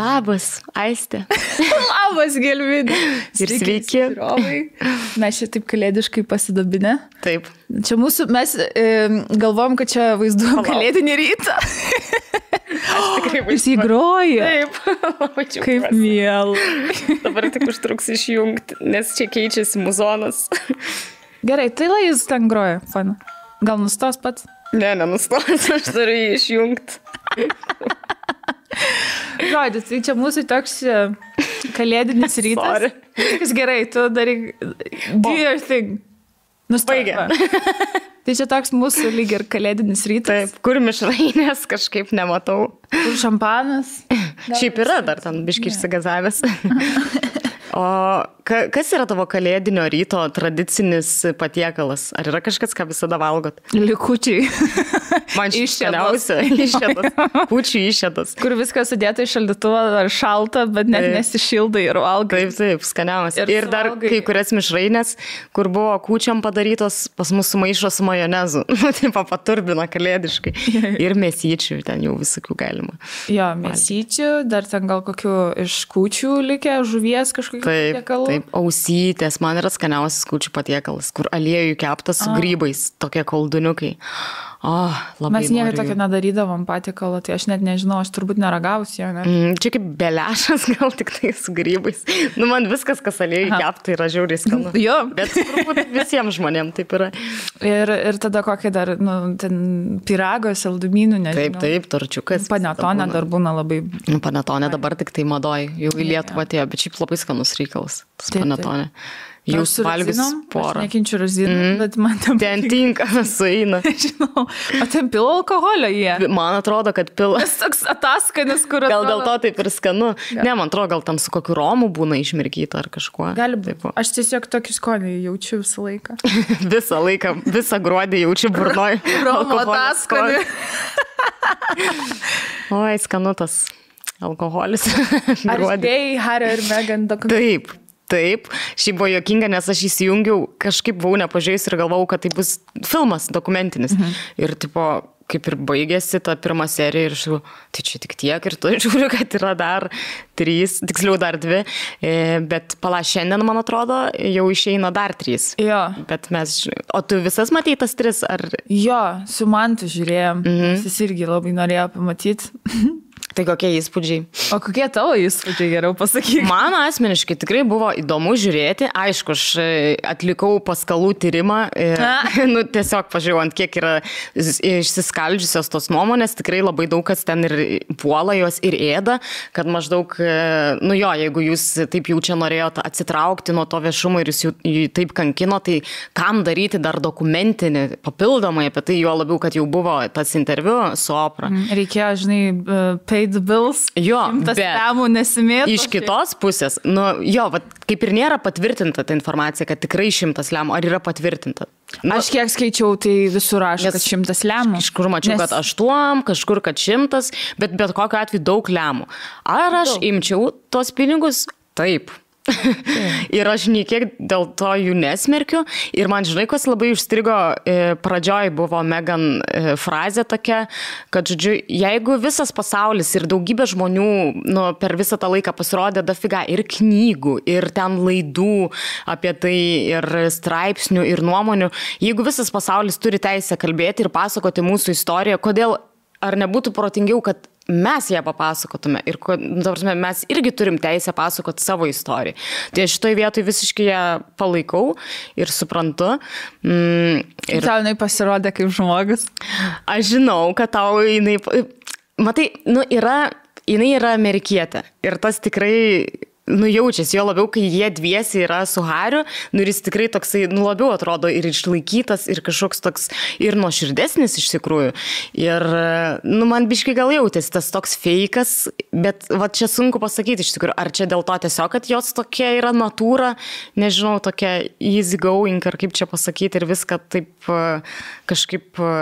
Labas, Aistė. Labas, Gelvidė. Ir sveiki. Žiūrovai. Mes čia taip kalėdiškai pasidabinę. Taip. Čia mūsų, mes e, galvom, kad čia vaizduojam kalėdinį rytą. Jis įgroja. Taip. Labai Kaip džiaugiuosi. miela. Dabar tik užtruks išjungti, nes čia keičiasi muzonas. Gerai, tai lai jis ten groja, fana. Gal nustos pats? Ne, nenustos, aš turiu jį išjungti. Žodis, tai čia mūsų toks e, kalėdinis rytas. Sorry. Viskas gerai, tu daryk. Do your thing. Va. Tai čia toks mūsų lyg ir kalėdinis rytas. Taip, kur mišrainės kažkaip nematau. Kur šampanas. Šiaip yra dar ten biški išsigazavęs. O ka, kas yra tavo kalėdinio ryto tradicinis patiekalas? Ar yra kažkas, ką visada valgot? Likučiai. Man iškeliausia, išėdas, pučių išėdas. Kur viskas sudėta į šaldytuvą ar šalta, bet net Taip. nesišildai ir valgai. Taip, taip, skaniausias. Ir Ir, dar kai kurias mišrainės, kur buvo kūčiam padarytos, pas mus sumaišo su majonezu. Nu, taip, paturbina kalėdiškai. Ir mesyčių, ten jau visokių galima. Jo, mėsyčių, dar ten gal kokių iš kūčių likę, žuvies kažkokių Taip, patiekalų. taip, ausytės, man yra skaniausias kūčių patiekalas, kur aliejų keptas su grybais, tokie kolduniukai. O, labai. Mes noriu tokio nedarydavom patiekalo, tai aš net nežinau, aš turbūt neragavusi jo. Ne? Mm, Čia kaip belešas, gal tik tai su grybais. Nu, man viskas, kas aliejų kepta, yra žiauriai skanu. Jo. Bet turbūt visiems žmonėms taip yra. Ir, ir tada kokie dar, nu, ten pirago, saldumynų, nežinau. Taip, taip, torčiukas. Panetone būna. dar būna labai. Nu, Panetone dabar tik tai madoj, jau į Lietuvą atėjo, bet šiaip labai skanus reikalas. Tas Taip, taip. Panetone. Jau su valgys razinom, Aš porą. nekinčiu razinų, mm. bet man ten... Ten tinka, sueina. Žinau, o ten pilo alkoholio jie. Man atrodo, kad pila. Tas toks ataskanis, kur... Gal dėl to taip ir skanu. Ne, man atrodo, gal tam su kokiu romu būna išmirkyta ar kažkuo. Gali būti. Aš tiesiog tokį skonį jaučiu visą laiką. visą laiką, visą gruodį jaučiu burnoj. Romo skonį. Oi, skanutas alkoholis. Ar spėjai Hario ir Megan dokumentą? Taip. Taip, šiaip buvo jokinga, nes aš įsijungiau, kažkaip buvau nepažiūrėjus ir galvojau, kad tai bus filmas dokumentinis. Mhm. Ir tipo, kaip ir baigėsi ta pirma serija ir aš jau, tai čia tik tiek ir tu žiūriu, kad yra dar trys, tiksliau dar dvi, E, bet pala šiandien, man atrodo, jau išeina dar trys. Jo. Bet mes, o tu visas matei tas tris, ar Jo, su mantu žiūrėjom. Mhm. Jis irgi labai norėjo pamatyti. tai kokie įspūdžiai? O kokie tavo įspūdžiai geriau pasakyk? Man asmeniškai tikrai buvo įdomu žiūrėti. Aišku, aš e, atlikau paskalų tyrimą. Ir, nu, tiesiog pažiūrėjau, ant kiek yra is- išsiskaldžiusios tos nuomonės. Tikrai labai daug kas ten ir puola juos ir ėda. Kad maždaug, e, nu jo, jeigu jūs taip jau čia norėjote atsitraukti nuo to viešumo ir jūs jų, taip kankino, tai kam daryti dar dokumentinį papildomai apie tai, jo labiau, kad jau buvo tas interviu su opera. Reikėjo, žinai, pay the bills. Jo, temų nesimėtų. Iš kitos pusės, nu jo, vat, kaip ir nėra patvirtinta ta informacija, kad tikrai šimtas lemų, ar yra patvirtinta? Nu, Aš kiek skaičiau, tai visur Nes kad šimtas lemų. Kažkur mačiau, Nes- kad aštuom, kažkur, kad šimtas, bet bet kokiu atveju daug lemų. Ar aš Daug. imčiau tos pinigus? Taip. ir aš niekiek dėl to jų nesmerkiu. Ir man, žinai, kas labai užstrigo, e, pradžioj buvo Megan e, frazė tokia, kad, žodžiu, jeigu visas pasaulis ir daugybė žmonių nu, per visą tą laiką pasirodė dafiga ir knygų, ir ten laidų apie tai, ir straipsnių, ir nuomonių, jeigu visas pasaulis turi teisę kalbėti ir pasakoti mūsų istoriją, kodėl ar nebūtų protingiau, kad mes ją papasakotume ir nu, prasme, mes irgi turim teisę pasakoti savo istoriją. Tai aš šitoje vietoje visiškai ją palaikau ir suprantu. Mm, Ir tau jinai pasirodė kaip žmogus. Aš žinau, kad tau jinai, matai, nu yra, jinai yra amerikietė ir tas tikrai nu, jaučiasi, jo labiau, kai jie dviesi yra su Hariu, nu, ir jis tikrai toksai, nu, labiau atrodo ir išlaikytas, ir kažkoks toks, ir nuoširdesnis iš tikrųjų. Ir, nu, man biškai gal jautėsi tas toks fejkas, bet va čia sunku pasakyti iš tikrųjų, ar čia dėl to tiesiog, kad jos tokia yra natūra, nežinau, tokia easy going, ar kaip čia pasakyti, ir viską taip e, kažkaip e,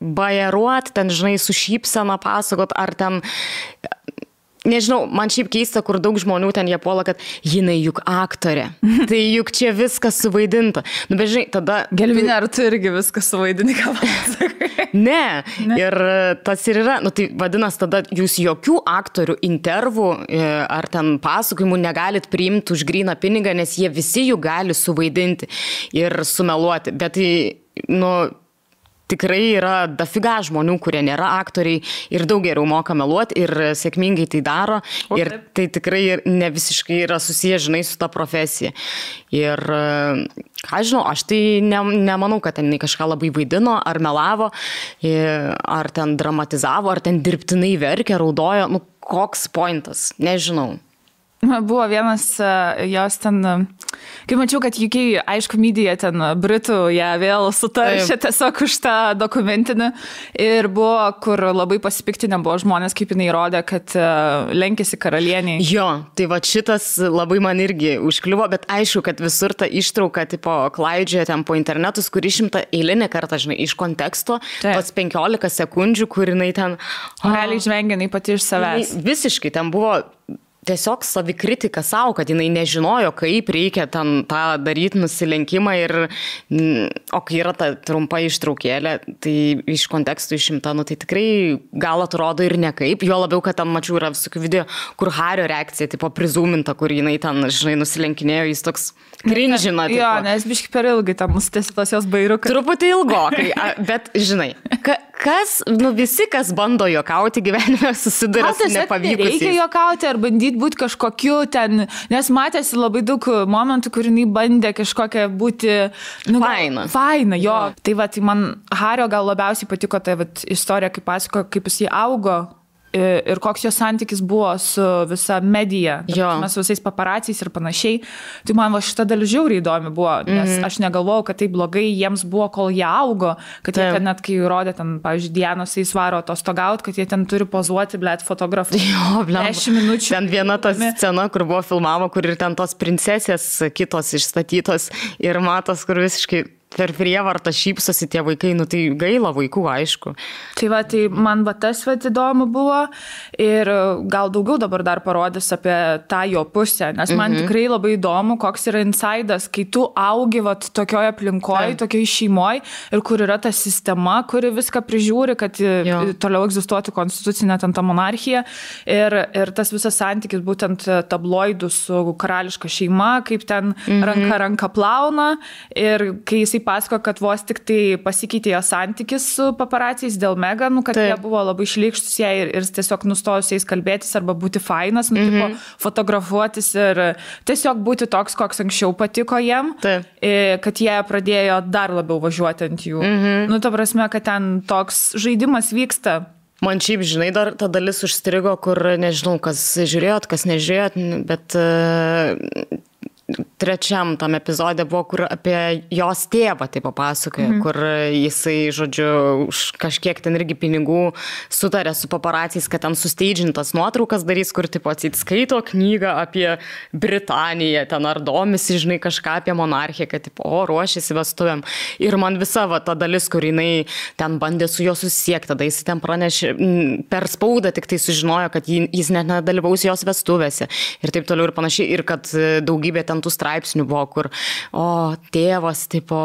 bajeruot, ten, žinai, su šypsena pasakot, ar ten nežinau, man šiaip keista, kur daug žmonių ten jie puola, kad jinai juk aktorė. tai juk čia viskas suvaidinta. Nu, bet žinai, tada... Gelvinė, ar tu irgi viskas suvaidini, ką pasakai? ne. ne. Ir tas ir yra. Nu, tai vadinasi, tada jūs jokių aktorių intervų e, ar ten pasakojimų negalit priimti už gryną pinigą, nes jie visi jų gali suvaidinti ir sumeluoti. Bet tai, nu, tikrai yra dafiga žmonių, kurie nėra aktoriai ir daug geriau moka meluoti ir sėkmingai tai daro. O, ir taip. tai tikrai ne visiškai yra susiję, žinai, su ta profesija. Ir, ką žinau, aš tai ne, nemanau, kad ten kažką labai vaidino, ar melavo, ar ten dramatizavo, ar ten dirbtinai verkė, raudojo. Nu, koks pointas, nežinau. Buvo vienas e, jos ten, e, kai mačiau, kad UK, aišku, medija ten e, Britų ją vėl sutaršė tiesiog už tą dokumentinį ir buvo, kur labai pasipiktinę buvo žmonės, kaip jinai rodė, kad lenkėsi karalieniai. Jo, tai va šitas labai man irgi užkliuvo, bet aišku, kad visur ta ištrauka, tipo, klaidžioja ten po internetus, kur išimta eilinį kartą, žinai, iš konteksto, Taip. tos 15 sekundžių, kur jinai ten... Realiai žvengia, jinai pati iš savęs. Visiškai, ten buvo tiesiog savikritika savo, kad jinai nežinojo, kaip reikia ten tą daryti nusilenkimą ir, o kai yra ta trumpa ištraukėlė, tai iš kontekstų išimta, nu tai tikrai gal atrodo ir nekaip, jo labiau, kad ten mačiau yra visokių video, kur Hario reakcija, tipo prizuminta, kur jinai ten, žinai, nusilenkinėjo, jis toks krinžina. Jo, nes biški per ilgai tam nustėsi tos jos bairiukai. Truputį ilgokai, bet žinai, ka, kas, nu visi, kas bando juokauti gyvenime, susiduria su nepavykusiais. Reikia juokauti ar bandyti būti kažkokiu ten, nes matėsi labai daug momentų, kur jinai bandė kažkokią būti... Nu, faina. Faina, jo. Ja. Tai va, tai man Hario gal labiausiai patiko ta va, istorija, kaip pasako, kaip jis įaugo ir koks jo santykis buvo su visa medija, su visais paparaciais ir panašiai. Tai man va šita dalis žiauriai įdomi buvo, nes mm -hmm. aš negalvojau, kad tai blogai jiems buvo, kol jie augo, kad jie, kad net kai rodė ten, pavyzdžiui, Dienos įsvaro atostogaut, kad jie ten turi pozuoti, blėt, fotografų. Jo, blėt. 10 minučių. Ten viena ta scena, kur buvo filmavo, kur ir ten tos princesės kitos išstatytos ir matos, kur visiškai per prievartą šypsosi tie vaikai, nu tai gaila vaikų, aišku. Tai va, tai man va tas va įdomu buvo ir gal daugiau dabar dar parodys apie tą jo pusę, nes man mhm. tikrai labai įdomu, koks yra insidas, kai tu augi va tokioje aplinkoje, tokioje šeimoje ir kur yra ta sistema, kuri viską prižiūri, kad jo. toliau egzistuotų konstitucinė ten ta monarchija ir, ir tas visas santykis būtent tabloidų su karališka šeima, kaip ten mhm. ranka ranka plauna ir kai jisai pasakojo, kad vos tik tai pasikeitė jo santykis su paparaciais dėl Meganų, kad Taip. jie buvo labai šlikštus jai ir, ir tiesiog nustojus jais kalbėtis arba būti fainas, nu, mm -hmm. tipo, fotografuotis ir tiesiog būti toks, koks anksčiau patiko jiem, Taip. kad jie pradėjo dar labiau važiuoti ant jų. Mm -hmm. Nu, ta prasme, kad ten toks žaidimas vyksta. Man šiaip, žinai, dar ta dalis užstrigo, kur nežinau, kas žiūrėjot, kas nežiūrėjot, bet uh, trečiam tam epizode buvo, kur apie jos tėvą tai papasakoja, mhm. kur jisai, žodžiu, už kažkiek ten irgi pinigų sutarė su paparaciais, kad ten susteidžintas nuotraukas darys, kur tipo atsiskaito knygą apie Britaniją, ten ar domisi, žinai, kažką apie monarchiją, kad tipo, o, ruošiasi vestuvėm. Ir man visa va ta dalis, kur jinai ten bandė su juo susisiekti, tada jis ten pranešė, per spaudą tik tai sužinojo, kad jis net nedalyvaus jos vestuvėse ir taip toliau ir panašiai, ir kad daugybė ten ten tų straipsnių buvo, kur, o, tėvas, tipo,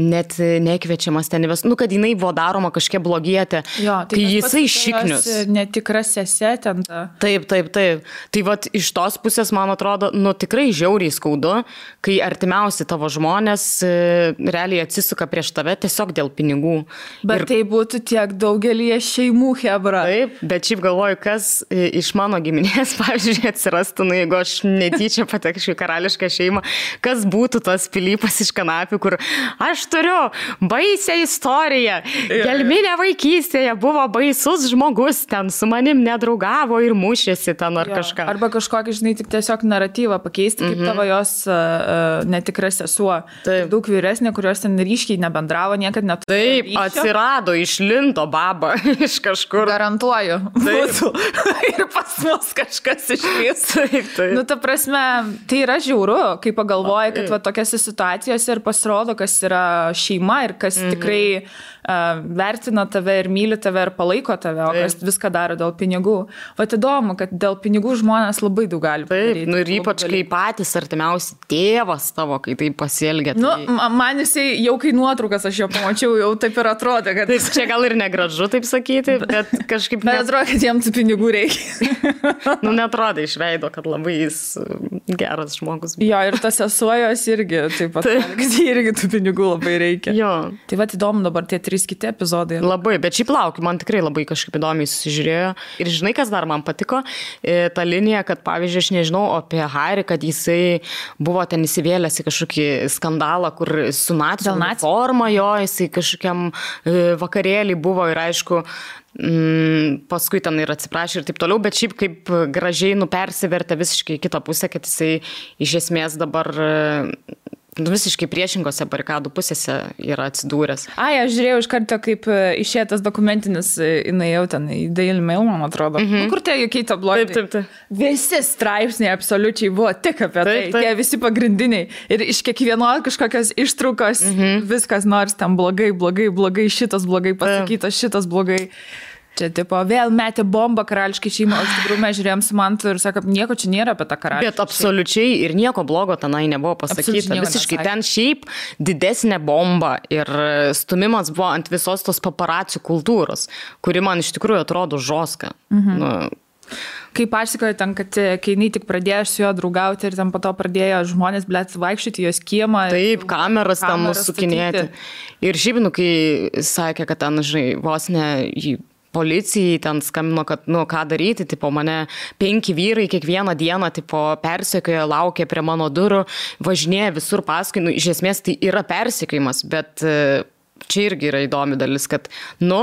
net nekviečiamas ten įves, nu, kad jinai buvo daroma kažkiek blogietė. Jo, tai jisai šiknius. Netikra sesė ten. Ta. Taip, taip, taip. Tai vad iš tos pusės, man atrodo, nu tikrai žiauriai skaudu, kai artimiausi tavo žmonės e, realiai atsisuka prieš tave tiesiog dėl pinigų. Bet ir... tai būtų tiek daugelį šeimų hebra. Taip, bet šiaip galvoju, kas e, iš mano giminės, pavyzdžiui, atsirastų, nu, jeigu aš netyčia patekčiau į karališką lietuvišką šeimą, kas būtų tas pilypas iš kanapių, kur aš turiu baisę istoriją. Gelminė vaikystėje buvo baisus žmogus, ten su manim nedraugavo ir mušėsi ten ar jo. kažką. Arba kažkokį, žinai, tik tiesiog naratyvą pakeisti, kaip mm -hmm. tavo jos uh, netikra sesuo. Taip. Daug vyresnė, kurios ten ryškiai nebendravo, niekada net. Taip, ryšio. atsirado, išlindo baba iš kažkur. Garantuoju. Taip. ir pas mus kažkas išlys. Taip, taip. Nu, ta prasme, tai yra žiauru žiauru, kai pagalvoji, kad va, tokiose situacijose ir pasirodo, kas yra šeima ir kas mhm. tikrai uh, vertina tave ir myli tave ir palaiko tave, o Taip. kas viską daro dėl pinigų. O įdomu, kad dėl pinigų žmonės labai daug gali. Taip, padaryti, nu, ir ypač kai patys artimiausi tėvas tavo, kai tai pasielgia. Nu, tai... Nu, man jisai jau kai nuotraukas aš jo pamačiau, jau taip ir atrodė, kad... Taip, čia gal ir negražu taip sakyti, bet kažkaip... Bet net... atrodo, kad jiems tų pinigų reikia. nu, netrodo iš veido, kad labai jis geras žmogus. Jo, ir tas esuojos irgi, taip pat, taip. kad irgi tų pinigų labai reikia. Jo. Tai va, įdomu dabar tie trys kiti epizodai. Labai, bet šiaip laukiu, man tikrai labai kažkaip įdomiai susižiūrėjo. Ir žinai, kas dar man patiko, e, ta linija, kad pavyzdžiui, aš nežinau apie Harry, kad jisai buvo ten įsivėlęs į kažkokį skandalą, kur su nacijų forma jo, jisai kažkokiam e, vakarėlį buvo ir aišku, mm, paskui ten ir atsiprašė ir taip toliau, bet šiaip kaip gražiai nupersivertė visiškai kitą pusę, kad jisai iš esmės dabar nu, visiškai priešingose barikadų pusėse yra atsidūręs. Ai, aš žiūrėjau iš karto, kaip e, išėjo tas dokumentinis, e, jinai jau ten į Daily Mail, man atrodo. Mm -hmm. Kur tie jokiai tabloidai? Taip, taip, taip. Visi straipsniai absoliučiai buvo tik apie taip, tai. Taip. Tie visi pagrindiniai. Ir iš kiekvieno kažkokios ištraukos mm -hmm. viskas nors ten blogai, blogai, blogai, šitas blogai pasakytas, šitas blogai. Čia, tipo, vėl metė bombą karališkai šeimą, o iš tikrųjų mes žiūrėjom su mantu ir sakom, nieko čia nėra apie tą karališką. Bet absoliučiai ir nieko blogo tenai nebuvo pasakyta. Visiškai nesakė. ten šiaip didesnė bomba ir stumimas buvo ant visos tos paparacijų kultūros, kuri man iš tikrųjų atrodo žoska. Mhm. Nu, Kaip pasakoju, ten, kad e, kai jinai tik pradėjo su juo draugauti ir ten po to pradėjo žmonės, blėt, vaikščioti jos kiemą. Taip, kameras, kameras ten nusukinėti. Ir šiaip, nu, kai sakė, kad ten, žinai, vos ne jį policijai ten skambino, kad, nu, ką daryti, tipo, mane penki vyrai kiekvieną dieną, tipo, persekioja, laukia prie mano durų, važinėja visur paskui, nu, iš esmės tai yra persekiojimas, bet e, čia irgi yra įdomi dalis, kad, nu,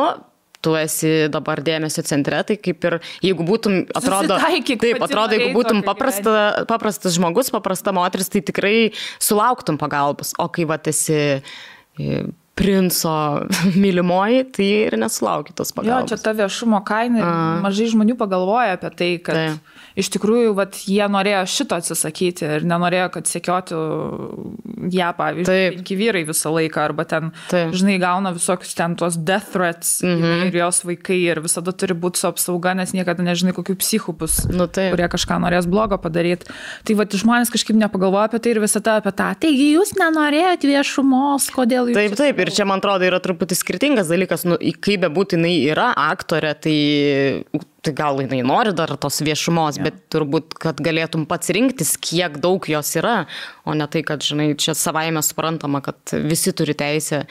tu esi dabar dėmesio centre, tai kaip ir jeigu būtum, atrodo, taip, atrodo, jeigu būtum paprasta, paprastas žmogus, paprasta moteris, tai tikrai sulauktum pagalbos, o kai va esi e, princo mylimoji, tai ir nesulaukia tos pagalbos. Jo, čia ta viešumo kaina, mažai žmonių pagalvoja apie tai, kad tai iš tikrųjų, vat, jie norėjo šito atsisakyti ir nenorėjo, kad sekiotų ją, pavyzdžiui, iki vyrai visą laiką, arba ten, Taip. žinai, gauna visokius ten tuos death threats -hmm. ir jos vaikai ir visada turi būti su apsauga, nes niekada nežinai, kokių psichų bus, nu, taip. kurie kažką norės blogo padaryti. Tai vat, žmonės kažkaip nepagalvoja apie tai ir visada apie tą. Taigi jūs nenorėjote viešumos, kodėl jūs. Taip, taip, ir čia man atrodo yra truputį skirtingas dalykas, nu, kaip be būtų jinai yra aktorė, tai tai gal jinai nori dar tos viešumos, ja. bet turbūt, kad galėtum pats rinktis, kiek daug jos yra, o ne tai, kad, žinai, čia savaime suprantama, kad visi turi teisę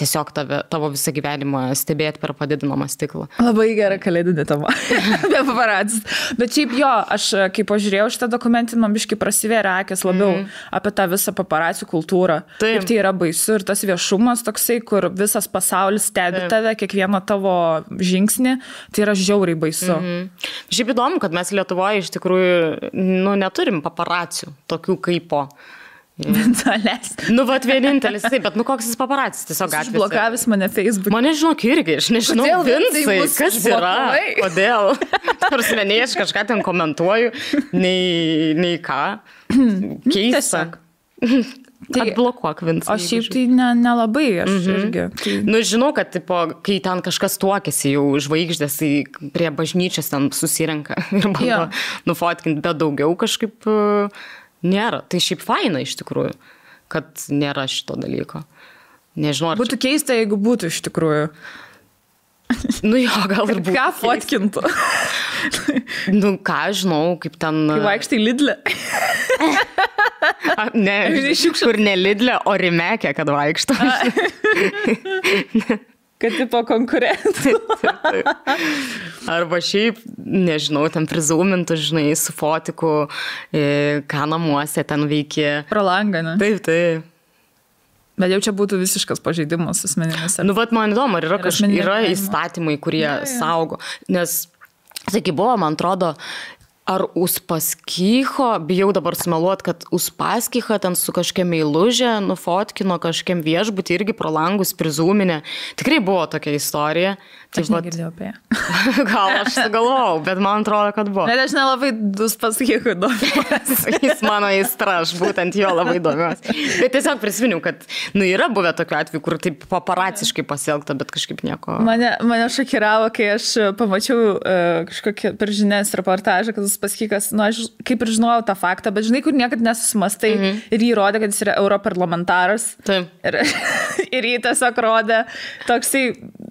tiesiog tave, tavo visą gyvenimą stebėti per padidinamą stiklą. Labai gera kalėdinė tema. Be paparacis. Bet šiaip jo, aš kai pažiūrėjau šitą dokumentinį, man biškai prasivėrė akis labiau mm. apie tą visą paparacijų kultūrą. Taip. Ir tai yra baisu ir tas viešumas toksai, kur visas pasaulis stebi Taip. tave, kiekvieną tavo žingsnį, tai yra žiauriai baisu. Mm -hmm. Šiaip įdomu, kad mes Lietuvoje iš tikrųjų nu, neturim paparacijų tokių kaip po. Vincelis. Nu, va, vienintelis, taip, bet nu koks jis paparacis tiesiog gatvėje. Blokavęs mane Facebook. Mane žinok irgi, aš nežinau, Vincai, kas yra, kodėl. Nors meniai aš kažką ten komentuoju, nei, nei ką. Keista. Tai, Atblokuok, Vincai. O šiaip tai nelabai, ne aš mm -hmm. irgi. Tai... Nu, žinau, kad, tipo, kai ten kažkas tuokėsi jau žvaigždės, tai prie bažnyčios ten susirenka ir bando ja. nufotkinti, bet daugiau kažkaip... Uh, Nėra. Tai šiaip faina iš tikrųjų, kad nėra šito dalyko. Nežinau, ar. Būtų čia... keista, jeigu būtų iš tikrųjų. Nu jo, gal ir būtų. Ką fotkintų? nu ką, žinau, kaip ten. Kai vaikštai Lidlė. A, ne, kur ne Lidlė, o Rimekė, kad vaikšto. Kad tipo konkurentų. Arba šiaip, nežinau, ten prizūmintų, žinai, su fotiku, e, ką namuose ten veikia. Pro langą, ne? Taip, taip. Bet jau čia būtų visiškas pažeidimas asmeninis. Nu, bet man įdomu, ar yra, kaž... yra įstatymai, kurie ja, ja. saugo. Nes, sakai, buvo, man atrodo, Ar Uspaskicho, bijau dabar smeluot, kad Uspaskicha ten su kažkiem meilužė nufotkino kažkiem viešbutį irgi pro langus prizūminė. Tikrai buvo tokia istorija. Taip, aš negirdėjau apie ją. Gal aš sugalvojau, bet man atrodo, kad buvo. Bet aš nelabai Uspaskichu domiuosi. Jis mano įstra, aš būtent jo labai domiuosi. Bet tiesiog prisiminiau, kad, nu, yra buvę tokių atvejų, kur taip paparaciškai pasielgta, bet kažkaip nieko. Mane, mane šokiravo, kai aš pamačiau uh, kažkokią per žinias reportažą, kad Uspaskikas, nu, aš kaip ir žinojau tą faktą, bet žinai, kur niekada nesusimastai mm -hmm. ir jį rodė, kad jis yra europarlamentaras. Taip. Ir, ir jį tiesiog rodė toksai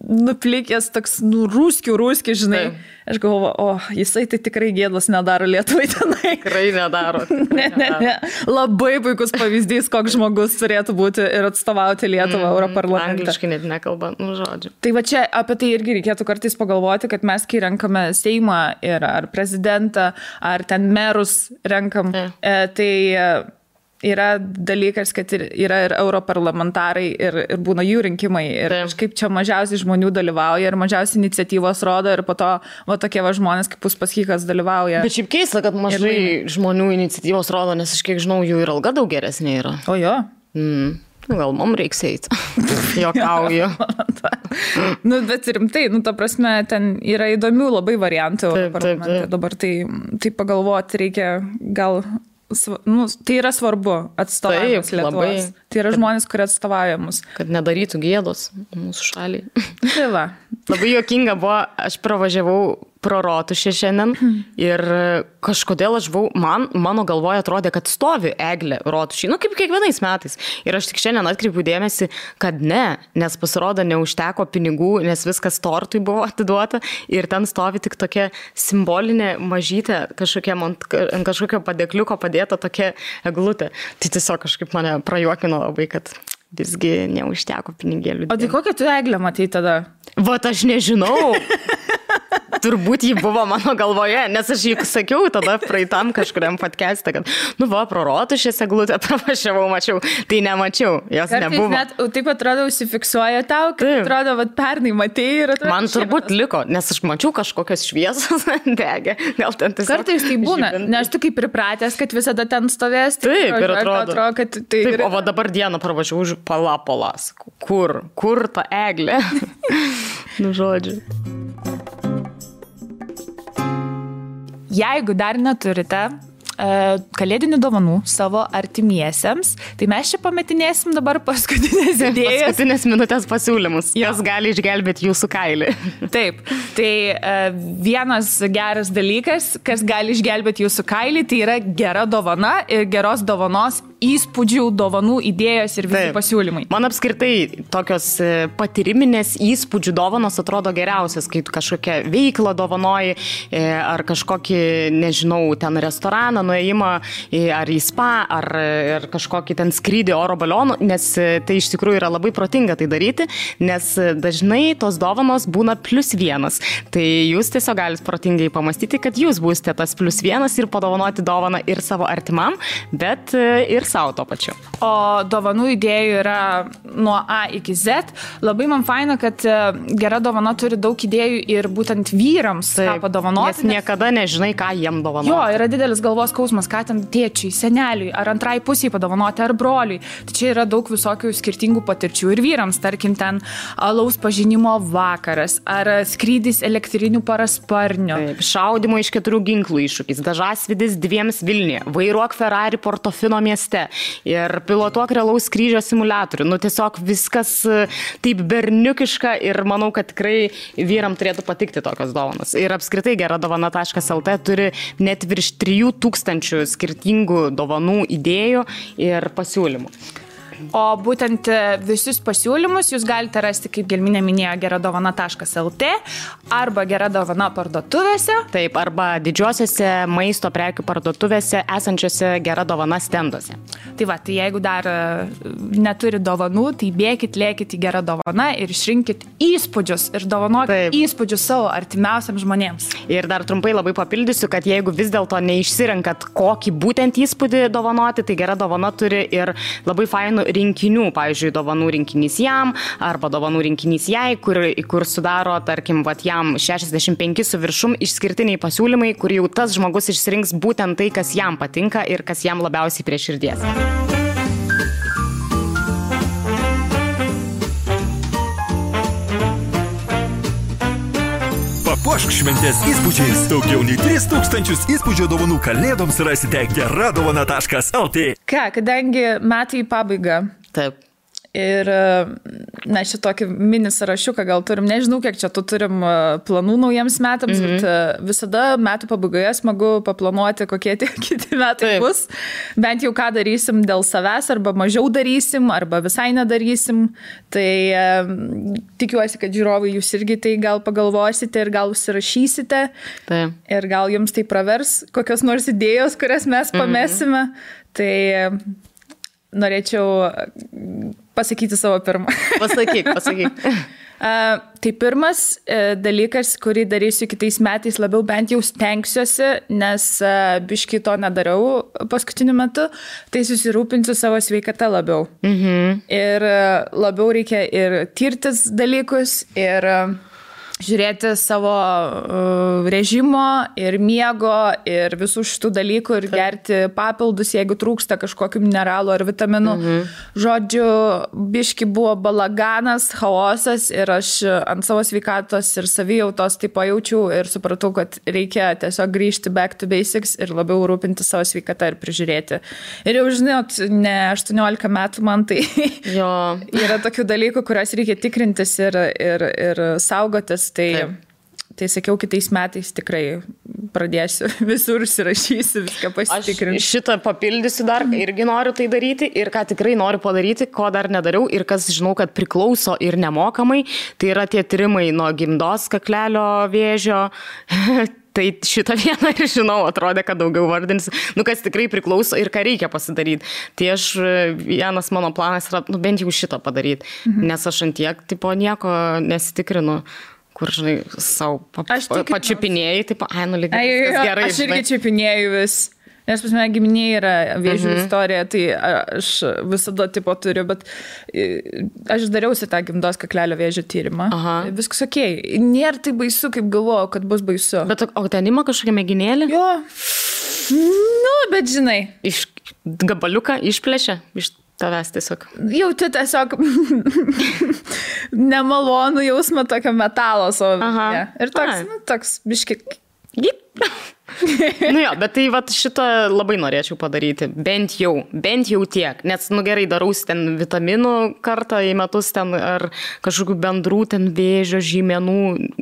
nuplikęs, toks, nu, rūskių, rūskių, žinai. Taip. Aš galvoju, o jisai tai tikrai gėdos nedaro Lietuvai tenai. Tikrai nedaro. ne, ne, ne. Labai puikus pavyzdys, koks žmogus turėtų būti ir atstovauti Lietuvą mm, Europarlamente. Angliškai net nekalba, nu žodžiu. Tai va čia apie tai irgi reikėtų kartais pagalvoti, kad mes, kai renkame Seimą ir ar prezidentą, ar ten merus renkam, mm. e, tai yra dalykas, kad ir, yra ir europarlamentarai ir, ir būna jų rinkimai ir Taip. kažkaip čia mažiausiai žmonių dalyvauja ir mažiausiai iniciatyvos rodo ir po to va tokie va žmonės kaip Puspaskikas dalyvauja. Bet šiaip keista, kad mažai žmonių iniciatyvos rodo, nes aš kiek žinau, jų ir alga daug geresnė yra. O jo. Mm. Nu, gal mums reiks eiti. Jokauju. nu, bet rimtai, nu, ta prasme, ten yra įdomių labai variantų. Taip, taip, taip. Dabar tai, tai pagalvoti reikia gal nu, tai yra svarbu atstovavimas Lietuvos. Tai yra žmonės, kurie atstovauja mus. Kad nedarytų gėdos mūsų šaliai. Tai va. Labai juokinga buvo, aš pravažiavau pro rotušę šiandien ir kažkodėl aš buvau, man, mano galvoje atrodė, kad stovi eglė rotušė, nu kaip kiekvienais metais. Ir aš tik šiandien atkreipiu dėmesį, kad ne, nes pasirodo neužteko pinigų, nes viskas tortui buvo atiduota ir ten stovi tik tokia simbolinė mažytė, kažkokia, ant kažkokio padėkliuko padėta tokia eglutė. Tai tiesiog kažkaip mane prajuokino labai, kad visgi neužteko pinigėlių. O tai kokią tu eglę matai tada? Vat aš nežinau. Turbūt jį buvo mano galvoje, nes aš juk sakiau tada praeitam kažkuriam podcast'e, kad, nu, va, prorotų šią seglutę pravažiavau, mačiau, tai nemačiau, jos Kartais nebuvo. Net taip atrodo, užsifiksuoja tau, kad taip. atrodo, va, pernai matėjai ir atrodo. Man turbūt šiandien. liko, nes aš mačiau kažkokias šviesos degė, gal ten tiesiog. Kartais tai būna, žibintai. nes tu kaip pripratęs, kad visada ten stovės. Tai taip, ir atrodo, atrodo kad tai... Taip, o va dabar dieną pravažiavau už palapolas. Kur, kur ta eglė? nu, žodžiu. Jeigu dar neturite e, kalėdinių dovanų savo artimiesiems. Tai mes čia pametinėsim dabar paskutinės idėjas. Paskutinės minutės pasiūlymus. Jos gali išgelbėti jūsų kailį. Taip. Tai e, vienas geras dalykas, kas gali išgelbėti jūsų kailį, tai yra gera dovana ir geros dovanos įspūdžių, dovanų, idėjos ir visi Taip. pasiūlymai. Man apskritai tokios e, patyriminės įspūdžių dovanos atrodo geriausias, kai kažkokią veiklą dovanoji e, ar kažkokį, nežinau, ten restoraną, nuėjimą ar į spa, ar, ar kažkokį ten skrydį oro balionu, nes e, tai iš tikrųjų yra labai protinga tai daryti, nes dažnai tos dovanos būna plus vienas. Tai jūs tiesiog galite protingai pamastyti, kad jūs būsite tas plus vienas ir padovanoti dovaną ir savo artimam, bet ir savo to pačiu. O dovanų idėjų yra nuo A iki Z. Labai man faina, kad e, gera dovana turi daug idėjų ir būtent vyrams Taip, ką padovanoti. Nes niekada nežinai, ką jiem dovanoti. Jo, yra didelis galvos skausmas, ką ten tėčiui, seneliui, ar antrai pusiai padovanoti, ar broliui. Tai čia yra daug visokių skirtingų patirčių ir vyrams, tarkim, ten alaus pažinimo vakaras, ar skrydis elektrinių parasparnių. Taip, šaudimo iš keturių ginklų iššūkis, dažasvidis dviems Vilniuje, vairuok Ferrari Portofino mieste mieste ir pilotuok realaus skrydžio simulatorių. Nu, tiesiog viskas e, taip berniukiška ir manau, kad tikrai vyram turėtų patikti tokios dovanos. Ir apskritai gera dovana.lt turi net virš 3000 skirtingų dovanų idėjų ir pasiūlymų. O būtent e, visus pasiūlymus jūs galite rasti, kaip Gelminė minėjo, geradovana.lt arba geradovana parduotuvėse. Taip, arba didžiosiuose maisto prekių parduotuvėse esančiose geradovana stenduose. Tai va, tai jeigu dar e, neturi dovanų, tai bėkit, lėkit į gerą dovaną ir išrinkit įspūdžius ir dovanokit įspūdžius savo artimiausiams žmonėms. Ir dar trumpai labai papildysiu, kad jeigu vis dėlto neišsirenkat, kokį būtent įspūdį dovanoti, tai gera dovana turi ir labai fainų rinkinių, pavyzdžiui, dovanų rinkinys jam arba dovanų rinkinys jai, kur, kur sudaro, tarkim, vat, jam 65 su viršum išskirtiniai pasiūlymai, kur jau tas žmogus išsirinks būtent tai, kas jam patinka ir kas jam labiausiai prie širdies. Papuošk šventės įspūdžiais. Daugiau nei 3000 įspūdžio dovanų kalėdoms rasite geradovana.lt. Ką, kadangi metai į pabaigą. Taip. Ir, na, šitokį mini sąrašiuką gal turim, nežinau, kiek čia tu turim e, planų naujiems metams, mm -hmm. bet e, visada metų pabaigoje smagu paplanuoti, kokie tie kiti metai Taip. bus. Bent jau ką darysim dėl savęs, arba mažiau darysim, arba visai nedarysim. Tai e, tikiuosi, kad žiūrovai jūs irgi tai gal pagalvosite ir gal užsirašysite. Taip. Ir gal jums tai pravers kokios nors idėjos, kurias mes mhm. pamėsime. Mm -hmm. Tai norėčiau pasakyti savo pirmą. Pasakyk, pasakyk. Tai pirmas uh, dalykas, kurį darysiu kitais metais, labiau bent jau stengsiuosi, nes uh, biškai to nedariau paskutiniu metu, tai susirūpinsiu savo sveikatą labiau. Mhm. Ir uh, labiau reikia ir tirtis dalykus, ir žiūrėti savo uh, režimo ir miego ir visų šitų dalykų ir gerti papildus, jeigu trūksta kažkokių mineralų ar vitaminų. Mhm. Žodžiu, biški buvo balaganas, chaosas ir aš ant savo sveikatos ir savijautos tai pajaučiau ir supratau, kad reikia tiesiog grįžti back to basics ir labiau rūpinti savo sveikatą ir prižiūrėti. Ir jau žinot, ne 18 metų man tai yra tokių dalykų, kuriuos reikia tikrintis ir, ir, ir saugotis Tai, Taip. tai sakiau, kitais metais tikrai pradėsiu visur užsirašysiu, viską pasitikrinti. Aš šitą papildysiu dar, irgi noriu tai daryti ir ką tikrai noriu padaryti, ko dar nedariau ir kas žinau, kad priklauso ir nemokamai, tai yra tie tyrimai nuo gimdos kaklelio vėžio. Tai šitą vieną ir žinau, atrodė, kad daugiau vardinsiu, nu kas tikrai priklauso ir ką reikia pasidaryti. Tai aš, vienas mano planas yra, nu bent jau šitą padaryti, mhm. nes aš antiek, tipo, nieko nesitikrinu kur, žinai, savo pa, pačiupinėjai, taip, ai, nu lygiai. Gerai. Aš irgi čiupinėjau vis. Nes pas mane giminė yra vėžių mhm. istorija, tai aš visada tipo turiu, bet aš dariausi tą gimdos kaklelio vėžio tyrimą. Aha. Viskas ok. Nėra tai baisu, kaip galvojau, kad bus baisu. Bet o ten ima kažkokia mėginėlė? Jo. Nu, bet žinai. Iš gabaliuką išplėšia, iš tavęs tiesiog. Jauti tiesiog nemalonų jausmą tokio metalo savo. Aha. Ne. Ir toks, nu, toks biški. nu jo, bet tai vat, šitą labai norėčiau padaryti. Bent jau, bent jau tiek. Nes, nu gerai, darausi ten vitaminų kartą į metus ten ar kažkokių bendrų ten vėžio žymenų,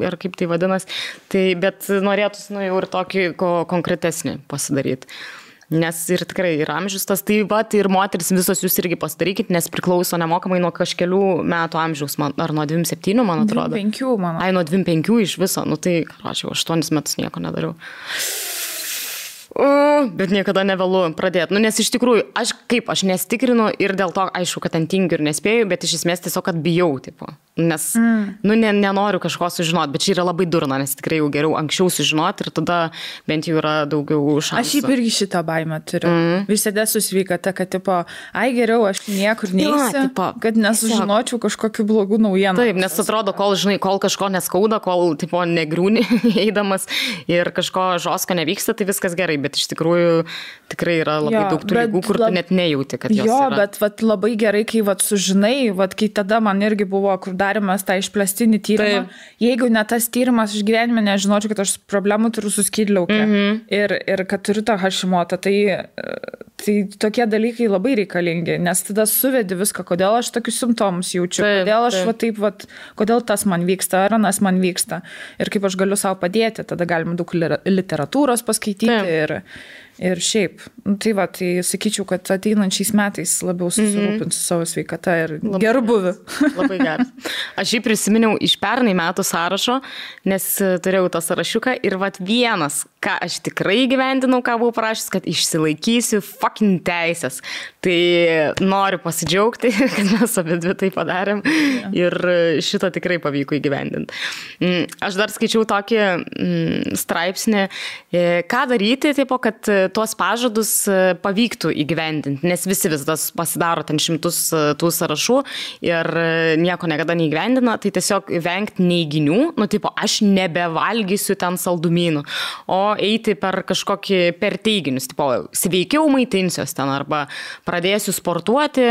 ar kaip tai vadinasi. Tai, bet norėtųsi, nu jau ir tokį ko konkretesnį pasidaryti. Nes ir tikrai ir amžius tas, tai va, ir moteris visos jūs irgi pasidarykit, nes priklauso nemokamai nuo kažkelių metų amžiaus, man, ar nuo 27, man atrodo. 25, man. Ai, nuo 25 iš viso, nu tai, jau 8 metus nieko nedariau. Uh, bet niekada nevėlu pradėti. Nu, nes iš tikrųjų, aš kaip, aš nestikrinu ir dėl to, aišku, kad ten tingiu ir nespėju, bet iš esmės tiesiog, kad bijau, tipo. Nes, mm. nu, ne, nenoriu kažko sužinoti, bet čia yra labai durna, nes tikrai jau geriau anksčiau sužinoti ir tada bent jau yra daugiau šansų. Aš šiaip irgi šitą baimę turiu. Mm. Visada susveikata, kad, tipo, ai geriau, aš niekur neįsiu, ja, kad nesužinočiau kažkokiu blogų naujienų. Taip, nes atrodo, kol, žinai, kol kažko neskauda, kol, tipo, negriūni eidamas ir kažko žosko nevyksta, tai viskas gerai bet iš tikrųjų tikrai yra labai jo, daug tų lygų, kur lab... tu net nejauti, kad jos. Jo, yra. bet vat, labai gerai, kai vat, sužinai, vat, kai tada man irgi buvo, kur darimas tą išplėstinį tyrimą. Taip. Jeigu ne tas tyrimas iš gyvenime, nežinočiau, kad aš problemų turiu suskydliaukę mm -hmm. ir, ir kad turiu tą hašimotą, tai, tai tokie dalykai labai reikalingi, nes tada suvedi viską, kodėl aš tokius simptomus jaučiu, taip, kodėl aš taip. Va, taip, va, kodėl tas man vyksta, ar anas man vyksta ir kaip aš galiu savo padėti, tada galima daug literatūros paskaityti taip. ir Ir šiaip, nu, tai va, tai sakyčiau, kad ateinančiais metais labiau susirūpinsiu mm -hmm. savo sveikatą ir labai gerų buvių. Labai geras. Aš jį prisiminiau iš pernai metų sąrašo, nes turėjau tą sąrašiuką ir va vienas, ką aš tikrai gyvendinau, ką buvau prašęs, kad išsilaikysiu fucking teisės. Tai noriu pasidžiaugti, kad mes abi dvi tai padarėm ja. ir šitą tikrai pavyko įgyvendinti. Mm, aš dar skaičiau tokį mm, straipsnį, e, ką daryti, taip, kad tuos pažadus e, pavyktų įgyvendinti, nes visi vis tas pasidaro ten šimtus e, tų sąrašų ir nieko niekada neįgyvendina, tai tiesiog vengti neįginių, nu, tipo, aš nebevalgysiu ten saldumynų, o eiti per kažkokį per teiginius, tipo, sveikiau maitinsiuos ten arba pradėsiu sportuoti,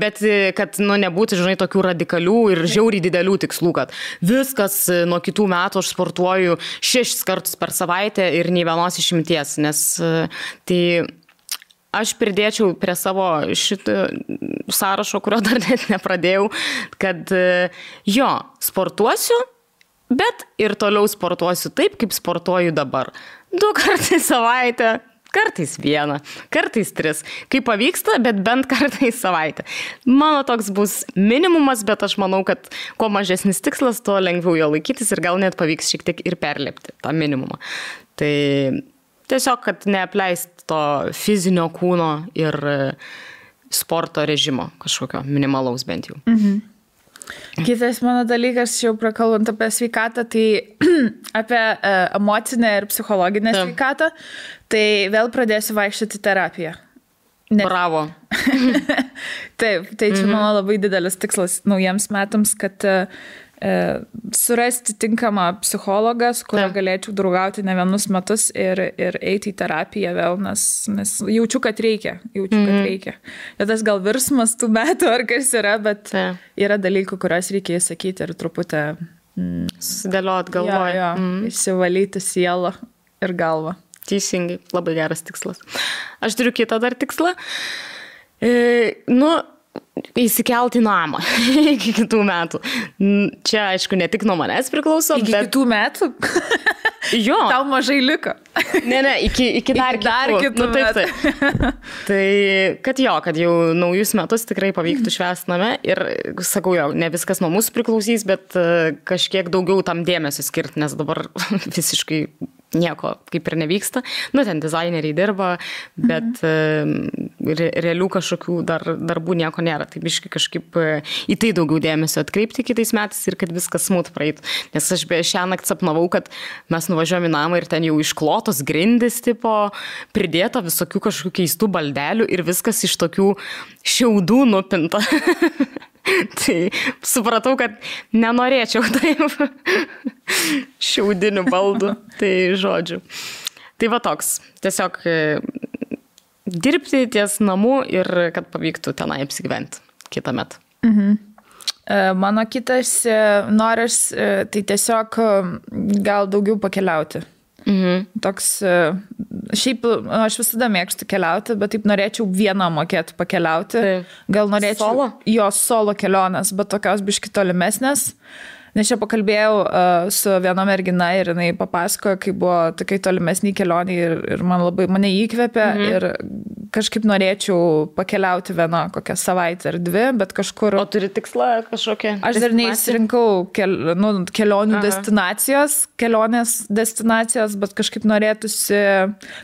bet kad, nu, nebūtų, žinai, tokių radikalių ir žiauriai didelių tikslų, kad viskas nuo kitų metų aš sportuoju šešis kartus per savaitę ir nei vienos išimties, nes tai aš pridėčiau prie savo šitą sąrašo, kurio dar net nepradėjau, kad jo, sportuosiu, bet ir toliau sportuosiu taip, kaip sportuoju dabar. Du kartus į savaitę, kartais vieną, kartais tris. Kaip pavyksta, bet bent kartą į savaitę. Mano toks bus minimumas, bet aš manau, kad kuo mažesnis tikslas, tuo lengviau jo laikytis ir gal net pavyks šiek tiek ir perlipti tą minimumą. Tai tiesiog, kad neapleist to fizinio kūno ir sporto režimo kažkokio minimalaus bent jau. Mhm. Kitas mano dalykas, jau prakalbant apie sveikatą, tai apie e, emocinę ir psichologinę Taip. sveikatą, tai vėl pradėsiu vaikščioti terapiją. Ne. Bravo. Taip, tai čia mhm. mano labai didelis tikslas naujiems metams, kad uh, surasti tinkamą psichologą, su kuriuo galėčiau draugauti ne vienus metus ir, ir eiti į terapiją vėl, nes, nes jaučiu, kad reikia. Jaučiu, mm -hmm. kad mhm. reikia. Ir tas gal virsmas tų metų ar kas yra, bet Ta. yra dalykų, kuriuos reikia įsakyti ir truputį... Mm, Susidėliot galvoje. Jo, jo, mm. Išsivalyti sielą ir galvą. Teisingai, labai geras tikslas. Aš turiu kitą dar tikslą. E, nu, įsikelti į namą iki kitų metų. Čia, aišku, ne tik nuo manęs priklauso. Iki bet... kitų metų? jo. Tau mažai liko. Ne, ne, iki, iki dar, iki dar kitų. kitų nu, taip, taip. tai, kad jo, kad jau naujus metus tikrai pavyktų švęsti name ir, sakau, jo, ne viskas nuo mūsų priklausys, bet uh, kažkiek daugiau tam dėmesio skirti, nes dabar visiškai nieko kaip ir nevyksta. Nu, ten dizaineriai dirba, bet mhm. re, realių kažkokių dar, darbų nieko nėra. Tai biškai kažkaip e, į tai daugiau dėmesio atkreipti kitais metais ir kad viskas smūt praeitų. Nes aš be šią naktį sapnavau, kad mes nuvažiuojame į namą ir ten jau išklotos grindis, tipo, pridėta visokių kažkokių keistų baldelių ir viskas iš tokių šiaudų nupinta. tai supratau, kad nenorėčiau taip šiaudinių baldų. Tai žodžiu. Tai va toks. Tiesiog e, dirbti ties namu ir kad pavyktų tenai apsigyventi kitą metą. Mhm. E, mano kitas e, noras, tai tiesiog gal daugiau pakeliauti. Mhm. Toks, šiaip aš visada mėgstu keliauti, bet taip norėčiau vieną mokėti pakeliauti. Taip. Gal norėčiau solo? Jo solo kelionės, bet tokios biški tolimesnės. Nes čia pakalbėjau uh, su viena mergina ir jinai papasakojo, kaip buvo tokiai tolimesniai kelioniai ir, ir man labai mane įkvėpė mhm. ir kažkaip norėčiau pakeliauti vieną kokią savaitę ar dvi, bet kažkur... O turi tikslą kažkokią? Aš dar neįsirinkau kel, nu, kelionių Aha. destinacijos, kelionės destinacijos, bet kažkaip norėtųsi,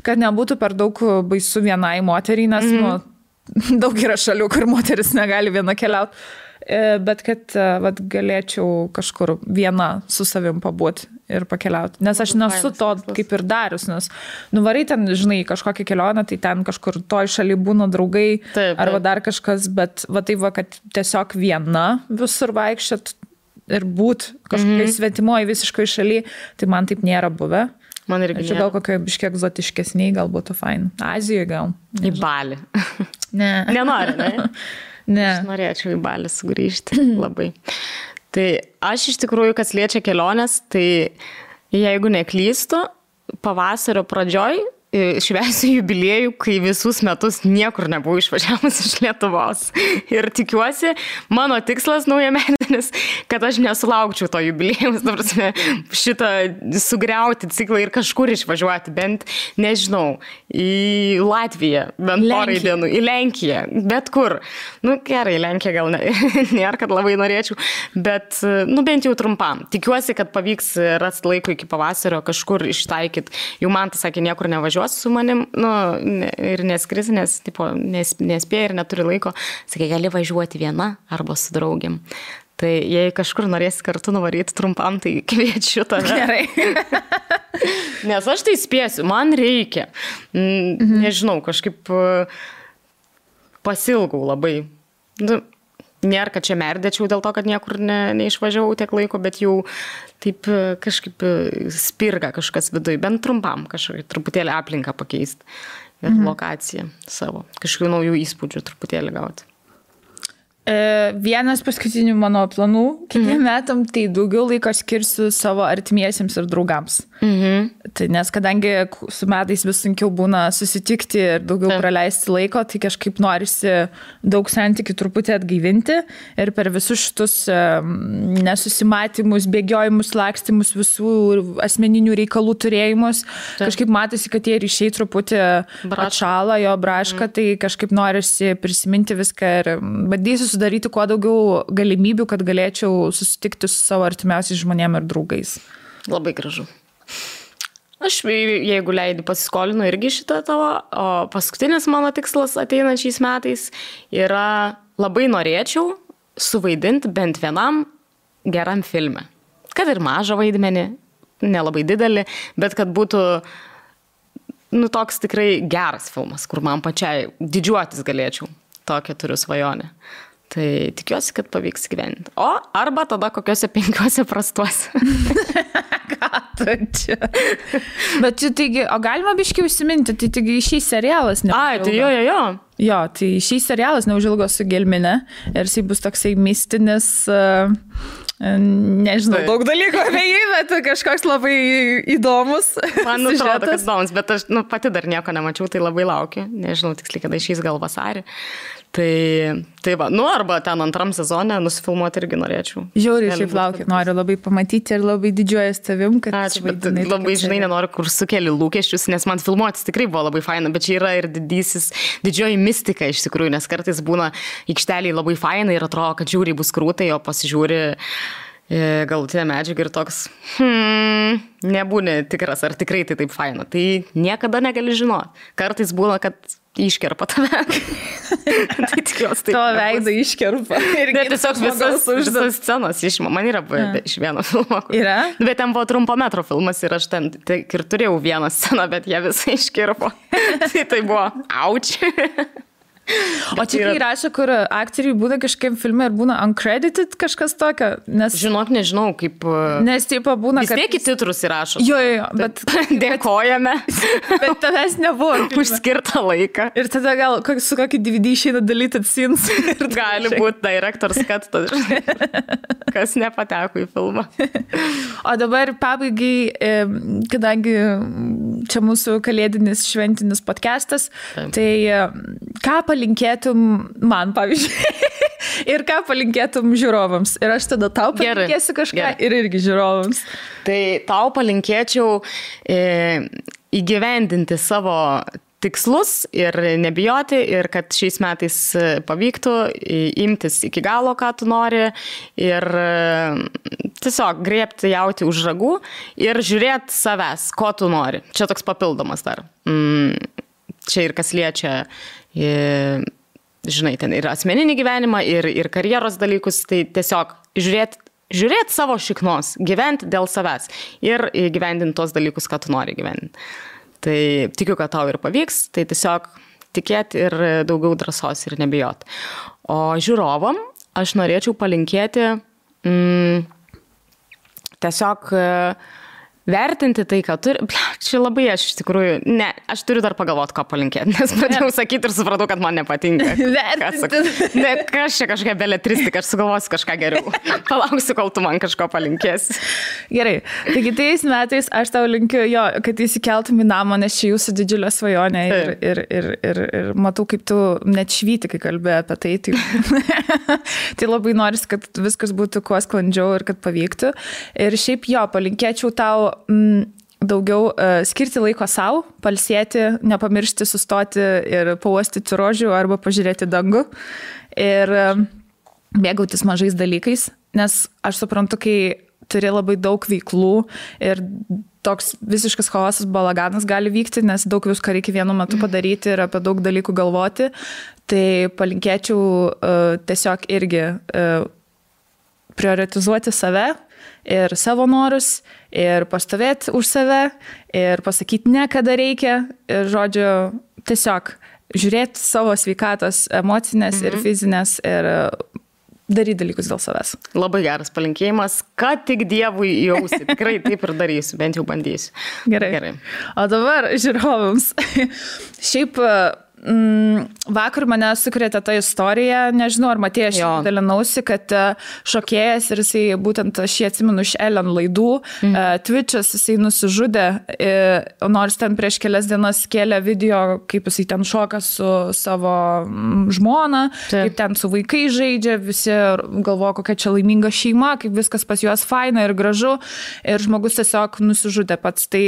kad nebūtų per daug baisu vienai moteriai, nes mhm. nu, daug yra šalių, kur moteris negali viena keliauti. E, bet kad e, vat, galėčiau kažkur viena su savim pabūti ir pakeliauti. Nes aš nesu to kaip ir darius, nes nuvarai ten, žinai, kažkokią kelionę, tai ten kažkur toj šaly būna draugai taip, taip. arba dar kažkas, bet va tai va, kad tiesiog viena visur vaikščiat ir būt kažkokiai mhm. svetimoji visiškai šaly, tai man taip nėra buvę. Man irgi. Čia gal kokie biškiek egzotiškesniai, gal būtų fain. Azijoje gal. Į balį. Ne. Nenori, ne? Ne. Aš norėčiau į balį sugrįžti labai. Tai aš iš tikrųjų, kas liečia keliones, tai jeigu neklystu, pavasario pradžioj e, švesiu jubiliejų, kai visus metus niekur nebuvau išvažiavus iš Lietuvos. Ir tikiuosi, mano tikslas naujametinis, kad aš nesulaukčiau to jubiliejaus, prasme, šitą sugriauti ciklą ir kažkur išvažiuoti, bent, nežinau, į Latviją, bent porai dienų, į Lenkiją, bet kur. Nu, gerai, Lenkija gal ne, nėra, kad labai norėčiau, bet, nu, bent jau trumpam. Tikiuosi, kad pavyks rasti laiko iki pavasario kažkur ištaikyti. Jau man tai sakė, niekur nevažiuos su manim, nu, ir neskris, nes, tipo, nes, nespėja ir neturi laiko. Sakė, gali važiuoti viena arba su draugiam. Tai jei kažkur norėsi kartu nuvaryti trumpam, tai kviečiu tave. Gerai. Nes aš tai spėsiu, man reikia. Mhm. Nežinau, kažkaip e, pasilgau labai. Nu, nėra, kad čia merdėčiau dėl to, kad niekur ne, neišvažiavau tiek laiko, bet jau taip e, kažkaip e, spirga kažkas viduje, bent trumpam kažkaip truputėlį aplinką pakeisti ir mhm. lokaciją savo, kažkokių naujų įspūdžių truputėlį gauti. E, vienas paskutinių mano planų kitiem mhm. metam, tai daugiau laiko skirsiu savo artimiesiems ir draugams. Mhm. Tai nes kadangi su metais vis sunkiau būna susitikti ir daugiau Taip. praleisti laiko, tai kažkaip norisi daug santykių truputį atgaivinti ir per visus šitus nesusimatymus, bėgiojimus, lakstymus, visų asmeninių reikalų turėjimus, Taip. kažkaip matosi, kad tie ryšiai truputį atšala, jo braška, mhm. tai kažkaip norisi prisiminti viską ir bandysiu sudaryti kuo daugiau galimybių, kad galėčiau susitikti su savo artimiausiais žmonėmis ir draugais. Labai gražu. Aš, jeigu leidai, pasiskolinu irgi šitą tavo, o paskutinis mano tikslas ateinančiais metais yra labai norėčiau suvaidinti bent vienam geram filmui. Kad ir mažą vaidmenį, nelabai didelį, bet kad būtų, nu, toks tikrai geras filmas, kur man pačiai didžiuotis galėčiau. Tokią turiu svajonę. Tai tikiuosi, kad pavyks gyventi. O arba tada kokiuose penkiuose prastuose. Ką tu čia? Bet čia taigi, o galima biškiai užsiminti, tai taigi šis serialas ne. Ai, tai jo, jo, jo. Jo, tai šis serialas neužilgo su Gelmine ir jisai bus toksai mistinis. Uh, Nežinau, tai. daug dalykų apie jį, bet kažkoks labai įdomus. Man atrodo, kad įdomus, bet aš nu, pati dar nieko nemačiau, tai labai laukiu. Nežinau tiksliai, kada išeis gal vasarį. Tai, tai va, nu arba ten antram sezone nusifilmuoti irgi norėčiau. Žiauriai šiaip laukiu, noriu labai pamatyti ir labai didžiuojas tavim, kad... Ačiū, bet labai, žinai, nenoriu kur sukeli lūkesčius, nes man filmuotis tikrai buvo labai faina, bet čia yra ir didysis, didžioji mistika iš tikrųjų, nes kartais būna aikšteliai labai faina ir atrodo, kad žiūri bus krūtai, o pasižiūri e, galutinę medžiagą ir toks, hmm, nebūni tikras, ar tikrai tai taip faina. Tai niekada negali žinoti. Kartais būna, kad iškerpa tave. tai tikiuosi, tai. Tavo veidą iškerpa. Ir tiesiog visas, visas scenos išima. Man yra buvę ja. iš vieno filmo. Kur... Yra? Bet ten buvo trumpo metro filmas ir aš ten tai, ir turėjau vieną sceną, bet jie visai iškirpo. tai tai buvo auči. O čia yra... kai rašo, kur aktoriai būna kažkaip filme ir būna uncredited kažkas tokio. Nes... Žinok, nežinau, kaip. E, nes taip būna. Vis tiek kad... titrus įrašo. Jo, jo, jo, bet. Dėkojame. bet tavęs nebuvo. Už skirtą laiką. Ir tada gal su kokį DVD išeina deleted scenes. Ir gali būti director's cut, kas nepateko į filmą. o dabar pabaigai, kadangi čia mūsų kalėdinis šventinis podcastas, Taip. tai ką palinkėti palinkėtum man, pavyzdžiui, ir ką palinkėtum žiūrovams. Ir aš tada tau palinkėsiu kažką Gerai. ir irgi žiūrovams. Tai tau palinkėčiau e, įgyvendinti savo tikslus ir nebijoti ir kad šiais metais pavyktų imtis iki galo, ką tu nori ir e, tiesiog griebti jauti už ragų ir žiūrėti savęs, ko tu nori. Čia toks papildomas dar. Mm, čia ir kas liečia žinai, ten ir asmeninį gyvenimą, ir, ir karjeros dalykus, tai tiesiog žiūrėti žiūrėti savo šiknos, gyventi dėl savęs ir gyvendinti tos dalykus, ką tu nori gyventi. Tai tikiu, kad tau ir pavyks, tai tiesiog tikėti ir daugiau drąsos ir nebijot. O žiūrovam aš norėčiau palinkėti mm, tiesiog uh, vertinti tai, ką turi. Čia labai aš iš tikrųjų, ne, aš turiu dar pagalvoti, ką palinkėti, nes pradėjau sakyti ir supratau, kad man nepatinka. Vertinti. Ne, kas čia kažkokia beletristika, aš sugalvosiu kažką geriau. Palauksiu, kol tu man kažko palinkėsi. Gerai, taigi tais metais aš tau linkiu jo, kad įsikeltum į namą, nes čia jūsų didžiulė svajonė ir, ir, ir, ir, ir matau, kaip tu net švyti, kai kalbėjai apie tai. Tai, tai labai noris, kad viskas būtų kuo sklandžiau ir kad pavyktų. Ir šiaip jo, palinkėčiau tau... Mm, daugiau uh, skirti laiko savo, palsėti, nepamiršti sustoti ir pauostyti rožių arba pažiūrėti dangų ir uh, mėgautis mažais dalykais, nes aš suprantu, kai turi labai daug veiklų ir toks visiškas chaosas, balaganas gali vykti, nes daug visko reikia vienu metu padaryti ir apie daug dalykų galvoti. Tai palinkėčiau uh, tiesiog irgi uh, prioritizuoti save ir savo norus, ir pastovėti už save, ir pasakyti ne, kada reikia. Ir žodžiu, tiesiog žiūrėti savo sveikatos emocinės mhm. ir fizinės ir daryti dalykus dėl savęs. Labai geras palinkėjimas, kad tik Dievui jausi. Tikrai taip ir darysiu, bent jau bandysiu. Gerai. Gerai. O dabar žiūrovams. Šiaip mm, vakar mane sukrėtė ta istorija, nežinau, ar matėjai, aš jo. dalinausi, kad e, šokėjas ir jisai, būtent aš jį atsimenu iš Ellen laidų, mm. uh, Twitch'as jisai nusižudė, uh, nors ten prieš kelias dienas kėlė video, kaip jisai ten šoka su savo žmona, Taip. kaip ten su vaikai žaidžia, visi galvoja, kokia čia laiminga šeima, kaip viskas pas juos faina ir gražu, ir žmogus tiesiog nusižudė pats. Tai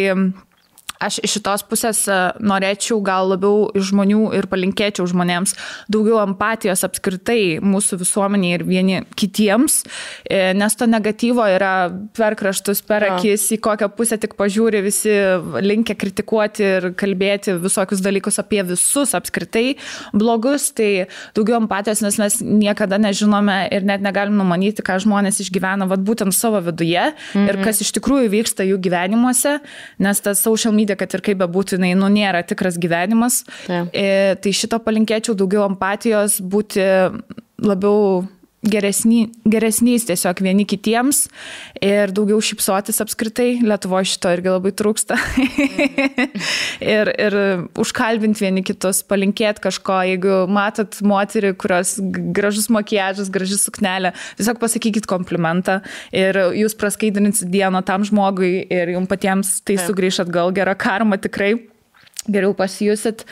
aš iš šitos pusės e, norėčiau gal labiau iš žmonių ir palinkėčiau žmonėms daugiau empatijos apskritai mūsų visuomeniai ir vieni kitiems, e, nes to negatyvo yra per kraštus, per akis, į kokią pusę tik pažiūri, visi linkia kritikuoti ir kalbėti visokius dalykus apie visus apskritai blogus, tai daugiau empatijos, nes mes niekada nežinome ir net negalim numanyti, ką žmonės išgyvena vat, būtent savo viduje mhm. ir kas iš tikrųjų vyksta jų gyvenimuose, nes tas social media pasakyti, kad ir kaip bebūtų, jinai nu, nėra tikras gyvenimas. E, tai šito palinkėčiau daugiau empatijos, būti labiau geresny, geresniais tiesiog vieni kitiems ir daugiau šipsotis apskritai. Lietuvoje šito irgi labai trūksta. ir, ir užkalbinti vieni kitus, palinkėti kažko, jeigu matot moterį, kurios gražus makiažas, graži suknelė, tiesiog pasakykit komplimentą ir jūs praskaidrinsit dieną tam žmogui ir jums patiems tai sugrįš atgal gerą karmą tikrai geriau pasijusit.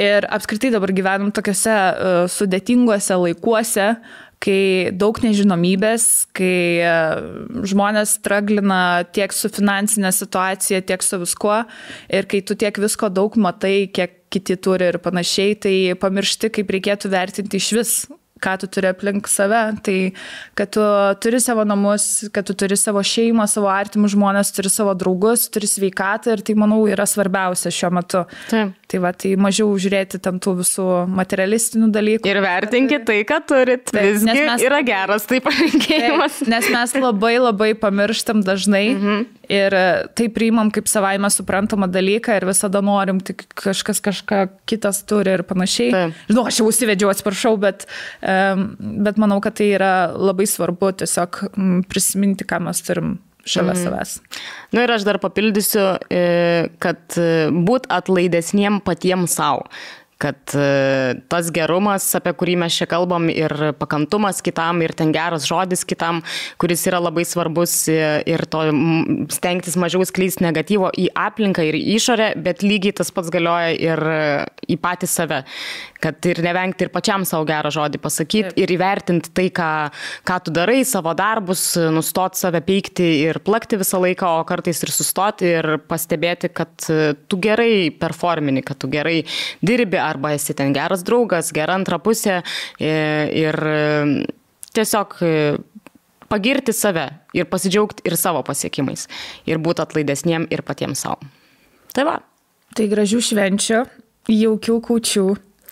Ir apskritai dabar gyvenam tokiuose uh, sudėtinguose laikuose, kai daug nežinomybės, kai e, žmonės straglina tiek su finansinė situacija, tiek su viskuo ir kai tu tiek visko daug matai, kiek kiti turi ir panašiai, tai pamiršti, kaip reikėtų vertinti iš vis ką tu turi aplink save, tai kad tu turi savo namus, kad tu turi savo šeimą, savo artimus žmonės, turi savo draugus, turi sveikatą ir tai, manau, yra svarbiausia šiuo metu. Taip. Tai va, tai mažiau žiūrėti tam tų visų materialistinių dalykų. Ir vertinkite tai, ką turit. Taip, Visgi mes, yra geras tai palinkėjimas. Taip, nes mes labai labai pamirštam dažnai -hmm. ir tai priimam kaip savaime suprantamą dalyką ir visada norim, tik kažkas kažką kitas turi ir panašiai. Taip. Žinau, aš jau užsivedžiau, atsiprašau, bet, bet manau, kad tai yra labai svarbu tiesiog prisiminti, ką mes turim šalia mm. savęs. Na nu ir aš dar papildysiu, e, kad e, būt atlaidesniem patiems savo kad e, tas gerumas, apie kurį mes čia kalbam, ir pakantumas kitam, ir ten geras žodis kitam, kuris yra labai svarbus e, ir to stengtis mažiau skleisti negatyvo į aplinką ir išorę, bet lygiai tas pats galioja ir į patį save. Kad ir nevengti ir pačiam savo gerą žodį pasakyti ir įvertinti tai, ką, ką tu darai, savo darbus, nustoti save peikti ir plakti visą laiką, o kartais ir sustoti ir pastebėti, kad tu gerai performini, kad tu gerai dirbi arba esi ten geras draugas, gera antra pusė e, ir e, tiesiog e, pagirti save ir pasidžiaugti ir savo pasiekimais ir būti atlaidesniem ir patiems savo. Tai va. Tai gražių švenčių, jaukių kučių.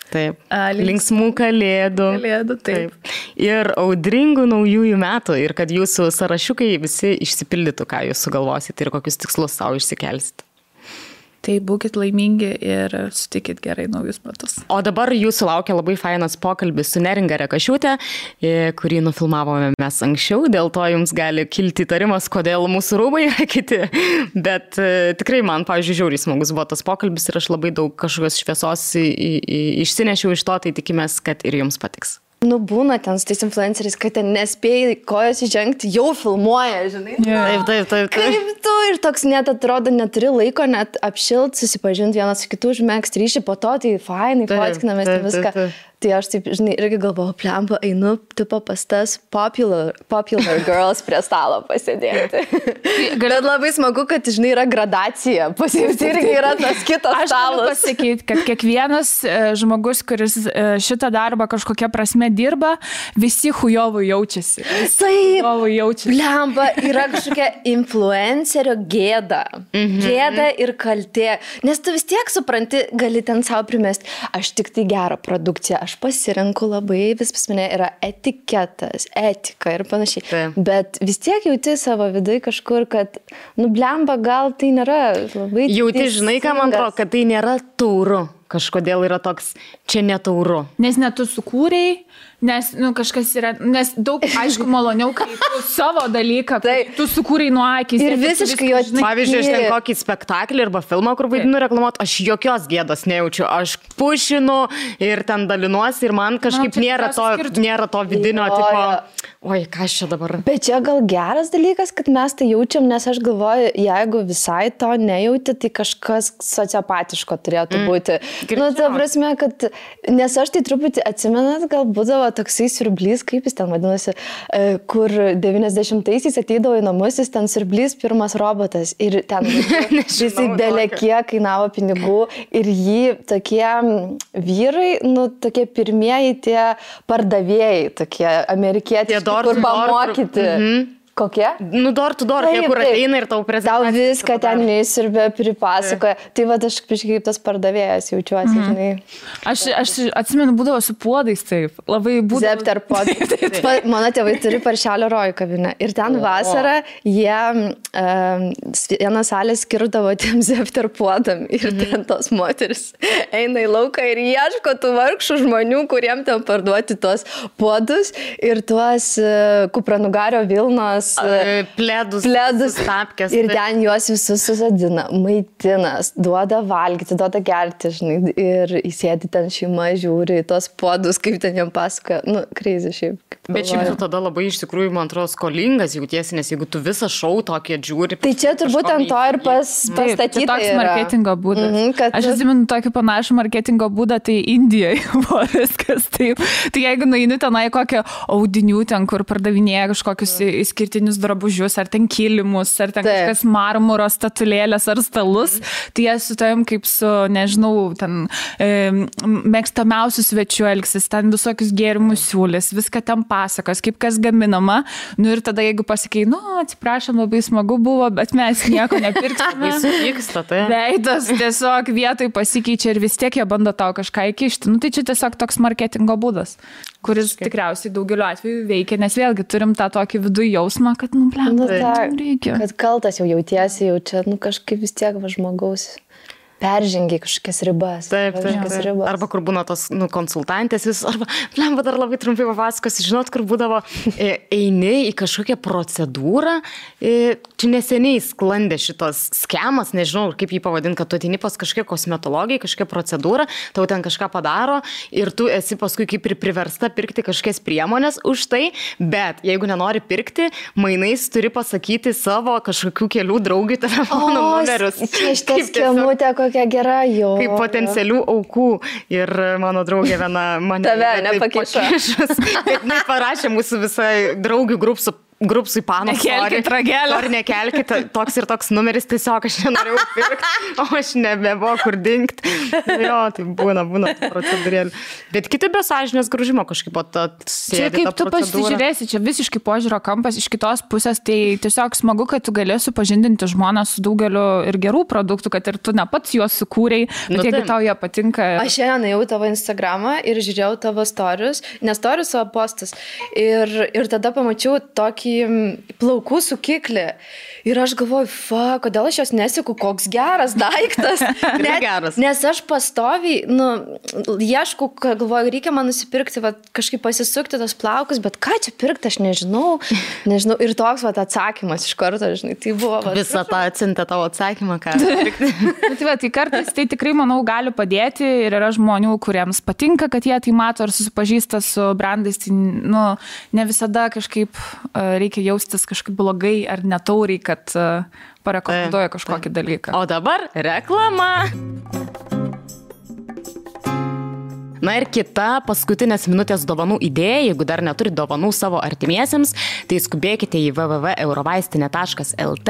Taip. A, links... Linksmų kalėdų. Kalėdų, taip. taip. Ir audringų naujųjų metų ir kad jūsų sąrašiukai visi išsipildytų, ką jūs sugalvosite ir kokius tikslus savo išsikelsite. Tai būkite laimingi ir sutikit gerai naujus metus. O dabar jūsų laukia labai fainas pokalbis su Neringa Rekašiūtė, e, kurį nufilmavome mes anksčiau, dėl to jums gali kilti įtarimas, kodėl mūsų rūbai yra kiti. Bet e, tikrai man, pavyzdžiui, žiauriai smagus buvo tas pokalbis ir aš labai daug kažkokios šviesos išsinešiau iš to, tai tikimės, kad ir jums patiks. Nu būna ten su tais influenceriais, kad ten nespėjai kojas įžengti, jau filmuoja, žinai. Taip, taip, taip. taip. Kaip tu ir toks net atrodo, neturi laiko net apšilt, susipažinti vienas su kitu, užmėgsti ryšį, po to tai fainai, fotkinamės taip, viską. taip, taip. Tai aš taip, žinai, irgi galvoju, plemba, einu, tipo pas tas popular, popular girls prie stalo pasėdėti. Bet labai smagu, kad, žinai, yra gradacija, pasijauti irgi yra tas kitas Aš stalas. pasakyti, kad kiekvienas e, žmogus, kuris e, šitą darbą kažkokia prasme dirba, visi hujovų jaučiasi. Visi hujovų jaučiasi. Blemba, yra kažkokia influencerio gėda. Mhm. Gėda ir kaltė. Nes tu vis tiek supranti, gali ten savo primesti, aš tik tai gerą produkciją, aš pasirinku labai, vis pas mane yra etiketas, etika ir panašiai. Taip. Bet vis tiek jauti savo viduje kažkur, kad, nu, blemba, gal tai nėra labai... Jauti, žinai, ką man atrodo, teisingas. kad tai nėra tauru. Kažkodėl yra toks, čia netauru. Nes ne tu sukūrėjai, nes nu, kažkas yra, nes daug, aišku, maloniau, kai tu savo dalyką, Taip. tu sukūrėjai nuo akis. Ir visiškai jo žinai. Pavyzdžiui, aš ten kokį spektaklį arba filmą, kur vaidinu reklamuot, aš jokios gėdos nejaučiu. Aš pušinu ir ten dalinuosi ir man kažkaip čia nėra, to, skirtumas. nėra to vidinio Jo, tipo, jo. oi, ką aš čia dabar. Bet čia gal geras dalykas, kad mes tai jaučiam, nes aš galvoju, jeigu visai to nejauti, tai kažkas sociopatiško turėtų būti. Na, nu, ta prasme, kad, nes aš tai truputį atsimenat, gal būdavo toksai siurblys, kaip jis ten vadinasi, e, kur 90-aisiais ateidavo į namus, jis ten siurblys pirmas robotas ir ten jisai kiek kainavo pinigų ir jį tokie vyrai, nu, tokie pirmieji tie pardavėjai, tokie amerikiečiai, kur- pamokyti. Mhm. Kokie? Nu, dar tu dar, tie, Taip, kur taip. ateina ir tau Tau prezentavo. viską ten neįsirbė, pripasakoja. Tai va aš kažkaip kaip tas pardavėjas jaučiuosi, Mhm. žinai. Aš, aš atsimenu, būdavo su puodais taip. Labai būdavo. Zepter pod. Pa- Mano tėvai turi paršelio rojų kavinę. Ir ten vasarą jie um, vieną salę skirdavo tiem zepter podam. Ir Mhm. ten tos moteris eina į lauką ir ieško tų vargšų žmonių, kuriem ten parduoti tos podus ir tuos uh, kupranugario Vilnos. Uh, Pledus. pledus Tapkės. Ir ten juos visus susadina, maitina, duoda valgyti, duoda gerti, žinai, ir įsėdi ten šeima, žiūri į tos podus, kaip ten jam pasakoja. Nu, kreizį šiaip. Bet šiaip tu tada labai iš tikrųjų, man atrodo, skolingas jautiesi, nes jeigu tu visą šou tokį žiūri. Tai čia turbūt ant to ir pas, pastatyti. toks marketingo būdas. Mhm, kad Aš atsimenu tokį panašų marketingo būdą, tai Indijoje buvo viskas taip. Tai jeigu nueini tenai kokią audinių ten, kur pardavinėja kažkokius išskirtinius drabužius, ar ten kilimus, ar ten Taip. kažkas marmuro statulėlės ar stalus, tai jie su tavim kaip su, nežinau, ten e, mėgstamiausių svečių elgsis, ten visokius gėrimus siūlės, viską ten pasakos, kaip kas gaminama. Nu ir tada jeigu pasakai, nu, atsiprašom, labai smagu buvo, bet mes nieko nepirksime. Jis vyksta, tai. Veidas tiesiog vietoj pasikeičia ir vis tiek jie bando tau kažką įkišti. Nu, tai čia tiesiog toks marketingo būdas, kuris tikriausiai daugeliu atveju veikia, nes vėlgi turim tą tokį vidų jausmą, kad, nu, blem, Nu, tai ta, reikia. kad kaltas jau jautiesi, jau čia, nu, kažkaip vis tiek va žmogaus peržengiai kažkokias ribas. Taip, taip, kažkokias taip. ribas. Arba kur būna tos nu, konsultantės, vis, arba, blemba, dar labai trumpai papasakosiu, žinot, kur būdavo, e, eini į kažkokią procedūrą, e, čia neseniai sklandė šitas schemas, nežinau, kaip jį pavadinti, kad tu ateini pas kažkokią kosmetologiją, kažkokią procedūrą, tau ten kažką padaro ir tu esi paskui kaip ir priversta pirkti kažkokias priemonės už tai, bet jeigu nenori pirkti, mainais turi pasakyti savo kažkokių kelių draugių telefonų numerius. Šitą Kaip tiesiog- skemutę kokia gera jo. kaip potencialių aukų. Ir mano draugė viena mane Tave kad jinai parašė mūsų visai draugių grupsų. Grupsui pano. Nekelkit ragelio. Ar nekelkit, toks ir toks numeris, tiesiog aš nenorėjau pirkti, o aš nebebuvo kur dingti. Jo, tai būna, būna tų procedūrėlį. Bet kiti be sąžinės grūžimo kažkaip pat Čia kaip tu pasižiūrėsi, čia visiškai požiūrio kampas iš kitos pusės, tai tiesiog smagu, kad tu galėsi pažindinti žmonės su daugeliu ir gerų produktų, kad ir tu ne pats juos sukūrei, bet Nu, jeigu tau jie patinka. Aš šiandien ėjau tavo Instagramą ir žiūrėjau tavo storius, nes storius savo postus. Ir, ir tada pamačiau tokį tokį plaukų sukiklį. Ir aš galvoju, fa, kodėl aš jos nesiku, koks geras daiktas. Net, geras. Nes aš pastoviai, nu, ieškau, galvoju, reikia man nusipirkti, va, kažkaip pasisukti tos plaukus, bet ką čia pirkti, aš nežinau. nežinau. Ir toks va, atsakymas iš karto, žinai, tai buvo. Va, Visą tą atsintę tavo atsakymą, ką pirkti. tai, va, tai kartais tai tikrai, manau, gali padėti ir yra žmonių, kuriems patinka, kad jie tai mato ir susipažįsta su brandais. Tai, nu, ne visada kažkaip uh, reikia jaustis kažkaip blogai ar netauriai, kad uh, parekomenduoja kažkokį dalyką. O dabar reklama. Na ir kita paskutinės minutės dovanų idėja, jeigu dar neturi dovanų savo artimiesiems, tai skubėkite į www.eurovaistinė.lt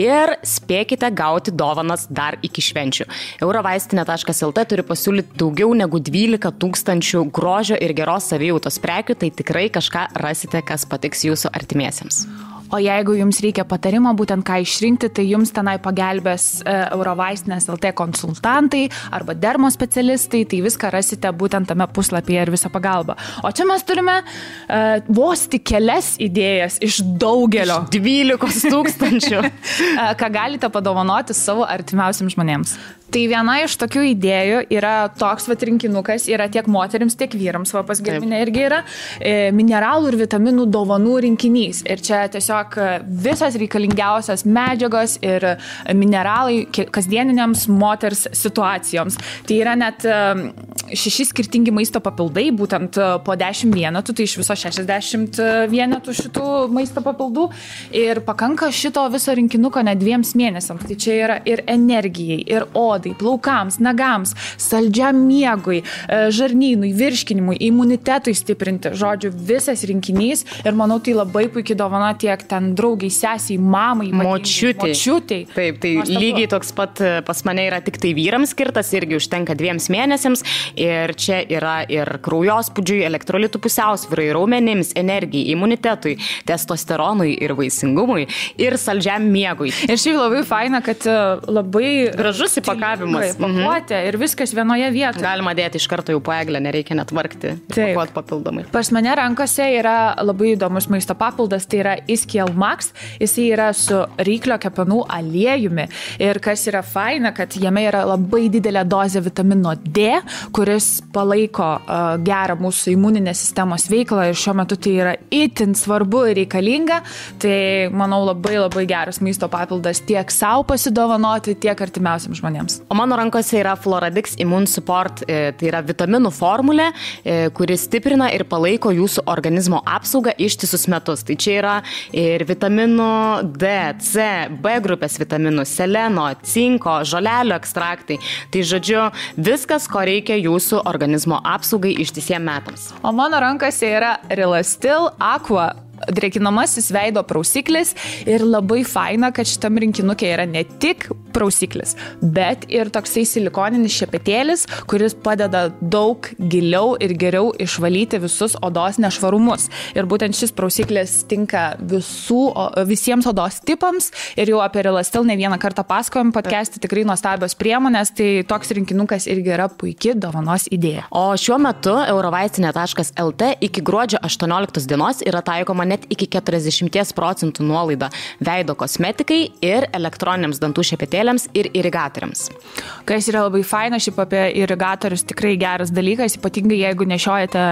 ir spėkite gauti dovanas dar iki švenčių. Eurovaistinė.lt turi pasiūlyti daugiau negu 12 tūkstančių grožio ir geros savijautos prekių, tai tikrai kažką rasite, kas patiks jūsų artimiesiems. O jeigu jums reikia patarimo, būtent ką išrinkti, tai jums tenai pagelbės e, Eurovaistinės LT konsultantai arba dermo specialistai, tai viską rasite būtent tame puslapyje ir visą pagalbą. O čia mes turime uh, vos tik kelias idėjas iš daugelio. Iš 12 tūkstančių. ką galite padovanoti savo artimiausiams žmonėms. Tai viena iš tokių idėjų yra toks vat rinkinukas, yra tiek moteriams, tiek vyrams, va pas gelminė irgi yra e, mineralų ir vitaminų dovanų rinkinys. Ir čia tiesiog visas reikalingiausias medžiagos ir mineralai kasdieniniams moters situacijoms. Tai yra net e, šeši skirtingi maisto papildai, būtent po 10 vienetų, tai iš viso 60 vienetų šitų maisto papildų. Ir pakanka šito viso rinkinuko net dviems mėnesiams. Tai čia yra ir energijai, ir odai odai, plaukams, nagams, saldžiam miegui, e, žarnynui, virškinimui, imunitetui stiprinti. Žodžiu, visas rinkinys ir manau, tai labai puikiai dovana tiek ten draugiai, sesiai, mamai, močiutė. Močiutei. Taip, tai Nuostabu. lygiai toks pat e, pas mane yra tik tai vyrams skirtas, irgi užtenka dviems mėnesiams ir čia yra ir kraujospūdžiui, elektrolitų pusiausvyrai, raumenims, energijai, imunitetui, testosteronui ir vaisingumui ir saldžiam miegui. Ir šiaip labai faina, kad e, labai gražus įpakavimas įpakavimas. Pakuotė mhm. ir viskas vienoje vietoje. Galima dėti iš karto jau paeglę, nereikia net vargti. Taip. Papildomai. Pas mane rankose yra labai įdomus maisto papildas, tai yra Iskiel Max. Jisai yra su ryklio kepenų aliejumi. Ir kas yra faina, kad jame yra labai didelė dozė vitamino D, kuris palaiko uh, gerą mūsų imuninės sistemos veiklą ir šiuo metu tai yra itin svarbu ir reikalinga. Tai manau labai labai geras maisto papildas tiek savo pasidovanoti, tiek artimiausiams žmonėms. O mano rankose yra Floradix Immune Support, e, tai yra vitaminų formulė, e, kuri stiprina ir palaiko jūsų organizmo apsaugą ištisus metus. Tai čia yra ir vitaminų D, C, B grupės vitaminų, seleno, cinko, žolelio ekstraktai. Tai žodžiu, viskas, ko reikia jūsų organizmo apsaugai ištisiems metams. O mano rankose yra Relastil Aqua drėkinamasis veido prausiklis ir labai faina, kad šitam rinkinukė yra ne tik prausiklis, bet ir toksai silikoninis šepetėlis, kuris padeda daug giliau ir geriau išvalyti visus odos nešvarumus. Ir būtent šis prausiklis tinka visų, visiems odos tipams ir jau apie Relastil ne vieną kartą pasakojom, patkesti tikrai nuostabios priemonės, tai toks rinkinukas irgi yra puikia dovanos idėja. O šiuo metu eurovaistinė.lt iki gruodžio 18 dienos yra taikoma net iki 40 procentų nuolaida veido kosmetikai ir elektroniniams dantų šepetėliams ir irigatoriams. Kas yra labai faina, šiaip apie irigatorius tikrai geras dalykas, ypatingai jeigu nešiojate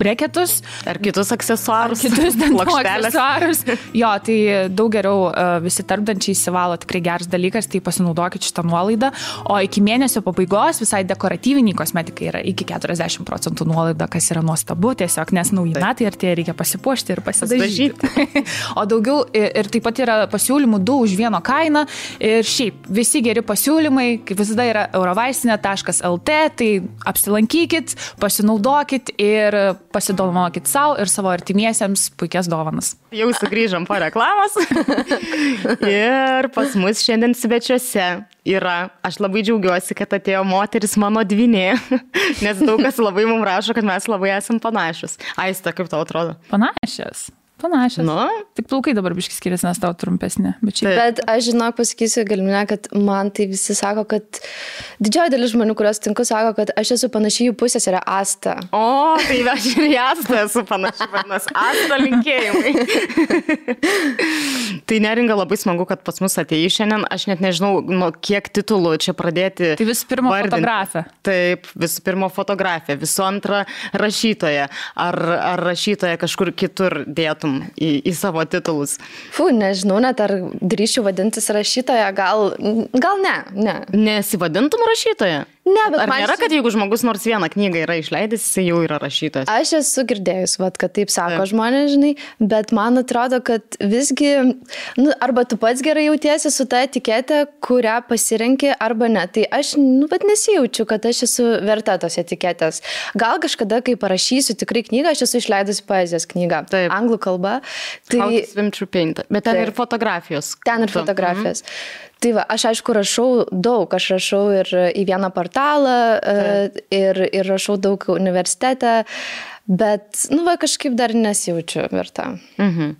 breketus. Ar kitus aksesuarus. Ar kitus aksesuarus. Jo, tai daug geriau uh, visi tarpdančiai įsivalo, tikrai geras dalykas, tai pasinaudokit šitą nuolaidą. O iki mėnesio pabaigos visai dekoratyviniai kosmetikai yra iki 40 procentų nuolaida, kas yra nuostabu, tiesiog nes nauji metai ir tie reikia pasipuošti ir pasidažyti. o daugiau ir taip pat yra pasiūlymų 2 už vieną kainą ir šiaip visi geri pasiūlymai, kaip visada yra eurovaistinė.lt, tai apsilankykit, pasinaudokit ir pasidovanokit savo ir savo artimiesiems puikias dovanas. Jau sugrįžom po reklamos. ir pas mus šiandien svečiuose yra, aš labai džiaugiuosi, kad atėjo moteris mano dvinė, nes daug kas labai mums rašo, kad mes labai esam panašus. Aista, kaip tau atrodo? Panašios. Panašios. Nu, Tik plaukai dabar biškis skiriasi, nes tau trumpesnė. Bet šiaip. Bet aš žinok, pasakysiu galimybę, kad man tai visi sako, kad didžioji dalis žmonių, kuriuos tinku, sako, kad aš esu panašiai jų pusės yra Asta. o, tai aš ir jasna esu panaši, vadinasi, asta linkėjimai. tai neringa labai smagu, kad pas mus atėjai šiandien. Aš net nežinau, nuo kiek titulų čia pradėti. Tai visų pirma vardinti. fotografė. Taip, visų pirma fotografė, visų antra rašytoja. Ar, ar rašytoja kažkur kitur dėtum į, į savo titulus? Fu, nežinau, net ar drįšiu vadintis rašytoja, gal, gal ne, ne. Nesivadintum rašytoja? Ne, bet Ar man nėra, kad jeigu žmogus nors vieną knygą yra išleidęs, jis jau yra rašytojas? Aš esu girdėjus, vat, kad taip sako Taip. žmonės, žinai, bet man atrodo, kad visgi, nu, arba tu pats gerai jautiesi su ta etiketė, kurią pasirenki, arba ne. Tai aš, nu, bet nesijaučiu, kad aš esu verta tos etiketės. Gal kažkada, kai parašysiu tikrai knygą, aš esu išleidusi poezijos knygą. Taip. Anglų kalba. Tai... Bet ten Taip. ir fotografijos. Ten ir Tu. fotografijas. Mhm. Tai va, aš aišku rašau daug, aš rašau ir į vieną portalą, e, ir, ir rašau daug universitete, bet, nu va, kažkaip dar nesijaučiu verta. Mhm.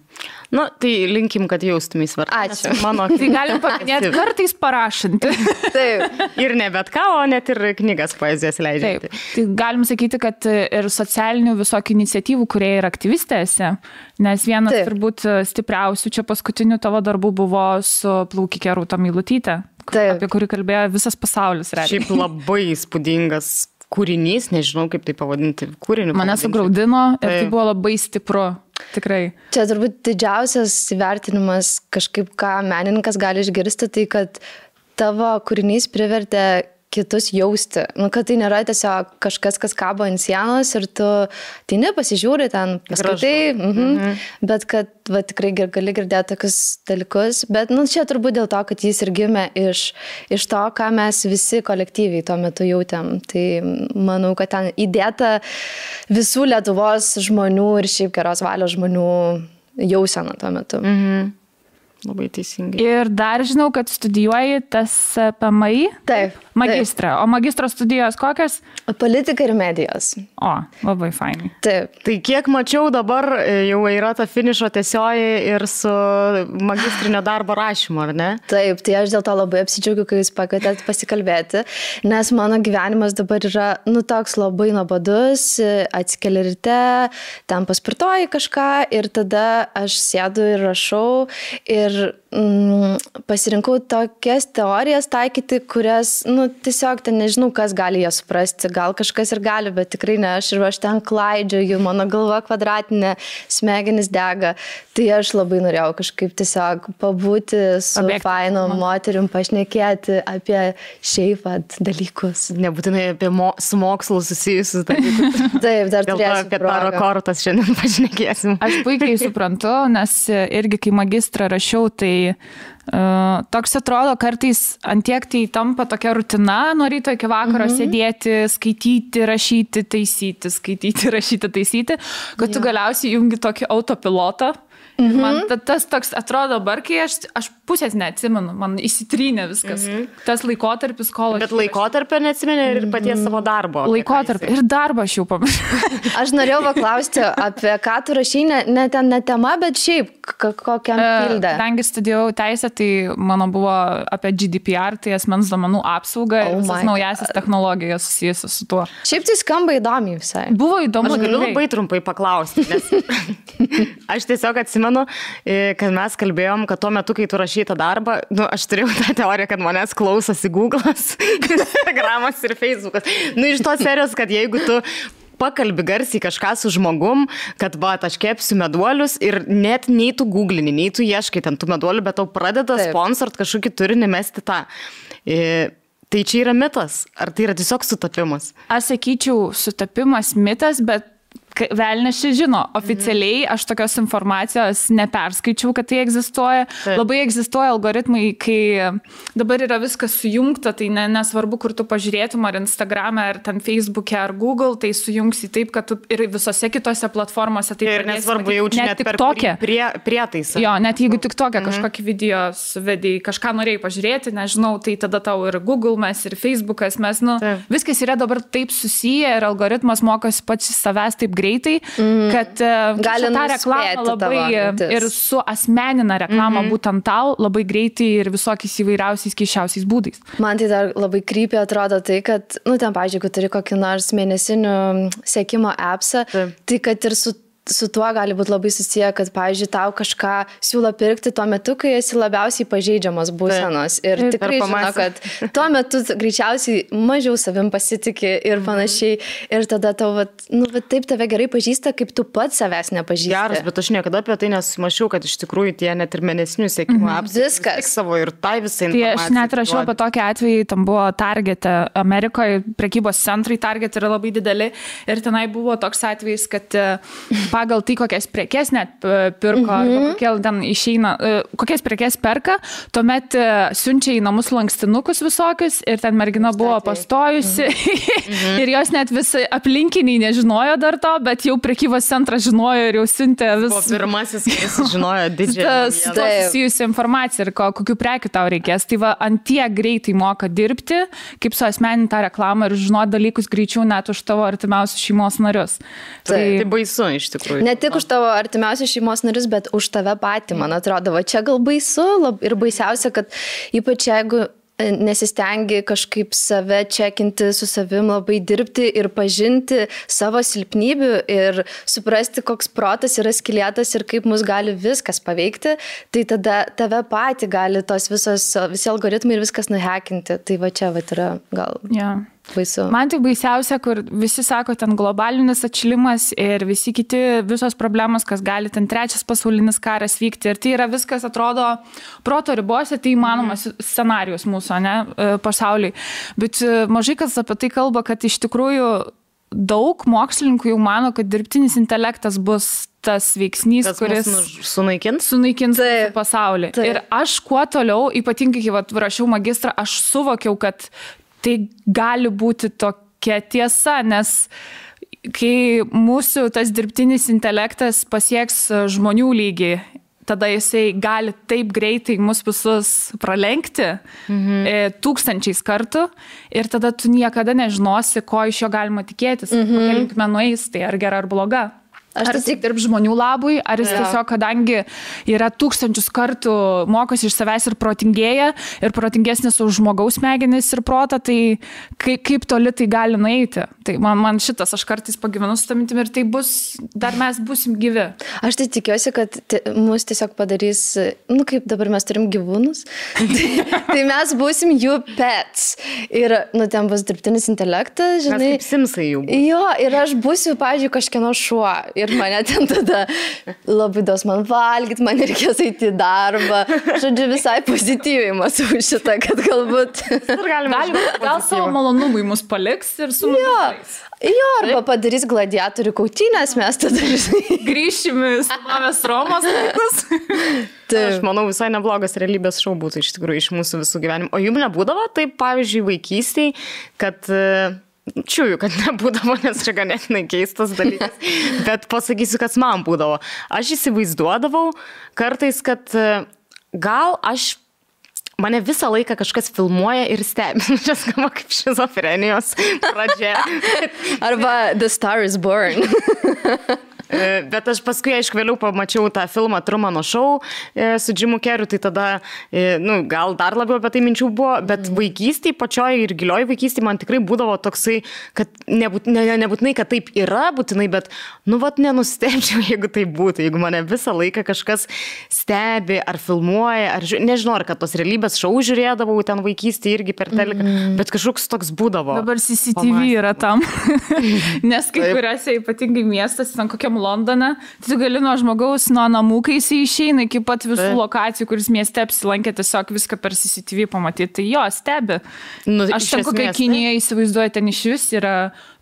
Nu, tai linkim, kad jaustumės verta. Ačiū. Mano Tai galim paminėti kartais parašanti. Taip. Ir ne bet ką, o net ir knygas poezijos leidžia. Taip. Tai galim sakyti, kad ir socialinių visokių iniciatyvų, kurie yra aktyvistėse, nes vienas Taip. Turbūt stipriausių čia paskutinių tavo darbų buvo su plaukikė Rūta Milutytė, Taip. apie kurį kalbėjo visas pasaulis. realiai. Šiaip labai įspūdingas kūrinys, nežinau kaip tai pavadinti. Kūrinį. Mane pavadinčiau. sugraudino ir tai Taip. buvo labai stipru. Tikrai. Čia turbūt didžiausias įvertinimas kažkaip, ką menininkas gali išgirsti, tai kad tavo kūrinys privertė kitus jausti. Nu, kad tai nėra tiesiog kažkas, kas kabo ant sienos ir tu ateini, pasižiūri ten, paskaitai, mhm. Mhm. bet kad va, tikrai gali girdėti tokius dalykus. Bet nu, čia turbūt dėl to, kad jis ir gimė iš, iš to, ką mes visi kolektyviai tuo metu jautėm. Tai manau, kad ten įdėta visų Lietuvos žmonių ir šiaip geros valios žmonių jausena tuo metu. Mhm. Labai teisingai. Ir dar žinau, kad studijuoji tas PMI Taip. magistrą. O magistro studijos kokios? Taip. Politika ir medijos. O, labai fainai. Taip. Tai kiek mačiau dabar e, jau yra ta finišo tiesioji ir su magistrinio darbo rašymu, ar ne? Taip, tai aš dėl to labai apsidžiaugiu, kai jūs pakvietėt pasikalbėti, nes mano gyvenimas dabar yra, nu, toks labai nuobodus, atsikeli ryte, ten paspirtoji kažką ir tada aš sėdu ir rašau ir mm, pasirinkau tokias teorijas taikyti, kurias, nu, tiesiog ten nežinau, kas gali jas suprasti, gal kažkas ir gali, bet tikrai ne aš ir aš ten klaidžioju, mano galva kvadratinė, smegenis dega, tai aš labai norėjau kažkaip tiesiog pabūti su Pabėgti. fainom moterim, pašnekėti apie šiaip vat dalykus. Nebūtinai apie mo su mokslu susijusius dalykus. Taip, dar Dėl to turėsiu apie taro kortas šiandien pašnekėsim. Aš puikiai suprantu, nes irgi kai magistrą rašiau, tai uh, toks atrodo kartais antiek tai tampa tokia rutina, nuo ryto iki vakaro mhm. sėdėti, skaityti, rašyti, taisyti, skaityti, rašyti, taisyti, kad tu galiausiai jungi tokį autopilotą. Mhm. Man ta, tas toks atrodo dabar, kai aš, aš pusės neatsimenu, man įsitrynė viskas. Mhm. Tas laikotarpis, kol. Bet laikotarpio neatsimeni ir paties savo darbo. apie ką Laikotarpį. jisai. Ir darbą aš jau pamiršau. Aš norėjau paklausti, apie ką tu rašai, ne, ne ten ne tema, bet šiaip kokiam E, filde. Kadangi studijavau teisę, tai mano buvo apie GDPR, tai asmens duomenų apsaugą Oh ir naujasis technologijas susijusias su tuo. Šiaip tai skamba įdomiai visai. Buvo įdomu. Aš galiu tikrai. labai trumpai paklausti, nes aš tiesiog atsimenu, e, kad mes kalbėjom, kad tuo metu, kai tu rašy tą darbą, nu, aš turėjau tą teoriją, kad manęs klausosi Google'as, Instagram'as ir Facebook'as. Nu, iš tos serijos, kad jeigu tu pakalbi garsiai kažką su žmogum, kad va, aš kepsiu meduolius ir net nei tu googlini, nei tu ieškai ten tų meduolių, bet tau pradeda Taip. sponsort kažkokį turinį mesti tą. E, tai čia yra mitas, ar tai yra tiesiog sutapimas? Aš sakyčiau, sutapimas mitas, bet Velnes čia žino, oficialiai aš tokios informacijos neperskaičiau, kad tai egzistuoja. Taip. Labai egzistuoja algoritmai, kai dabar yra viskas sujungta, tai ne, nesvarbu, kur tu pažiūrėtum, ar Instagram'e, ar ten Facebook'e, ar Google, tai sujungsi taip, kad tu ir visose kitose platformose tai Ir nesvarbu, jaučiu net, net tokią. kurį prie, prietaisą. Jo, net jeigu tik tokią kažkokį video suvedėjai, kažką norėjai pažiūrėti, nežinau, tai tada tau ir Google mes, ir Facebookas mes, nu, Taip. viskas yra dabar taip susiję ir algoritmas mokosi pats savęs taip greitai, greitai, mm. kad uh, Gali tą reklamą labai ir su asmenina reklama mm -hmm. būtent tau labai greitai ir visokiais įvairiausiais keiščiausiais būdais. Man tai dar labai krypė atrodo tai, kad, nu, ten, pažiūrėjau, turi kokį nors mėnesinių sėkimo appsą, tai kad ir su su tuo gali būti labai susiję, kad, pavyzdžiui, tau kažką siūlo pirkti tuo metu, kai esi labiausiai pažeidžiamas būsenos. Ir Taip, tikrai žino, kad tuo metu greičiausiai mažiau savim pasitikė ir mhm. panašiai. Ir tada tau, vat, nu, vat, taip tave gerai pažįsta, kaip tu pats savęs nepažįsti. Geras, bet aš niekada apie tai nesumašiau, kad iš tikrųjų tie net ir mėnesinių sėkimų mhm. apsai. Viskas. Savo ir tai visai. Tai aš net rašiau apie tokį atvejį, tam buvo Target, e, Amerikoje prekybos centrai Target yra labai dideli ir tenai buvo toks atvejis, kad e, pagal tai, kokias prekes net e, pirko, mm -hmm. kokie ten išeina, e, kokias prekes perka, tuomet e, siunčia į namus lankstinukus visokius ir ten mergina buvo pastojusi mm -hmm. ir jos net visi aplinkiniai nežinojo dar to, bet jau prekybos centras žinojo ir jau siuntė vis. Buvo pirmasis, kuris žinojo didžiąją susijusią informaciją ir ko, kokių prekių tau reikės. Tai va, ant tiek greitai moka dirbti, kaip su asmeninta reklama ir žinoti dalykus greičiau net už tavo artimiausius šeimos narius. Tai, tai baisu iš tikrųjų tikrųjų. Ne tik už tavo artimiausius šeimos narius, bet už tave patį, man atrodo. Va čia gal baisu lab, ir baisiausia, kad ypač jeigu e, nesistengi kažkaip save čekinti, su savim labai dirbti ir pažinti savo silpnybių ir suprasti, koks protas yra skilėtas ir kaip mus gali viskas paveikti, tai tada tave patį gali tos visos, visi algoritmai ir viskas nuhekinti. Tai va čia va yra gal. Yeah. Baisu. Man tai baisiausia, kur visi sako, ten globalinis atšilimas ir visi kiti, visos problemos, kas gali ten trečias pasaulinis karas vykti. Ir tai yra viskas, atrodo, proto ribose, tai įmanomas mm. scenarius mūsų, ne, pasauliui. Bet e, mažai kas apie tai kalba, kad iš tikrųjų daug mokslininkų jau mano, kad dirbtinis intelektas bus tas veiksnys, tas kuris sunaikins, sunaikins taip, pasaulį. Taip. Ir aš kuo toliau, ypatingai kai vat, rašiau magistrą, aš suvokiau, kad tai gali būti tokia tiesa, nes kai mūsų tas dirbtinis intelektas pasieks žmonių lygį, tada jisai gali taip greitai mus visus pralenkti mhm. E, tūkstančiais kartų ir tada tu niekada nežinosi, ko iš jo galima tikėtis, mhm. kokia linkme nueis, tai ar gera ar bloga. Aš ar jis dirb žmonių labui, ar jis ja. tiesiog, kadangi yra tūkstančius kartų mokosi iš savęs ir protingėja, ir protingesnis už žmogaus smegenis ir protą, tai kaip, kaip toli tai gali nueiti. Tai man, man šitas, aš kartais pagyvenu su tamintim ir tai bus, dar mes busim gyvi. Aš tai tikiuosi, kad mus tiesiog padarys, nu kaip dabar mes turim gyvūnus, tai, tai mes busim jų pets. Ir, nu, ten bus dirbtinis intelektas, žinai. Mes kaip simsai. Bus. Jo, ir aš būsiu, pavyzdžiui, kažkieno šuo ir mane ten tada labai dos man valgyti, man reikės eiti į darbą. Žodžiu, visai pozityviai matau šitą, kad galbūt... Ir galima, gal, savo malonumui mus paliks ir su mumis. Jo. Jo, arba padarys gladiatorių kautynės, mes tada grįšim į senovės Romos laikus. Tai aš manau, visai neblogas realybės šau būtų iš tikrųjų iš mūsų visų gyvenimų. O jums nebūdavo taip, pavyzdžiui, vaikystėje, kad uh, Čiūju, kad nebūdavo, nes čia ganėtinai keistas dalykas, bet pasakysiu, kas man būdavo. Aš įsivaizduodavau kartais, kad e, gal aš mane visą laiką kažkas filmuoja ir stebi. Čia skamba kaip šizofrenijos pradžia. Arba The Star is Born. E, bet aš paskui, aišku, vėliau pamačiau tą filmą Trumano šou e, su Jimu Keriu, tai tada, e, nu, gal dar labiau apie tai minčių buvo, bet mm. vaikystėje, pačioj ir gilioj vaikystėje man tikrai būdavo toksai, kad nebūt, ne, nebūtinai, kad taip yra, būtinai, bet, nu, vat nenustebčiau, jeigu tai būtų, jeigu mane visą laiką kažkas stebi ar filmuoja, ar nežinau, ar kad tos realybės šou žiūrėdavau ten vaikystėje irgi per teleką, mm. bet kažkoks toks būdavo. Dabar CCTV Pamatė. yra tam, nes kai kuriuose ypatingai miestas, ten kokiam Londone, tai tu gali nuo žmogaus, nuo namų, kai jis išeina iki pat visų tai. lokacijų, kuris mieste apsilankė, tiesiog viską per CCTV pamatyti. Tai jo, stebi. Nu, Aš ten kokią Kiniją įsivaizduoju, ten iš vis yra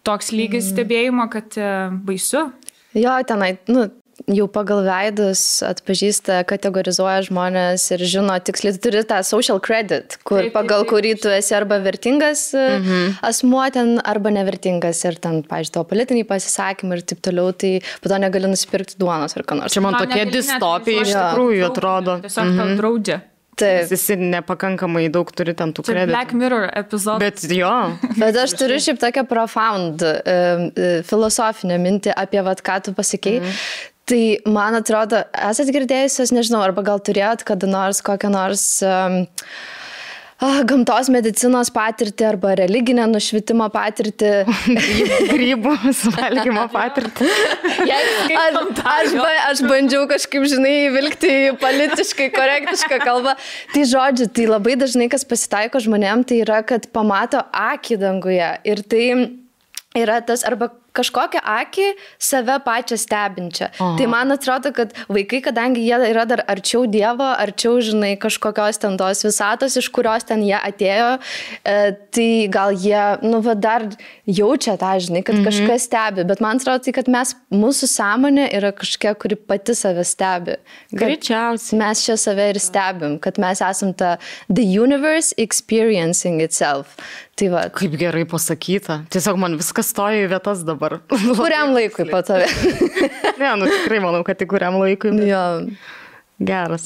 toks lygis mm. stebėjimo, kad e, baisu. Jo, tenai, nu, jau pagal veidus atpažįsta, kategorizuoja žmonės ir žino tiksliai, tu turi tą social credit, kur, taip, pagal taip, taip. kurį tu esi arba vertingas mm -hmm. asmuo ten, arba nevertingas ir ten, pažiūrėjau, tavo politiniai pasisakymai ir taip toliau, tai po to negali nusipirkti duonos ar ką nors. Čia man tokia distopija iš tikrųjų atrodo. Tiesiog mm -hmm. tau mhm. draudžia Taip. Jis nepakankamai daug turi ten tų kreditų. Black Mirror epizodų. Bet jo. Bet aš turiu šiaip tokią profound uh, filosofinę mintį apie vat, ką tu pasakėjai. Mm. Tai man atrodo, esate girdėjusios, nežinau, arba gal turėjot kada nors kokią nors um, gamtos medicinos patirtį arba religinę nušvitimo patirtį. Grybų suvalgymo patirtį. Ar, aš, ba, aš bandžiau kažkaip, žinai, vilkti politiškai korektišką kalbą. Tai žodžiu, tai labai dažnai, kas pasitaiko žmonėm, tai yra, kad pamato akį danguje. Ir tai yra tas arba kažkokią akį save pačią stebinčią. Aha. Tai man atrodo, kad vaikai, kadangi jie yra dar arčiau Dievo, arčiau, žinai, kažkokios ten tos visatos, iš kurios ten jie atėjo, e, tai gal jie, nu, va, dar jaučia tą, žinai, kad mhm. kažkas stebi. Bet man atrodo, tai, kad mes, mūsų sąmonė yra kažkokia, kuri pati save stebi. Greičiausiai. Mes čia save ir stebim, kad mes esam ta the universe experiencing itself. Tai va. Kaip gerai pasakyta. Tiesiog man viskas stoja į vietas dabar. Kuriam laikui po tave? ne, nu tikrai manau, kad tik kuriam laikui. Bet... Jo. Geras.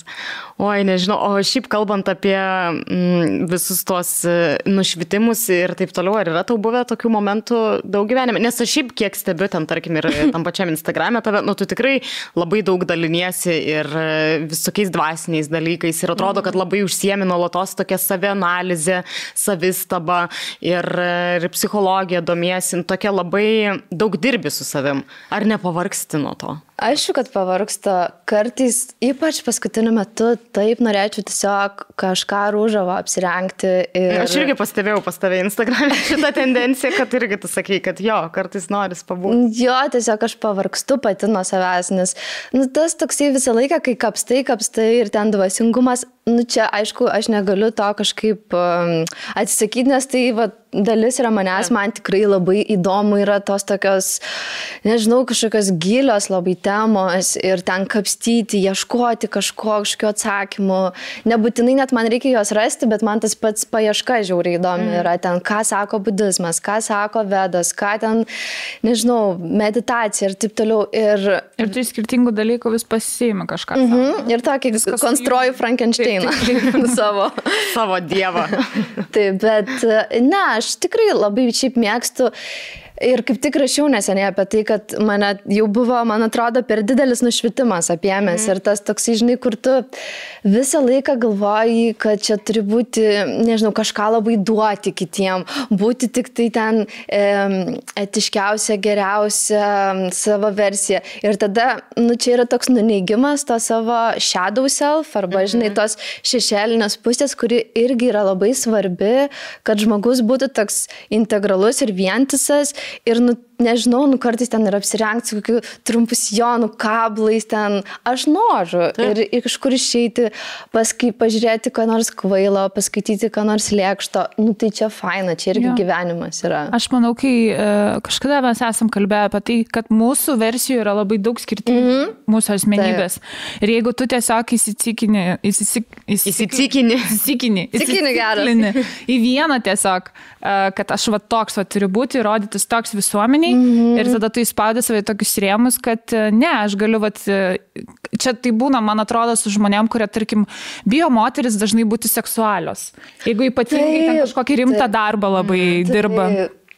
Oi, nežinau, o šiaip kalbant apie mm, visus tuos e, nušvitimus ir taip toliau, ar yra tau buvę tokių momentų daug gyvenime? Nes aš šiaip kiek stebiu ten, tarkim, ir tam pačiam Instagram'e tave, nu tu tikrai labai daug daliniesi ir e, visokiais dvasiniais dalykais ir atrodo, kad labai užsiemi nuolatos tokia savianalizė, savistaba ir, e, ir psichologija domiesi, tokia labai daug dirbi su savim. Ar nepavargsti nuo to? Aišku, kad pavargsta kartais, ypač paskutiniu metu, taip norėčiau tiesiog kažką rūžavo apsirengti. Ir... Aš irgi pastebėjau pas tave Instagram'e šitą tendenciją, kad irgi tu sakai, kad jo, kartais noris pabūti. Jo, tiesiog aš pavargstu pati nuo savęs, nes nu, tas toksai visą laiką, kai kapstai, kapstai ir ten dvasingumas, nu čia aišku, aš negaliu to kažkaip um, atsisakyti, nes tai va, dalis yra manęs, man tikrai labai įdomu yra tos tokios, nežinau, kažkokios gilios labai temos ir ten kapstyti, ieškoti kažko, kažkokio atsakymo. Nebūtinai net man reikia juos rasti, bet man tas pats paieška žiauriai įdomi mm. yra ten, ką sako budizmas, ką sako vedas, ką ten, nežinau, meditacija ir taip toliau. Ir, ir tu skirtingų dalykų vis pasiimi kažką. Mm -hmm. Ir tokį konstruoju Frankensteiną savo. savo dievą. taip, bet ne, aš tikrai labai šiaip mėgstu Ir kaip tik rašiau neseniai apie tai, kad mane jau buvo, man atrodo, per didelis nušvitimas apėmęs. Mm. Ir tas toksai, žinai, kur tu visą laiką galvoji, kad čia turi būti, nežinau, kažką labai duoti kitiem, būti tik tai ten e, etiškiausia, geriausia savo versija. Ir tada, nu, čia yra toks nuneigimas to savo shadow self, arba, -hmm. žinai, tos šešėlinės pusės, kuri irgi yra labai svarbi, kad žmogus būtų toks integralus ir vientisas ir nu, nežinau, nu kartais ten ir apsirengti su kokiu trumpu sijonu, kablais ten. Aš noriu Taip. ir, ir kažkur išeiti, paskui pažiūrėti, ką nors kvailo, paskaityti, ką nors lėkšto. Nu tai čia faina, čia irgi jo. gyvenimas yra. Aš manau, kai uh, kažkada mes esam kalbėję apie tai, kad mūsų versijų yra labai daug skirtingų mm -hmm. mūsų asmenybės. Taip. Ir jeigu tu tiesiog įsitikini, įsisik, įsitikini, įsitikini, įsitikini geras. Į vieną tiesiog, uh, kad aš va toks va turiu būti, rodytis toks visuomeniai. Mm -hmm. Ir tada tu įspaudai save tokius rėmus, kad e, ne, aš galiu, vat, e, čia tai būna, man atrodo, su žmonėm, kurie, tarkim, bijo moteris dažnai būti seksualios. Jeigu ypatingai kažkokį rimtą taip, darbą labai taip, dirba.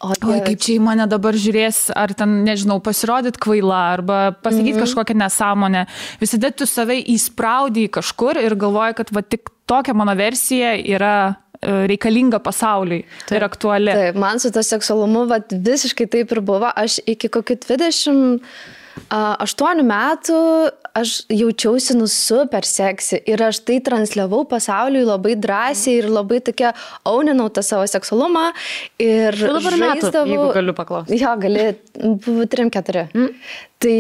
O, Oi, kaip čia į mane dabar žiūrės, ar ten, nežinau, pasirodyt kvaila, arba pasakyti mm -hmm. kažkokią nesąmonę. Visada tu save įspraudai kažkur ir galvoji, kad va tik tokia mano versija yra reikalinga pasauliui taip, ir aktuali. Taip, man su to seksualumu vat, visiškai taip ir buvo. Aš iki kokių 28 metų aš jaučiausi nu super seksi ir aš tai transliavau pasauliui labai drąsiai ir labai tokia auninau tą savo seksualumą. Ir dabar žaisdavau... metų, jeigu galiu paklausti. Jo, gali, buvo 3-4. Mm. Tai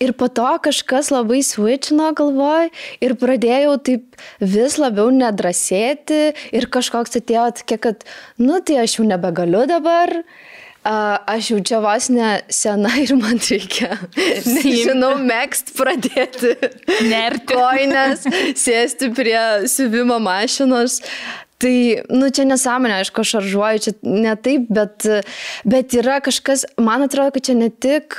Ir po to kažkas labai switchino galvoj ir pradėjau taip vis labiau nedrasėti ir kažkoks atėjo tokia, kad, nu tai aš jau nebegaliu dabar, aš jau čia vos ne sena ir man reikia, nežinau, mėgst pradėti. Nerti. Koinės, sėsti prie siuvimo mašinos. Tai, nu, čia nesąmonė, aišku, aš šaržuoju, čia ne taip, bet, bet yra kažkas, man atrodo, kad čia ne tik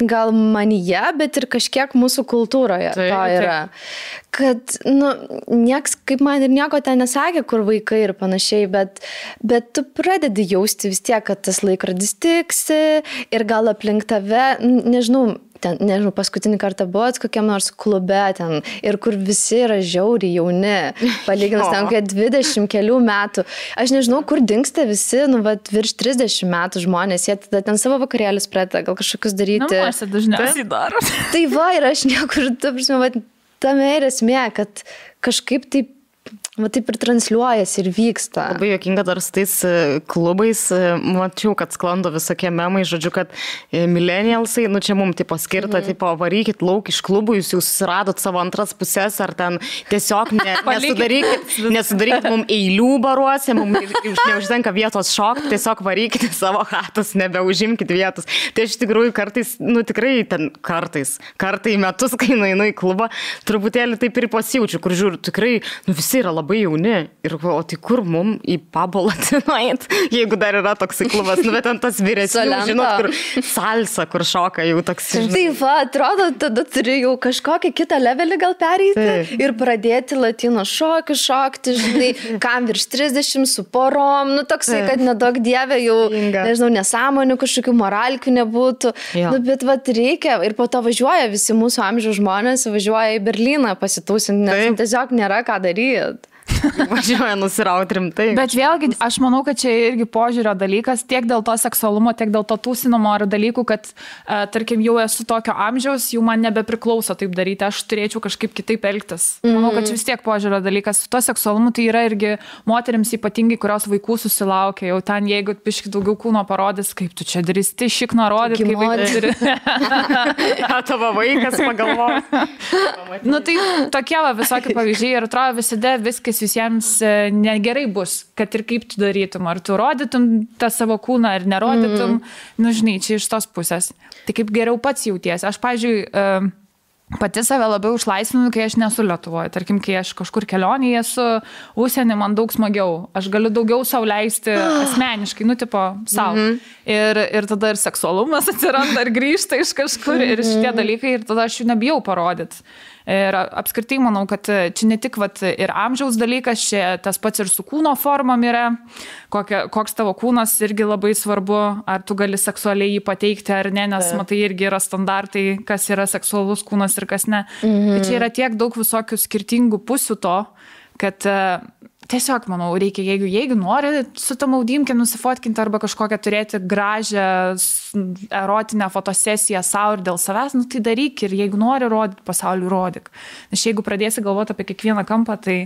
gal manyje, bet ir kažkiek mūsų kultūroje taip, to yra. Taip. Kad, nu, nieks, kaip man ir nieko ten nesakė, kur vaikai ir panašiai, bet, bet tu pradedi jausti vis tiek, kad tas laikrodis tiksi ir gal aplink tave, nežinau, ten, nežinau, paskutinį kartą buvot kokiam nors klube ten ir kur visi yra žiauriai jauni, palyginus ten kokie 20 kelių metų. Aš nežinau, kur dinksta visi, nu, va, virš 30 metų žmonės, jie tada ten savo vakarėlius pradeda gal kažkokius daryti. Namuose dažniausiai daro. Tai va, ir aš niekur, ta prasme, va, tame ir esmė, kad kažkaip taip Va taip ir transliuojasi ir vyksta. Labai jokinga dar su tais e, klubais, e, mačiau, kad sklando visokie memai, žodžiu, kad e, millennialsai, nu čia mums tipo skirta, mm. tipo varykit lauk iš klubų, jūs jau susiradot savo antras pusės, ar ten tiesiog ne, nesudarykit, nesudarykit mums eilių baruose, mums neužtenka vietos šokti, tiesiog varykit savo hatus, nebeužimkit vietos. Tai iš tikrųjų kartais, nu tikrai ten kartais, kartai metus, kai nueinu į klubą, truputėlį taip ir pasijaučiu, kur žiūriu, tikrai, nu visi yra labai labai jauni. Ir, o tai kur mum į pabalatį nueit, jeigu dar yra toks klubas, nu bet ant tas vyresnis, žinot, kur salsa, kur šoka jau toks. Tai va, atrodo, tada turi jau kažkokį kitą levelį gal pereiti tai. ir pradėti latino šokį šokti, žinai, kam virš 30 su porom, nu toksai, tai. kad nedaug dievė jau, Inga. nežinau, nesąmonių kažkokių moralkių nebūtų. Jo. Nu, bet va, reikia ir po to važiuoja visi mūsų amžiaus žmonės, važiuoja į Berliną pasitūsinti, nes Taip. tiesiog nėra ką daryti. Važiuoja nusirauti rimtai. Bet vėlgi, aš manau, kad čia irgi požiūrio dalykas, tiek dėl to seksualumo, tiek dėl to tūsinimo ar dalykų, kad, uh, tarkim, jau esu tokio amžiaus, jau man nebepriklauso taip daryti, aš turėčiau kažkaip kitaip elgtis. Manau, kad čia vis tiek požiūrio dalykas. Su to seksualumu tai yra irgi moteriams ypatingai, kurios vaikų susilaukia, jau ten, jeigu piški daugiau kūno parodys, kaip tu čia drįsti šikną rodyti, kaip turi. ja, tavo vaikas pagalvoja. nu tai tokie va, visokie pavyzdžiai ir atrodo visada viskas visiems e, negerai bus, kad ir kaip tu darytum, ar tu rodytum tą savo kūną, ar nerodytum, mm. nu žinai, čia iš tos pusės. Tai kaip geriau pats jauties. Aš, pažiūrėjau, pati save labiau išlaisvinu, kai aš nesu Lietuvoje. Tarkim, kai aš kažkur kelionėje esu, užsienį man daug smagiau. Aš galiu daugiau savo leisti asmeniškai, nu, tipo, savo. Mm -hmm. ir, ir tada ir seksualumas atsiranda, ir grįžta iš kažkur, ir šitie dalykai, ir tada aš jų nebijau parodyti. Ir apskritai manau, kad čia ne tik vat, ir amžiaus dalykas, čia tas pats ir su kūno formom yra, kokia, koks tavo kūnas irgi labai svarbu, ar tu gali seksualiai jį pateikti ar ne, nes tai. matai irgi yra standartai, kas yra seksualus kūnas ir kas ne. Mhm. Tai čia yra tiek daug visokių skirtingų pusių to, kad tiesiog, manau, reikia, jeigu, jeigu nori su tam audimkė nusifotkinti arba kažkokią turėti gražią erotinę fotosesiją savo ir dėl savęs, nu tai daryk ir jeigu nori rodyti pasauliu, rodyk. Nes jeigu pradėsi galvoti apie kiekvieną kampą, tai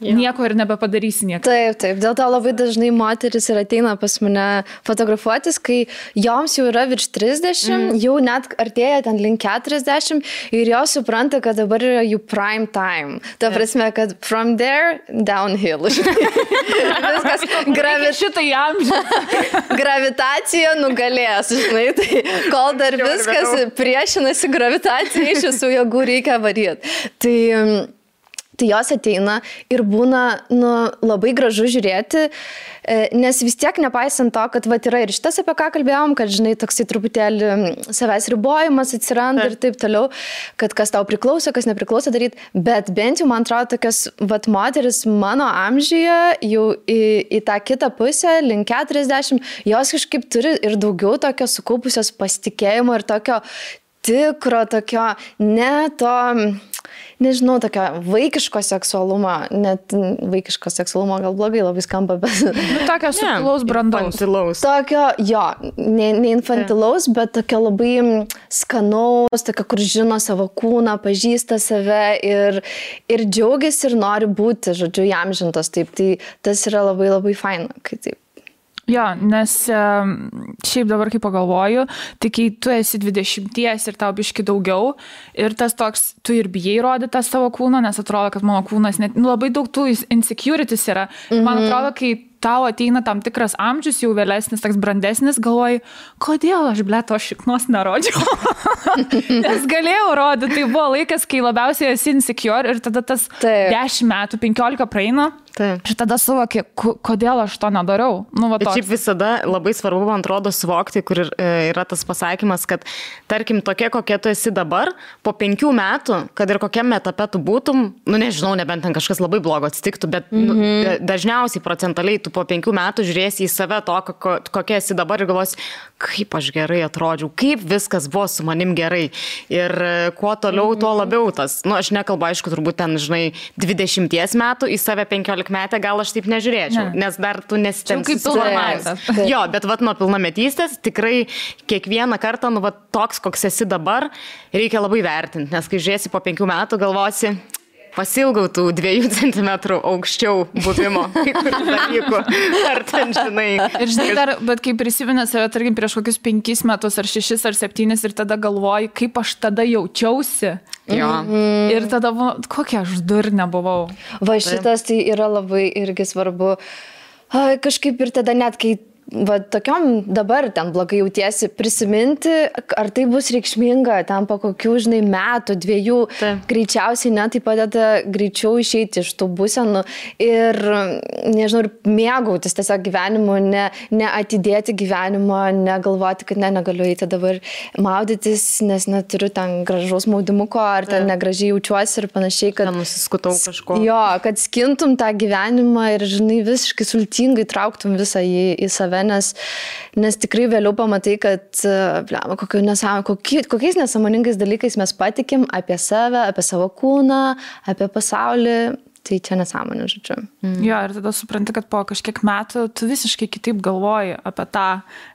Jo. Nieko ir nebepadarysi nieko. Taip, taip. Dėl to labai dažnai moteris ir ateina pas mane fotografuotis, kai joms jau yra virš 30, mm. jau net artėja ten link 40 ir jos supranta, kad dabar yra jų prime time. Ta prasme, kad from there downhill. Viskas gravi... šitai amžių. Gravitacija nugalės, žinai, tai kol dar viskas priešinasi gravitacijai, iš visų jėgų reikia varyti. Tai tai jos ateina ir būna nu, labai gražu žiūrėti, e, nes vis tiek nepaisant to, kad vat, yra ir šitas, apie ką kalbėjom, kad, žinai, toksai truputėlį savęs ribojimas atsiranda ir taip. toliau, kad kas tau priklauso, kas nepriklauso daryti, bet bent jau man atrodo tokios, vat, moteris mano amžiuje, jau į, į tą kitą pusę, link 40, jos kažkaip turi ir daugiau tokio sukaupusios pasitikėjimo ir tokio tikro, tokio ne to nežinau, tokio vaikiško seksualumo, net vaikiško seksualumo gal blogai labai skamba, bet... Nu, tokio subtilaus brandaus. Infantilaus. Tokio, jo, ne, ne infantilaus, yeah. bet tokio labai skanaus, tokio, kur žino savo kūną, pažįsta save ir, ir džiaugiasi ir nori būti, žodžiu, jam žintos taip. Tai tas yra labai labai faina, kai taip. Jo, nes šiaip dabar, kai pagalvoju, tai kai tu esi 20 ir tau biški daugiau ir tas toks, tu ir bijai rodyti tą savo kūną, nes atrodo, kad mano kūnas net, nu, labai daug tų insecurities yra. Mhm. Man atrodo, kai tau ateina tam tikras amžius, jau vėlesnis, toks brandesnis, galvoji, kodėl aš, ble, to šiknos nerodžiau. Nes galėjau rodyti, tai buvo laikas, kai labiausiai esi insecure ir tada tas Taip. 10 metų, 15 praeina Taip. Ir tada suvokė, kodėl aš to nedariau. Nu, va, šiaip visada labai svarbu, man atrodo, suvokti, kur e, yra tas pasakymas, kad, tarkim, tokia, kokia tu esi dabar, po penkių metų, kad ir kokiam etape tu būtum, nu nežinau, nebent ten kažkas labai blogo atsitiktų, bet mm -hmm. nu, dažniausiai procentaliai tu po penkių metų žiūrėsi į save to, kokia esi dabar ir galvosi, kaip aš gerai atrodžiau, kaip viskas buvo su manim gerai. Ir e, kuo toliau, tuo labiau tas. Nu, aš nekalbu, aišku, turbūt ten, žinai, 20 metų į save 15 metę gal aš taip nežiūrėčiau, ne. nes dar tu nesitemsi. Kaip pilnametys. Jo, bet vad nuo pilnametystės tikrai kiekvieną kartą, nu, va, toks, koks esi dabar, reikia labai vertinti, nes kai žiūrėsi po 5 metų, galvosi, pasilgau tų dviejų centimetrų aukščiau buvimo, dalykų. Ar ten, žinai. Ir žinai, dar, bet kai prisiminė save, tarkim, prieš kokius penkis metus, ar šešis, ar septynis, ir tada galvoji, kaip aš tada jaučiausi. Jo. Mhm. Ir tada, kokia aš durnė buvau. Va šitas tai yra labai irgi svarbu. Kažkaip ir tada net, kai va tokiom dabar ten blogai jautiesi, prisiminti, ar tai bus reikšminga ten po kokių, žinai, metų, dviejų, Taip. greičiausiai ne, tai padeda greičiau išeiti iš tų būsenų ir, nežinau, ir mėgautis tiesiog gyvenimu, ne, neatidėti gyvenimo, negalvoti, kad ne, negaliu eiti dabar maudytis, nes neturiu ten gražaus maudimuko, ar ten Taip. negražiai jaučiuosi ir panašiai, kad... Nusiskutau kažko. Jo, kad skintum tą gyvenimą ir, žinai, visiškai sultingai trauktum visą į, į save save, nes, nes tikrai vėliau pamatai, kad blema, kokio nesam, kokie, kokiais nesąmoningais dalykais mes patikim apie save, apie savo kūną, apie pasaulį. Tai čia nesąmonė, žodžiu. Mm. Jo, ir tada supranti, kad po kažkiek metų tu visiškai kitaip galvoji apie tą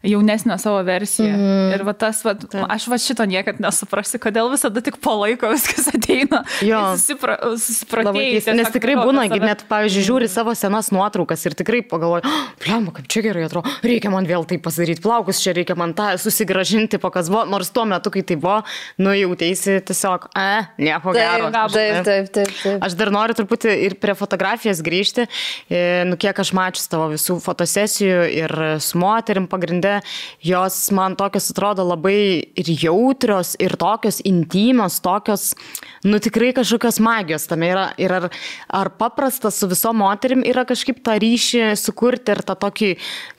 jaunesnę savo versiją. Mm. Ir va tas, va, Taip. aš va šito niekad nesuprasiu, kodėl visada tik po laiko viskas ateina. Jo, susipra, susipratėjai. Nes tikrai būna, save... net, pavyzdžiui, žiūri savo senas nuotraukas ir tikrai pagalvoji, oh, pliam, kaip čia gerai atrodo, reikia man vėl tai pasidaryti, plaukus čia reikia man tą susigražinti, po kas buvo, nors tuo metu, kai tai buvo, nu jau teisi tiesiog, e, nieko gero. Taip, taip, taip, taip. Aš dar noriu truputį ir prie fotografijos grįžti, e, nu kiek aš mačiau tavo visų fotosesijų ir su moterim pagrindė, jos man tokios atrodo labai ir jautrios, ir tokios intymios, tokios, nu tikrai kažkokios magijos tame yra. Ir ar, ar paprasta su visom moterim yra kažkaip tą ryšį sukurti ir tą tokį,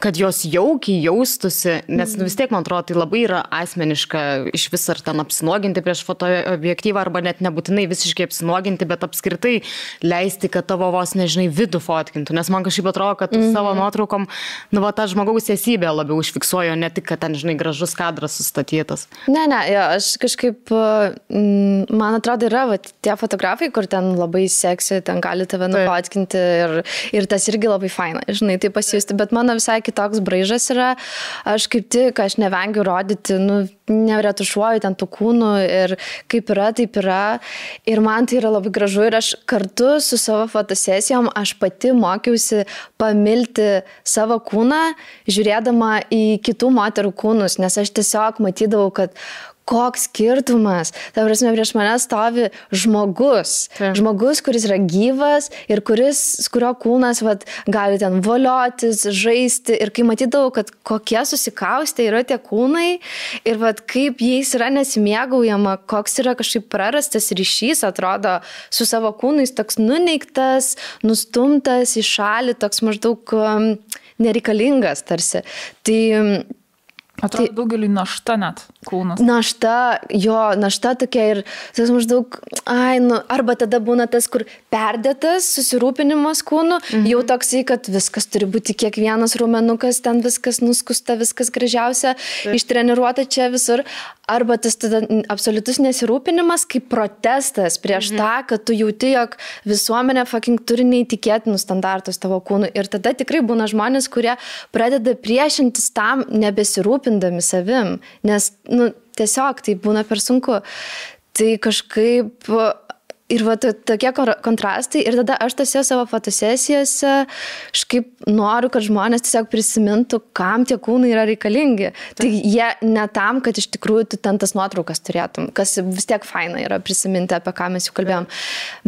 kad jos jaukiai jaustusi, nes nu, vis tiek man atrodo tai labai yra asmeniška iš vis ar ten apsinuoginti prieš fotoobjektyvą arba net nebūtinai visiškai apsinuoginti, bet apskritai leisti leisti, kad tavo vos, nežinai, vidų fotkintų, nes man kažkaip atrodo, kad tu mm -hmm. savo nuotraukom, nu, va, tą žmogaus esybę labiau užfiksuoju, ne tik, kad ten, žinai, gražus kadras sustatytas. Ne, ne, jo, aš kažkaip, mm, man atrodo, yra va, tie fotografai, kur ten labai seksi, ten gali tave nufotkinti ir, ir tas irgi labai faina, žinai, tai pasijusti, bet mano visai kitoks braižas yra, aš kaip tik, aš nevengiu rodyti, nu, neretušuoju ten tų kūnų ir kaip yra, taip yra. Ir man tai yra labai gražu ir aš kartu su savo fotosesijom aš pati mokiausi pamilti savo kūną, žiūrėdama į kitų moterų kūnus, nes aš tiesiog matydavau, kad koks skirtumas. Ta prasme, prieš mane stovi žmogus. Taip. Žmogus, kuris yra gyvas ir kuris, kurio kūnas vat, gali ten voliotis, žaisti. Ir kai matydavau, kad kokie susikaustė yra tie kūnai ir vat, kaip jais yra nesimėgaujama, koks yra kažkaip prarastas ryšys, atrodo, su savo kūnais toks nuneiktas, nustumtas į šalį, toks maždaug um, nereikalingas tarsi. Tai Atrodo, tai, daugeliu našta net kūnas. Našta, jo, našta tokia ir tas maždaug, ai, nu, arba tada būna tas, kur perdėtas susirūpinimas kūnu, mhm. jau toksai, kad viskas turi būti kiekvienas rumenukas, ten viskas nuskusta, viskas gražiausia, Taip. ištreniruota čia visur. Arba tas tada absoliutus nesirūpinimas kaip protestas prieš mhm. tą, kad tu jauti, jog visuomenė fucking turi neįtikėtinus standartus tavo kūnų. Ir tada tikrai būna žmonės, kurie pradeda priešintis tam, nebesirūpindami savim, nes nu, tiesiog tai būna per sunku. Tai kažkaip Ir va tokie kontrastai. Ir tada aš tose savo fotosesijose kažkaip noriu, kad žmonės tiesiog prisimintų, kam tie kūnai yra reikalingi. Tai, tai jie ne tam, kad iš tikrųjų tu ten tas nuotraukas turėtum, kas vis tiek faina yra prisiminti, apie ką mes jau kalbėjom.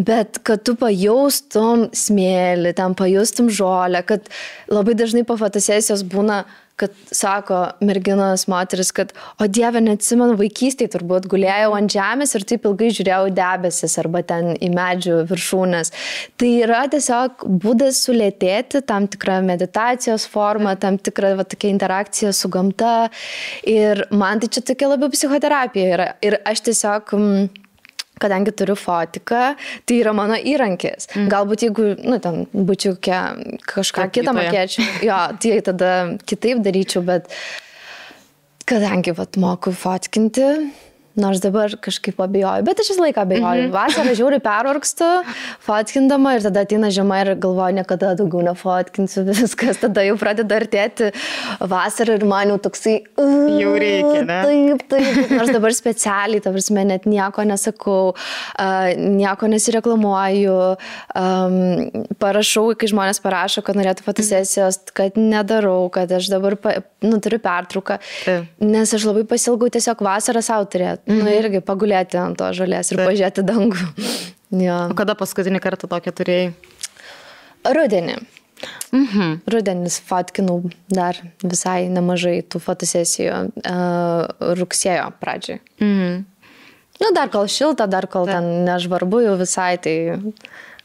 Bet kad tu pajaustum smėlį, ten pajaustum žolę, kad labai dažnai po fotosesijos būna kad sako merginos, moteris, kad, o Dieve, neatsimenu, vaikystėje turbūt gulėjau ant žemės ir taip ilgai žiūrėjau debesis arba ten į medžių viršūnės. Tai yra tiesiog būdas sulėtėti, tam tikra meditacijos forma, tam tikra va, tokia interakcija su gamta. Ir man tai čia tokia labiau psichoterapija yra. Ir aš tiesiog... Mm, kadangi turiu fotiką, tai yra mano įrankis. Mm. Galbūt jeigu, nu, ten būčiau kia, kažką kitą mokėčiau, jo, tai tada kitaip daryčiau, bet kadangi, vat, moku fotkinti, Nors dabar kažkaip abejoju, bet aš visą laiką abejoju. Mm -hmm. Vasarą žiūri pervargstu, fotkindama ir tada ateina žiema ir galvoju, niekada daugiau nefotkinsiu, viskas, tada jau pradeda artėti vasarą ir man jau toksai... Uh, jau reikia, ne? Taip, taip, nors dabar specialiai, ta prasme, net nieko nesakau, uh, nieko nesireklamuoju, um, parašau, kai žmonės parašo, kad norėtų fotosesijos, kad nedarau, kad aš dabar, pa, nu, turiu pertrauką, taip. nes aš labai pasilgau tiesiog vasarą savo turėti. -hmm. Nu irgi pagulėti ant to žolės ir pažiūrėti dangų. ja. O kada paskutinį kartą tokią turėjai? Rudenį. Mhm. Rudenis fotkinau dar visai nemažai tų fotosesijų uh, rugsėjo pradžiai. Mhm. Nu, dar kol šilta, dar kol Ta. ten nežvarbu jau visai, tai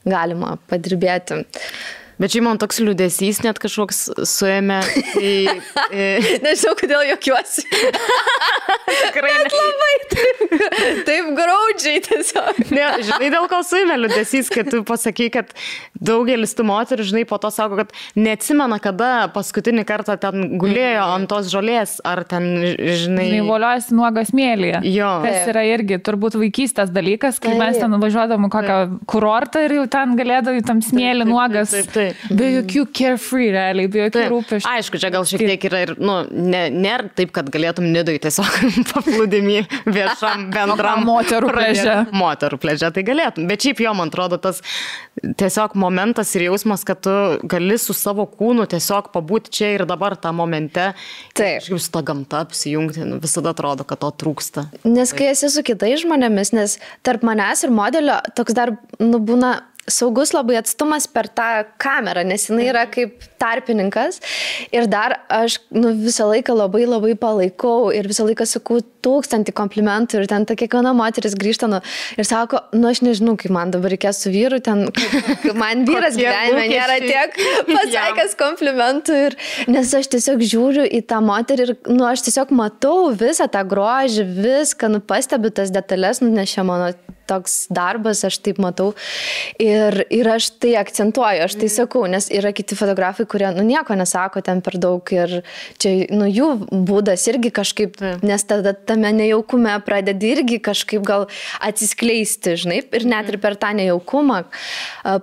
galima padirbėti. Bet čia man toks liūdėsys net kažkoks suėmė. Tai, e... Nežinau, kodėl jokiuosi. Tikrai net labai taip, taip graudžiai tiesiog. Ne, žinai, dėl ko suėmė liūdėsys, kad tu pasakai, kad daugelis tų moterų, žinai, po to sako, kad neatsimena, kada paskutinį kartą ten gulėjo ant tos žolės, ar ten, žinai. Žinai, voliojasi nuogas mėlyje. Jo. Tas yra irgi turbūt vaikystės dalykas, kai taip. mes ten važiuodavom kokią kurortą ir jau ten galėdavai tam smėlį nuogas. Taip, taip, taip. Taip. Be jokių carefree, realiai, be jokių rūpesčių. Aišku, čia gal šiek tiek yra ir, nu, ne, nėra taip, kad galėtum nidui tiesiog paplūdimi viešam bendram. moterų pležė. Moterų pležė, tai galėtum. Bet šiaip jo, man atrodo, tas tiesiog momentas ir jausmas, kad tu gali su savo kūnu tiesiog pabūti čia ir dabar tą momente. Taip. Kažkaip su ta gamta apsijungti, nu, visada atrodo, kad to trūksta. Nes kai esi su kitais žmonėmis, nes tarp manęs ir modelio toks dar, nu, būna saugus labai atstumas per tą kamerą, nes jinai yra kaip tarpininkas. Ir dar aš nu, visą laiką labai labai palaikau ir visą laiką sakau tūkstantį komplimentų ir ten ta kiekviena moteris grįžta nu, ir sako, nu aš nežinau, kaip man dabar reikės su vyru, ten man vyras gyvenime nėra tiek pasakęs komplimentų. Ir, nes aš tiesiog žiūriu į tą moterį ir nu, aš tiesiog matau visą tą grožį, viską, nu, pastebiu tas detalės, nu, nes čia mano toks darbas, aš taip matau. Ir, ir aš tai akcentuoju, aš tai mm. sakau, nes yra kiti fotografai, kurie, nu, nieko nesako ten per daug ir čia, nu, jų būdas irgi kažkaip, mm. nes tada tame nejaukume pradedi irgi kažkaip gal atsiskleisti, žinai, ir net ir per tą nejaukumą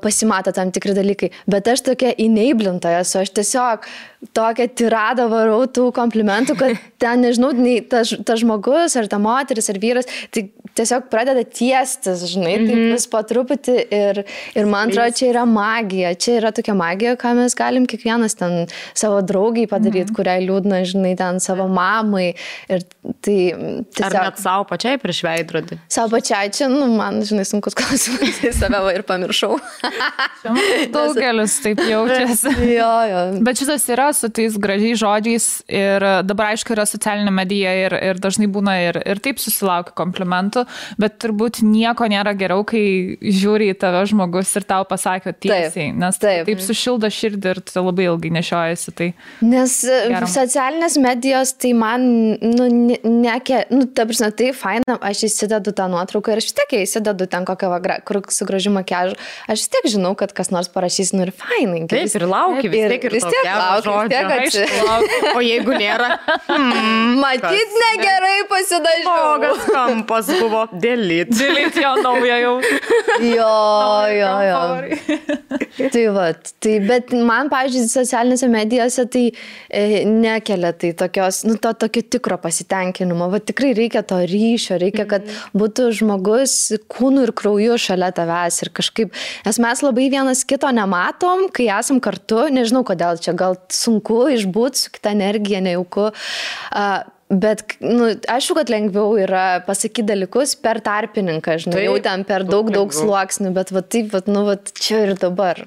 pasimato tam tikri dalykai. Bet aš tokia enablintoja esu, aš tiesiog tokią tiradą varau tų komplimentų, kad ten, nežinau, nei tas, tas žmogus, ar ta moteris, ar vyras, tai tiesiog pradeda tiestis, žinai, mm -hmm. taip vis po truputį ir, ir man atrodo, čia yra magija, čia yra tokia magija, ką mes galim kiekvienas ten savo draugiai padaryti, mm -hmm. kuriai liūdna, žinai, ten savo mamai. Ir tai tiesiog... Ar net savo pačiai prieš veidrodį? Savo pačiai, čia, nu, man, žinai, sunkus klausimas, tai save ir pamiršau. Daugelis taip jaučiasi. jo, jo. Bet šitas yra su tais gražiais žodžiais ir dabar aišku yra socialinė medija ir, ir dažnai būna ir, ir taip susilaukia komplimentų, bet turbūt nieko nėra geriau, kai žiūri į tave žmogus ir tau pasakė tiesiai, taip, nes taip, taip sušildo širdį ir tu labai ilgai nešiojasi. Tai nes e, geram. socialinės medijos tai man, nu, nekė, nu, ta prasme, tai faina, aš įsidedu tą nuotrauką ir aš vis tiek įsidedu ten kokią, va, kur su gražiu makiažu, aš vis tiek žinau, kad kas nors parašys, nu ir fainai. Taip, ir lauki, vis tiek ir, vis tiek lauki žodžio. Aišku, o jeigu nėra, hmm, matyt, negerai pasidažiau. Blogas kampas buvo. Dėlyt. Dėlyt jo naują jau. Jo, jo, jo. tai va, tai, bet man, pavyzdžiui, socialinėse medijose tai e, nekelia tai tokios, nu, to tokio tikro pasitenkinimo. Va, tikrai reikia to ryšio, reikia, kad būtų žmogus kūnu ir krauju šalia tavęs ir kažkaip, nes mes labai vienas kito nematom, kai esam kartu, nežinau kodėl čia gal sunku išbūti su kita energija, nejauku. Uh, Bet, nu, aišku, kad lengviau yra pasakyti dalykus per tarpininką, žinai, taip, jau ten per daug, daug sluoksnių, bet va taip, va, nu, va čia ir dabar.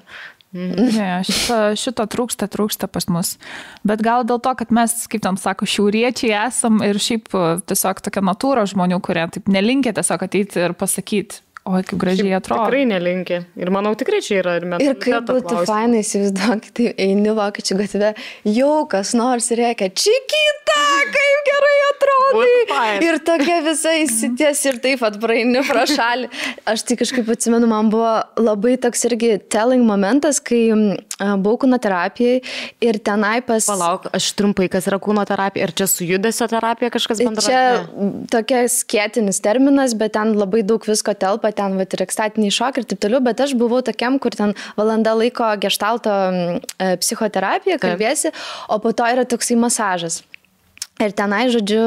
Ne, šito, šito trūksta, trūksta pas mus. Bet gal dėl to, kad mes, kaip ten sako, šiauriečiai esam ir šiaip tiesiog tokia natūra žmonių, kurie taip nelinkia tiesiog ateiti ir pasakyti, oi, kaip gražiai atrodo. Tikrai nelinki. Ir manau, tikrai čia yra ir mes. Ir kaip būtų fainai, įsivaizduok, tai eini vokiečių gatvė, jau kas nors reikia, čikita, kaip gerai atrodo. Ir tokia visa įsities ir taip atbraini pro šalį. Aš tai kažkaip atsimenu, man buvo labai toks irgi telling momentas, kai buvau kūno terapijai ir tenai pas... Palauk, aš trumpai, kas yra kūno terapija, ir čia su judesio terapija kažkas bendra? Čia tokia skėtinis terminas, bet ten labai daug visko telpa, ten va, ir ekstatiniai šokai ir taip toliau, bet aš buvau tokiam, kur ten valanda laiko gestalto e, psichoterapija, kalbėsi, o po to yra toksai masažas. Ir tenai, žodžiu,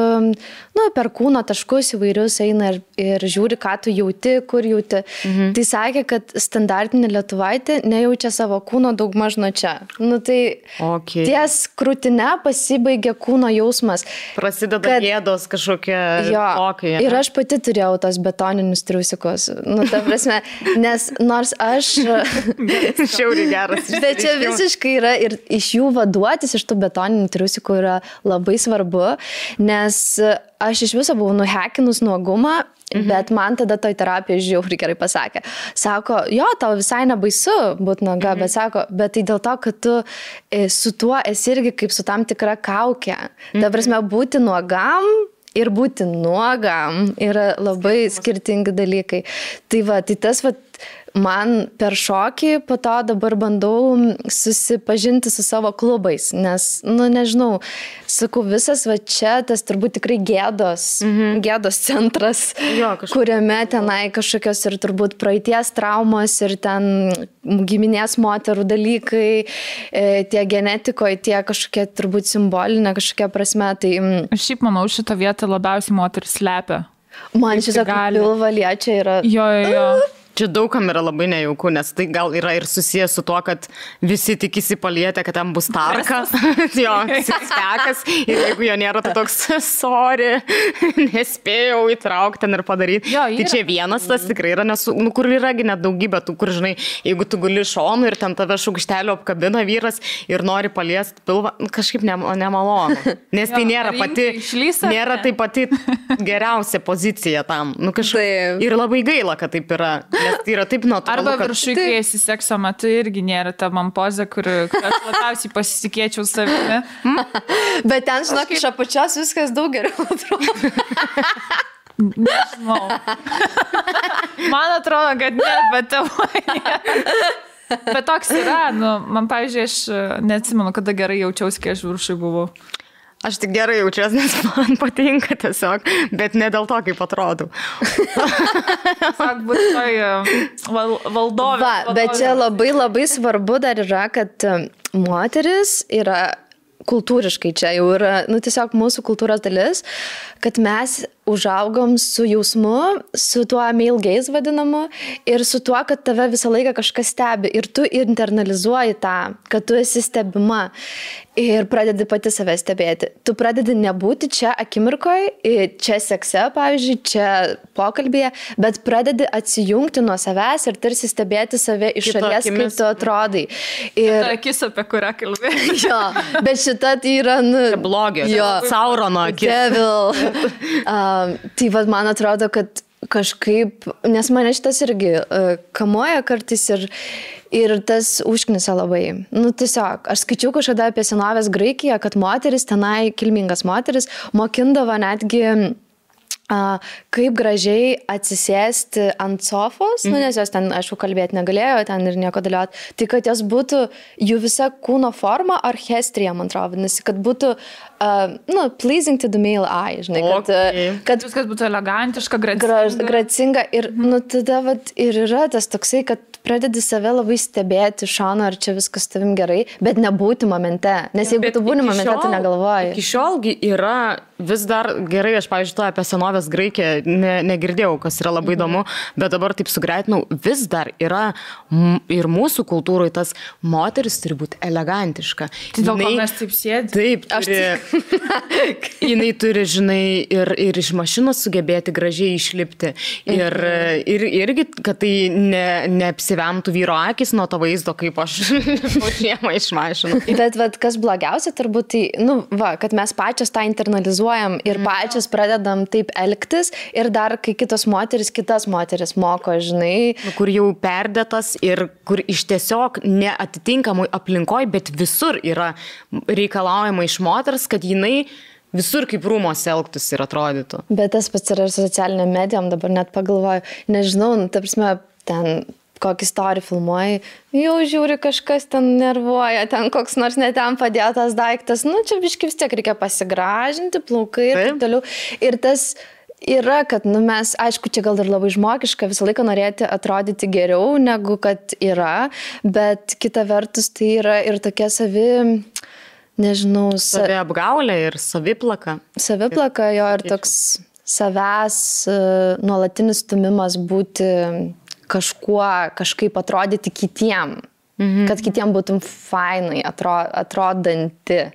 nu, per kūno taškus įvairius eina ir, ir žiūri, ką tu jauti, kur jauti. Mhm. Tai sakė, kad standartinė lietuvaitė nejaučia savo kūno daug maž nuo čia. Nu, tai okay. ties krūtinė pasibaigia kūno jausmas. Prasideda kad, gėdos kažkokie. Tokai, ir aš pati turėjau tos betoninius triusikus. Nu, ta prasme, nes nors aš... Šiauriai geras. Bet čia visiškai yra ir iš jų vaduotis, iš tų betoninių triusikų yra labai svarbu svarbu, nes aš iš viso buvau nuhekinus nuogumą Mhm. Bet man tada toj terapijai žiauriai gerai pasakė. Sako, jo, tau visai nebaisu būti naga, mhm. bet sako, bet tai dėl to, kad tu e, su tuo esi irgi kaip su tam tikra kaukė. Mhm. Ta prasme, būti nuogam ir būti nuogam yra labai skirtingi dalykai. Tai va, tai tas va, man per šokį po to dabar bandau susipažinti su savo klubais, nes, nu nežinau, sakau, visas va čia tas turbūt tikrai gėdos, mhm. gėdos centras, jo, kažkaip. kuriame tenai kažkokios ir turbūt praeities traumos ir ten giminės moterų dalykai, e, tie genetikoje, tie kažkokie turbūt simbolinė kažkokia prasme. Tai... Aš šiaip manau, šitą vietą labiausiai moteris slepia. Man šis pilva liečia yra. Jo, jo, jo. Čia daugam yra labai nejauku, nes tai gal yra ir susijęs su tuo, kad visi tikisi palietę, kad ten bus tarkas, jo, stekas, ir jeigu jo nėra, tai toks, sorry, nespėjau įtraukti ten ir padaryti. Jo, tai čia vienas tas tikrai yra, nes, nu, kur yragi net daugybė tų, kur, žinai, jeigu tu guli šonu ir ten tave šaukštelio apkabina vyras ir nori paliesti pilvą, nu, kažkaip ne, nemalonu. Nes tai nėra pati, nėra tai pati geriausia pozicija tam. Nu, kažkaip, ir labai gaila, kad taip yra. Nes tai yra taip natūralu. Arba viršui, kai esi sekso metu, irgi nėra ta man pozė, kur, kur aš labiausiai pasitikėčiau savimi. Bet ten, žinok, iš apačios viskas daug geriau atrodo. Nežinau. Man atrodo, kad ne, bet tėvai. Bet toks yra, nu, man, pavyzdžiui, aš neatsimenu, kada gerai jaučiausi, kai aš viršui buvau. Aš tik gerai jaučiuosi, nes man patinka tiesiog, bet ne dėl to, kaip atrodau. Sak, būt toj val, valdovė. Va, bet čia labai labai svarbu dar yra, kad moteris yra kultūriškai čia jau yra, nu, tiesiog mūsų kultūros dalis, kad mes užaugom su jausmu, su tuo male gaze vadinamu ir su tuo, kad tave visą laiką kažkas stebi ir tu internalizuoji tą, kad tu esi stebima ir pradedi pati save stebėti. Tu pradedi nebūti čia akimirkoje, čia sekse, pavyzdžiui, čia pokalbėje, bet pradedi atsijungti nuo savęs ir tarsi stebėti save iš šalies, kaip tu atrodai. Ir akis, apie kurią kalbėjai. jo, bet šita tai yra, nu, blogio. Jo, Saurono akis. Devil. Uh, tai vad man atrodo, kad kažkaip, nes mane šitas irgi uh, kamuoja kartais ir, ir tas užknisa labai. Nu, tiesiog, aš skaičiau kažkada apie senovės Graikiją, kad moteris tenai, kilmingas moteris, mokindavo netgi a, kaip gražiai atsisėsti ant sofos, mm. nu, nes jos ten, aišku, kalbėti negalėjo, ten ir nieko dalyvauti, tai kad jos būtų, jų visa kūno forma orchestrija, man atrodo, nes kad būtų, uh, nu, pleasing to the male eye, žinai, kad, okay. kad viskas būtų elegantiška, gracinga. Graž, gracinga ir, mm. nu, tada, vat, ir yra tas toksai, kad pradedi save labai stebėti, šono, ar čia viskas tavim gerai, bet nebūti momente, nes jeigu bet tu būni momente, šiol, tu negalvoji. Iki šiolgi yra vis dar gerai, aš, pavyzdžiui, apie senovės Graikiją ne, negirdėjau, kas yra labai mhm. įdomu, bet dabar taip sugreitinau, vis dar yra ir mūsų kultūroje tas moteris turi būti elegantiška. Tai dėl to mes taip sėdime. Taip, turi, aš jinai turi, žinai, ir, ir iš mašinos sugebėti gražiai išlipti. Ir, mhm. ir irgi, kad tai ne, neapsiverti užsivemtų vyro akis nuo to vaizdo, kaip aš žiemą iš mašinų. Bet vat, kas blogiausia, turbūt tai, nu, va, kad mes pačios tą internalizuojam ir pačios pradedam taip elgtis ir dar, kai kitos moteris, kitas moteris moko, žinai. Nu, kur jau perdėtas ir kur iš tiesiog neatitinkamai aplinkoje, bet visur yra reikalaujama iš moters, kad jinai visur kaip rūmose elgtųsi ir atrodytų. Bet tas pats yra ir socialiniam medijom, dabar net pagalvoju, nežinau, nu, ta prasme, ten kokį istoriją filmuoji, jau žiūri kažkas ten nervuoja, ten koks nors netem padėtas daiktas, nu čia biški vis tiek reikia pasigražinti, plaukai ir taip toliau. Ir tas yra, kad nu, mes, aišku, čia gal ir labai žmogiška, visą laiką norėti atrodyti geriau negu kad yra, bet kita vertus tai yra ir tokia savi nežinau, sa... savi apgaulė ir saviplaka. Saviplaka jo ir toks savęs uh, nuolatinis stumimas būti kažkuo, kažkaip atrodyti kitiem, mhm. kad kitiem būtum fainai atro, atrodanti.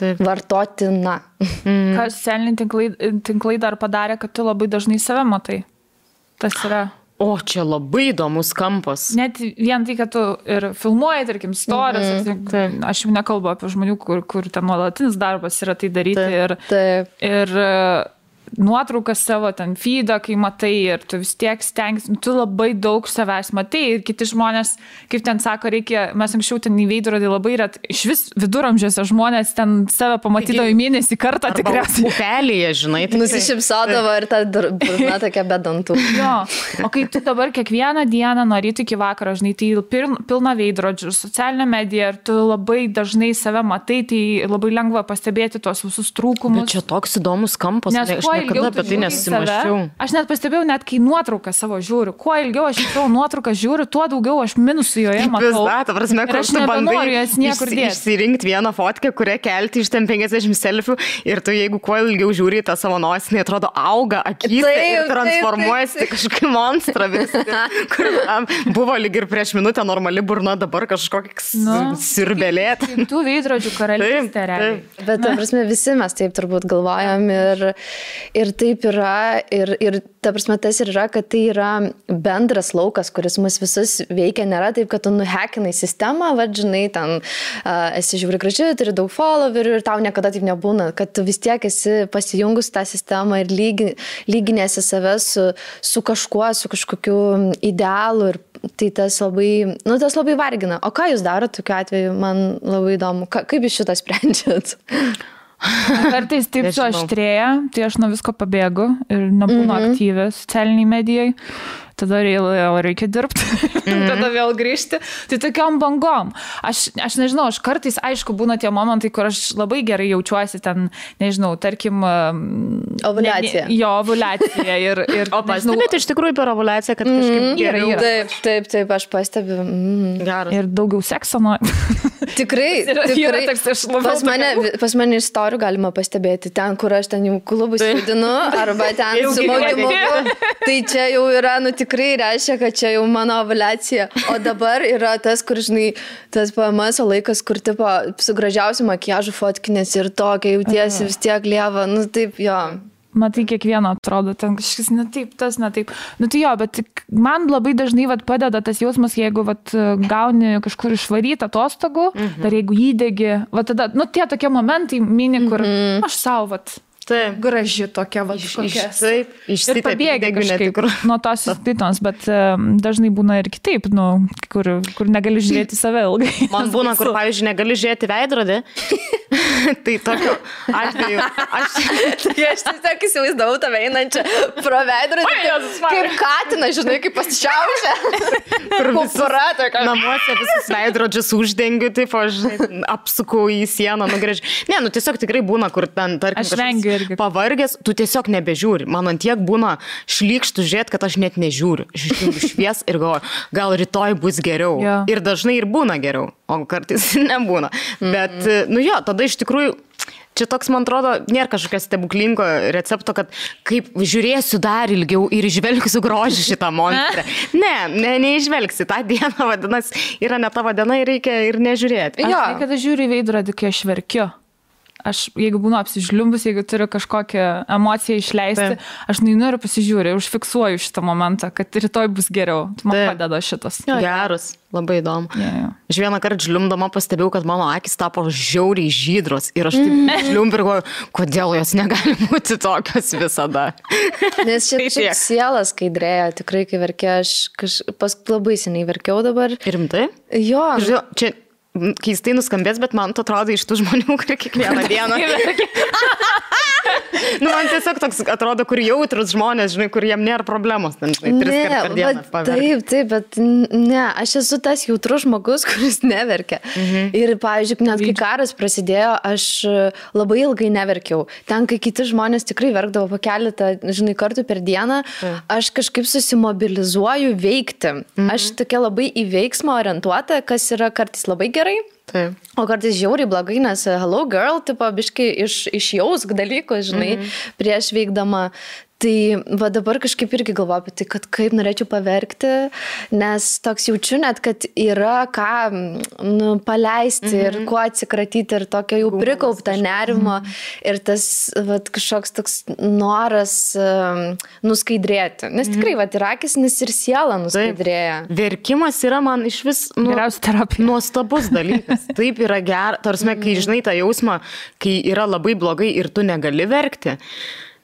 Taip. Vartotina. Mhm. Ką socialiniai tinklai, tinklai dar padarė, kad tu labai dažnai save matai. Tas yra. O, čia labai įdomus kampas. Net vien tai, kad tu ir filmuoji, tarkim, istorijas, mm -hmm. aš jau nekalbu apie žmonių, kur, kur ten nuolatinis darbas yra tai daryti. Taip, ir, taip. ir nuotrauką savo ten feedą, kai matai ir tu vis tiek stengsi, tu labai daug savęs matai ir kiti žmonės, kaip ten sako, reikia, mes anksčiau ten į veidrodį labai ret, iš vis viduramžiuose žmonės ten save pamatydavo į mėnesį kartą tikriausiai. Upelėje, žinai, tai nusišypsodavo ir ta burna tokia bedantų. Jo, o kai tu dabar kiekvieną dieną nuo ryto iki vakaro, žinai, tai pilna veidrodžių, socialinė medija ir tu labai dažnai save matai, tai labai lengva pastebėti tuos visus trūkumus. Bet čia toks įdomus kampas. Nes kuo ilgiau apie tai nesimaščiau. Aš net pastebėjau, net kai nuotrauką savo žiūriu, kuo ilgiau aš savo nuotrauką žiūriu, tuo daugiau aš minusų joje matau. Vis, ta prasme, kur aš nebandau jas niekur dėti. Išsirinkti vieną fotkę, kurią kelti iš ten 50 selfių ir tu jeigu kuo ilgiau žiūri tą savo nosinį, atrodo auga akis ir transformuojasi kažkokį monstrą vis. kur um, buvo lyg ir prieš minutę normali burna, dabar kažkoks nu, sirbelėt. Tų veidrodžių karalystė. Bet, ta prasme, visi mes taip turbūt galvojam ir, Ir taip yra, ir, ir ta prasme tas ir yra, kad tai yra bendras laukas, kuris mus visus veikia, nėra taip, kad tu nuhekinai sistemą, vadžinai, ten uh, esi žiūri gražiai, turi daug followerių ir tau niekada taip nebūna, kad tu vis tiek esi pasijungus tą sistemą ir lygi, lyginėsi save su, su kažkuo, su kažkokiu idealu. Ir tai tas labai, nu tas labai vargina. O ką jūs darote tokiu atveju, man labai įdomu, Ka, kaip jūs šitą sprendžiat? Kartais taip suaštrėja, tai aš nuo visko pabėgu ir nebūnu mm -hmm. aktyvi socialiniai medijai tada reikia dirbti, mm tada vėl grįžti. Tai tokiam bangom. Aš, aš nežinau, aš kartais, aišku, būna tie momentai, kur aš labai gerai jaučiuosi ten, nežinau, tarkim. Ovulacija. Ne, jo, ovulacija. Ir, ir, o pastebėt iš tikrųjų per ovulaciją, kad kažkaip mm, yra, yra. Taip, taip, taip, aš pastebiu. Mm. Geras. Ir daugiau sekso nuo. Tikrai, yra, tikrai. Yra toks, pas, mane, pas mane istorijų galima pastebėti, ten, kur aš ten jau klubus judinu, arba ten su mokymu. Tai čia jau yra, nu tik tikrai reiškia, kad čia jau mano ovulacija. O dabar yra tas, kur, žinai, tas PMS laikas, kur tipo su gražiausiu makiažu fotkinės ir tokia jautiesi vis tiek lieva. Nu taip, jo. Matai, kiekvieno atrodo, ten kažkas ne taip, tas ne taip. Nu tai jo, bet man labai dažnai vat, padeda tas jausmas, jeigu vat, gauni kažkur išvarytą atostogų, mhm. dar jeigu įdegi, va tada, nu tie tokie momentai mini, kur mhm. aš savo, vat, Taip. graži tokia va kokia. Taip, ir pabėgi kažkaip nuo tos įspytos, bet um, dažnai būna ir kitaip, nu, kur, kur negali žiūrėti save ilgai. Man būna, kur, pavyzdžiui, negali žiūrėti veidrodį. tai tokiu atveju aš... tai aš tiesiog įsivaizdavau tave einančią pro veidrodį. Kaip, kaip katina, žinai, kaip pasišiaušia. Kur visura tokia. Namuose visus veidrodžius uždengiu, taip, aš apsukau į sieną, nugrėžiu. Ne, nu tiesiog tikrai būna, kur ten, tarkim, aš vengiu irgi. Pavargęs, tu tiesiog nebežiūri. Man ant tiek būna šlikštų žiūrėti, kad aš net nežiūriu. Švies ir galvoju, gal rytoj bus geriau. Ja. Ir dažnai ir būna geriau, o kartais nebūna. Mm. Bet, mm. nu jo, tada iš tikrųjų Čia toks, man atrodo, nėra kažkokio stebuklingo recepto, kad kaip žiūrėsiu dar ilgiau ir išvelgsiu grožį šitą monstrą. Ne, ne, neižvelgsi. Ta diena, vadinasi, yra ne tavo diena ir reikia ir nežiūrėti. Jo, kada žiūri veidrodį, kai aš verkiu. Aš jeigu būnu apsižliumbus, jeigu turiu kažkokią emociją išleisti, Taip. aš nueinu ir pasižiūriu, užfiksuoju šitą momentą, kad rytoj bus geriau. Man Taip. padeda šitas. Geras. Labai įdomu. Yeah, yeah. Aš vieną kartą žliumdama pastebėjau, kad mano akis tapo žiauriai žydros ir aš taip žliumbiu ir galvoju, kodėl jos negali būti tokios visada. Nes šiaip šiek siela skaidrėja, tikrai kai verkia, aš kaž, pas labai seniai verkiau dabar. Rimtai? Jo. Žinau, čia keistai nuskambės, bet man to atrodo iš tų žmonių, kurie kiekvieną dieną. nu, man tiesiog toks atrodo, kur jautrus žmonės, žinai, kur jiem nėra problemos, ten, žinai, ne, dieną. Taip, taip, bet ne, aš esu tas jautrus žmogus, kuris neverkia. Mhm. Ir, pavyzdžiui, net kai karas prasidėjo, aš labai ilgai neverkiau. Ten, kai kiti žmonės tikrai verkdavo po keletą, žinai, kartų per dieną, mhm. aš kažkaip susimobilizuoju veikti. Mhm. Aš tokia labai į veiksmą orientuota, kas yra kartais labai gerai. Taip. O kartais žiauriai blogai, nes hello girl, tipo, biškai iš, išjausk dalykus, žinai, mm -hmm. prieš veikdama. Tai va dabar kažkaip irgi galvoju apie tai, kad kaip norėčiau paverkti, nes toks jaučiu net, kad yra ką nu, paleisti mm -hmm. ir mhm. kuo atsikratyti ir tokio jau prikauptą nerimo mm -hmm. ir tas va, kažkoks toks noras um, nuskaidrėti. Nes mhm. tikrai, va, ir akis, nes ir siela nuskaidrėja. Taip. Verkimas yra man iš vis nu, nuostabus dalykas. Taip yra geras, tarsi, kai mhm. žinai tą jausmą, kai yra labai blogai ir tu negali verkti.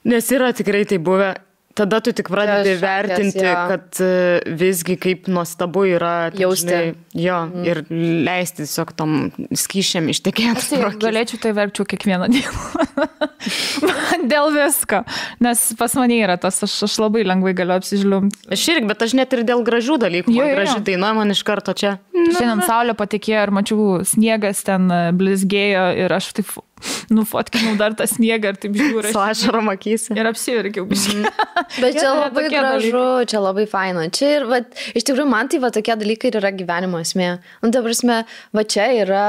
Nes yra tikrai tai buvę. Tada tu tik pradedi Šakės, vertinti, ja. kad e, visgi kaip nuostabu yra jausti. Žinai, jo, mm. ir leisti tiesiog tom skyšiam ištekėti. Aš tai galėčiau tai verčiau kiekvieną dieną. Dėl visko. Nes pas mane yra tas, aš, aš labai lengvai galiu apsižliumti. Aš irgi, bet aš net ir dėl gražių dalykų. Jo, jo. Graži daina man iš karto čia. Šiandien saulė patikėjo ir mačiau sniegas ten e, blizgėjo ir aš taip nufotkinau dar tą sniegą ir taip žiūriu. Su ašarom akise. Ir apsiverkiau. Mm. Bet čia labai gražu, dalykai. čia labai faina. Čia ir, va, iš tikrųjų, man tai va tokie dalykai yra gyvenimo esmė. Nu, ta prasme, va čia yra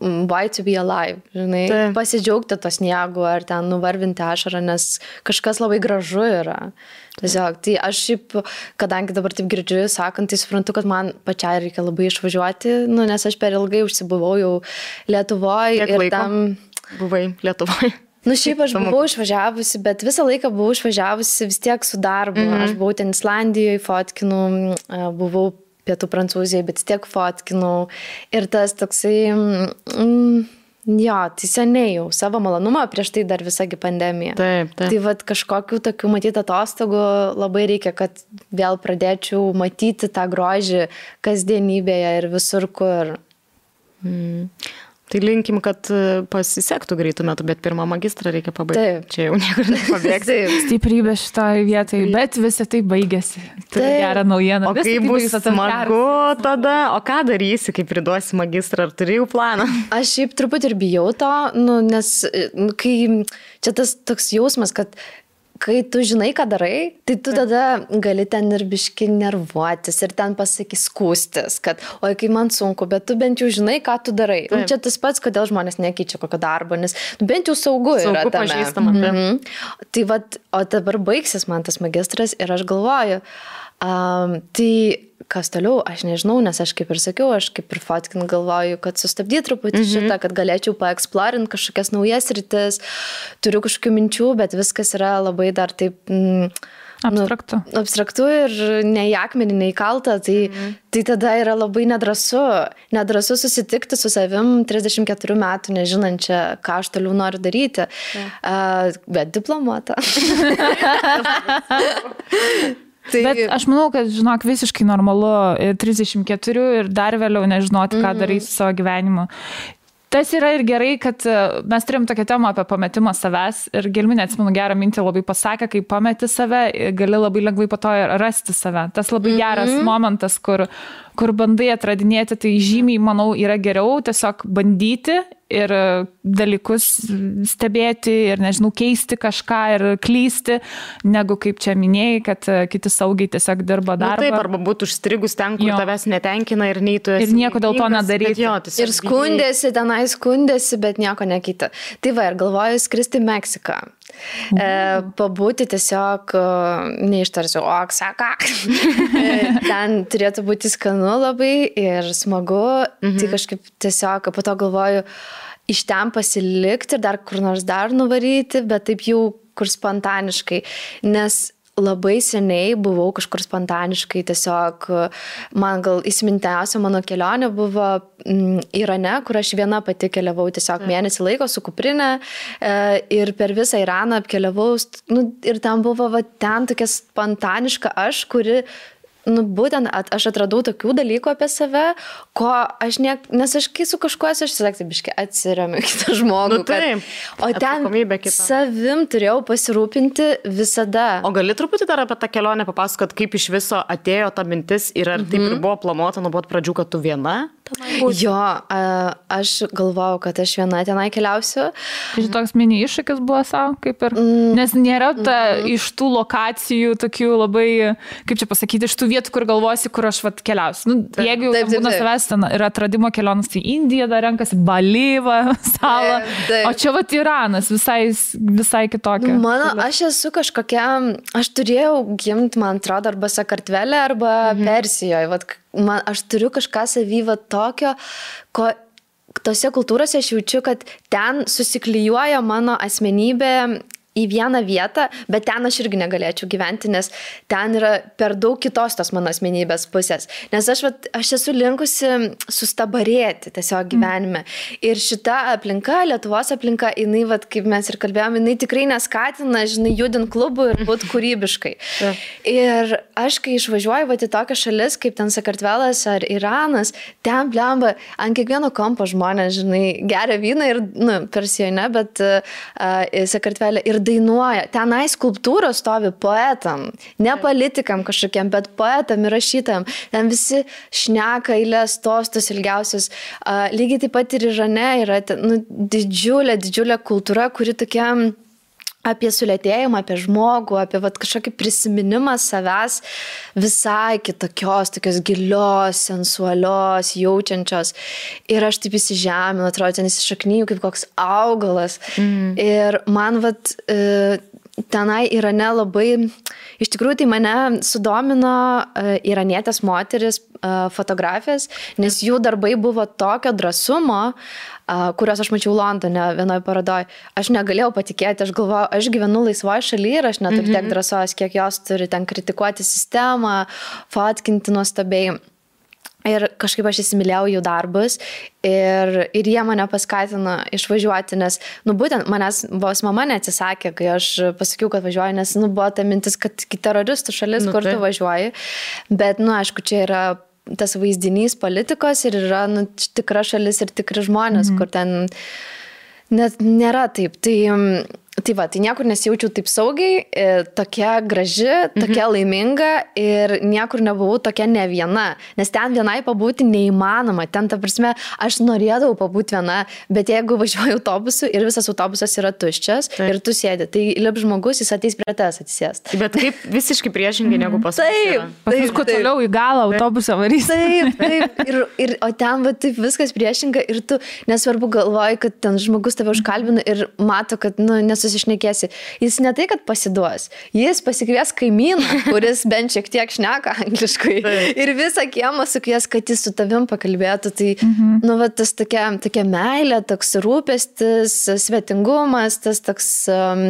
why to be alive, žinai, tai. pasidžiaugti to sniegu ar ten nuvarvinti ašarą, nes kažkas labai gražu yra. Tiesiog, tai aš šiaip, kadangi dabar taip girdžiu, sakant, tai suprantu, kad man pačiai reikia labai išvažiuoti, nu, nes aš per ilgai užsibuvau jau Lietuvoje ir laiko? tam buvai Lietuvoje? Nu, šiaip aš buvau išvažiavusi, bet visą laiką buvau išvažiavusi vis tiek su darbu. Mm -hmm. Aš buvau ten Islandijoje, fotkinu, buvau pietų Prancūzijoje, bet tiek fotkinau. Ir tas toksai... Mm, Jo, tai seniai jau savo malonumą, prieš tai dar visagi pandemija. Taip, taip. Tai vad kažkokių tokių matyti atostogų labai reikia, kad vėl pradėčiau matyti tą grožį kasdienybėje ir visur kur. Mm. Tai linkim, kad e, pasisektų greitų metų, bet pirmą magistrą reikia pabaigti. Taip. Čia jau niekur nepabėgti. Stiprybė šitoje vietoje, bet visą tai baigėsi. Tai gera naujiena. O kai tai bus smagu tada, o ką darysi, kai priduosi magistrą, ar turi jau planą? Aš šiaip truputį ir bijau to, nu, nes nu, kai čia tas toks jausmas, kad kai tu žinai, ką darai, tai tu tada gali ten ir biški nervuotis ir ten pasakys skūstis, kad, oi, kai man sunku, bet tu bent jau žinai, ką tu darai. Nu, čia tas pats, kodėl žmonės nekeičia kokio darbo, nes nu, bent jau saugu, saugu yra. Tame. Pažįstama. Mm -hmm. Tai vad, o dabar baigsis man tas magistras ir aš galvoju, um, tai kas toliau, aš nežinau, nes aš kaip ir sakiau, aš kaip ir fotkin galvoju, kad sustabdyti truputį mm -hmm. šitą, kad galėčiau paeksplorinti kažkokias naujas rytis, turiu kažkokių minčių, bet viskas yra labai dar taip... Mm, Abstraktu. Nu, abstraktu ir ne į akmenį, ne į kaltą, tai, mm. tai tada yra labai nedrasu. Nedrasu susitikti su savim 34 metų, nežinančia, ką aš toliau noriu daryti. Yeah. Uh, bet diplomuota. Tai... Bet aš manau, kad, žinok, visiškai normalu 34 ir dar vėliau nežinoti, ką mm -hmm. darysi savo gyvenimu. Tas yra ir gerai, kad e, mes turim tokią temą apie pametimą savęs ir Gelminė, atsimenu, gerą mintį labai pasakė, kai pameti save, gali labai lengvai po to ir rasti save. Tas labai mm -hmm. geras momentas, kur, kur bandai atradinėti, tai žymiai, manau, yra geriau tiesiog bandyti ir e, dalykus stebėti ir, nežinau, keisti kažką ir klysti, negu kaip čia minėjai, kad e, kiti saugiai tiesiog dirba darbą. Na, taip, arba būtų užstrigus ten, kur jo. tavęs netenkina ir nei tu esi. Ir nieko dėl to nedaryti. Jo, ir skundėsi, tenai skundėsi, bet nieko nekita. Tai va, ir galvoju skristi Meksiką. E, pabūti tiesiog, e, neištarsiu, o, saka. ten turėtų būti skanu labai ir smagu. Tai mhm. Tai kažkaip tiesiog po to galvoju, iš ten pasilikti ir dar kur nors dar nuvaryti, bet taip jau kur spontaniškai, nes labai seniai buvau kažkur spontaniškai, tiesiog man gal įsimintiausia mano kelionė buvo mm, Irane, kur aš viena pati keliavau tiesiog mėnesį laiko su kuprinė e, ir per visą Iraną apkeliavau nu, ir ten buvo va, ten tokia spontaniška aš, kuri nu, būtent at, aš atradau tokių dalykų apie save, ko aš ne, nes aš kai su kažkuo esu, aš tiesiog biškai atsiriamiu kitą žmogų. Nu, taip, kad, o ten savim turėjau pasirūpinti visada. O gali truputį dar apie tą kelionę papasakot, kaip iš viso atėjo ta mintis ir ar mhm. taip ir buvo planuota nuo pat pradžių, kad tu viena? Jo, aš galvojau, kad aš viena tenai keliausiu. Tai toks mini iššūkis buvo savo, kaip ir. Mm. Nes nėra ta mm. iš tų lokacijų tokių labai, kaip čia pasakyti, iš tų vietų, kur galvosi, kur aš vat keliausiu. Nu, taip, jeigu jau būna savęs ten ir atradimo kelionas, tai Indija dar renkasi, Balyva, salą. Taip, taip. O čia vat Iranas, visai, visai kitokia. Mano, aš esu kažkokia, aš turėjau gimti, man atrodo, arba Sakartvelė, arba mhm. Persijoje. Vat, man, aš turiu kažką savyvą tokio, ko tose kultūrose aš jaučiu, kad ten susiklyjuoja mano asmenybė į vieną vietą, bet ten aš irgi negalėčiau gyventi, nes ten yra per daug kitos tos mano asmenybės pusės. Nes aš, vat, aš esu linkusi sustabarėti tiesiog gyvenime. Mm. Ir šita aplinka, Lietuvos aplinka, jinai, vat, kaip mes ir kalbėjome, jinai tikrai neskatina, žinai, judint klubų ir būti kūrybiškai. Yeah. Ir aš, kai išvažiuoju vat, į tokias šalis, kaip ten Sakartvelas ar Iranas, ten blemba ant kiekvieno kampo žmonės, žinai, geria vyną ir, nu, persijoje ne, bet uh, Sakartvelė ir dainuoja. Tenai skulptūros stovi poetam, ne politikam kažkokiam, bet poetam ir rašytam. Ten visi šneka eilės tostus ilgiausius. Uh, lygiai taip pat ir Irane yra ten, nu, didžiulė, didžiulė kultūra, kuri tokia apie sulėtėjimą, apie žmogų, apie vat, kažkokį prisiminimą savęs visai kitokios, tokios gilios, sensualios, jaučiančios. Ir aš taip įsižeminu, atrodo, ten įsišaknyju kaip koks augalas. Mm. Ir man vat, e, tenai Irane labai, iš tikrųjų tai mane sudomino e, iranietės moteris e, fotografės, nes jų darbai buvo tokio drąsumo, kuriuos aš mačiau Londone vienoje parodoje. Aš negalėjau patikėti, aš galvoju, aš gyvenu laisvoje šalyje ir aš neturiu tiek mhm. drąsos, kiek jos turi ten kritikuoti sistemą, fotkinti nuostabiai. Ir kažkaip aš įsimylėjau jų darbus ir, ir jie mane paskatino išvažiuoti, nes, nu būtent manęs vos mama neatsisakė, kai aš pasakiau, kad važiuoju, nes, nu buvo ta mintis, kad į teroristų šalis, nu, kur tai. tu važiuoji. Bet, nu, aišku, čia yra tas vaizdinys politikos ir yra nu, tikra šalis ir tikri žmonės, mhm. kur ten net nėra taip. Tai Tai va, tai niekur nesijaučiau taip saugiai, e, tokia graži, tokia mhm. laiminga ir niekur nebuvau tokia ne viena, nes ten vienai pabūti neįmanoma, ten ta prasme, aš norėdavau pabūti viena, bet jeigu važiuoju autobusu ir visas autobusas yra tuščias taip. ir tu sėdi, tai lip žmogus, jis ateis prie tavęs atsisėsti. Bet kaip visiškai priešingai negu pas mus. Taip, mus kuo toliau į galą autobusą varys. Taip, taip, ir, ir, o ten va taip viskas priešinga ir tu nesvarbu galvoji, kad ten žmogus tave užkalbina ir mato, kad, nu, nesusitikti susišnekėsi, jis ne tai, kad pasiduos, jis pasikvies kaimyną, kuris bent šiek tiek šneka angliškai ir visą kiemą sukvies, kad jis su tavim pakalbėtų. Tai, mhm. nu, va, tas tokia, tokia meilė, toks rūpestis, svetingumas, tas toks um,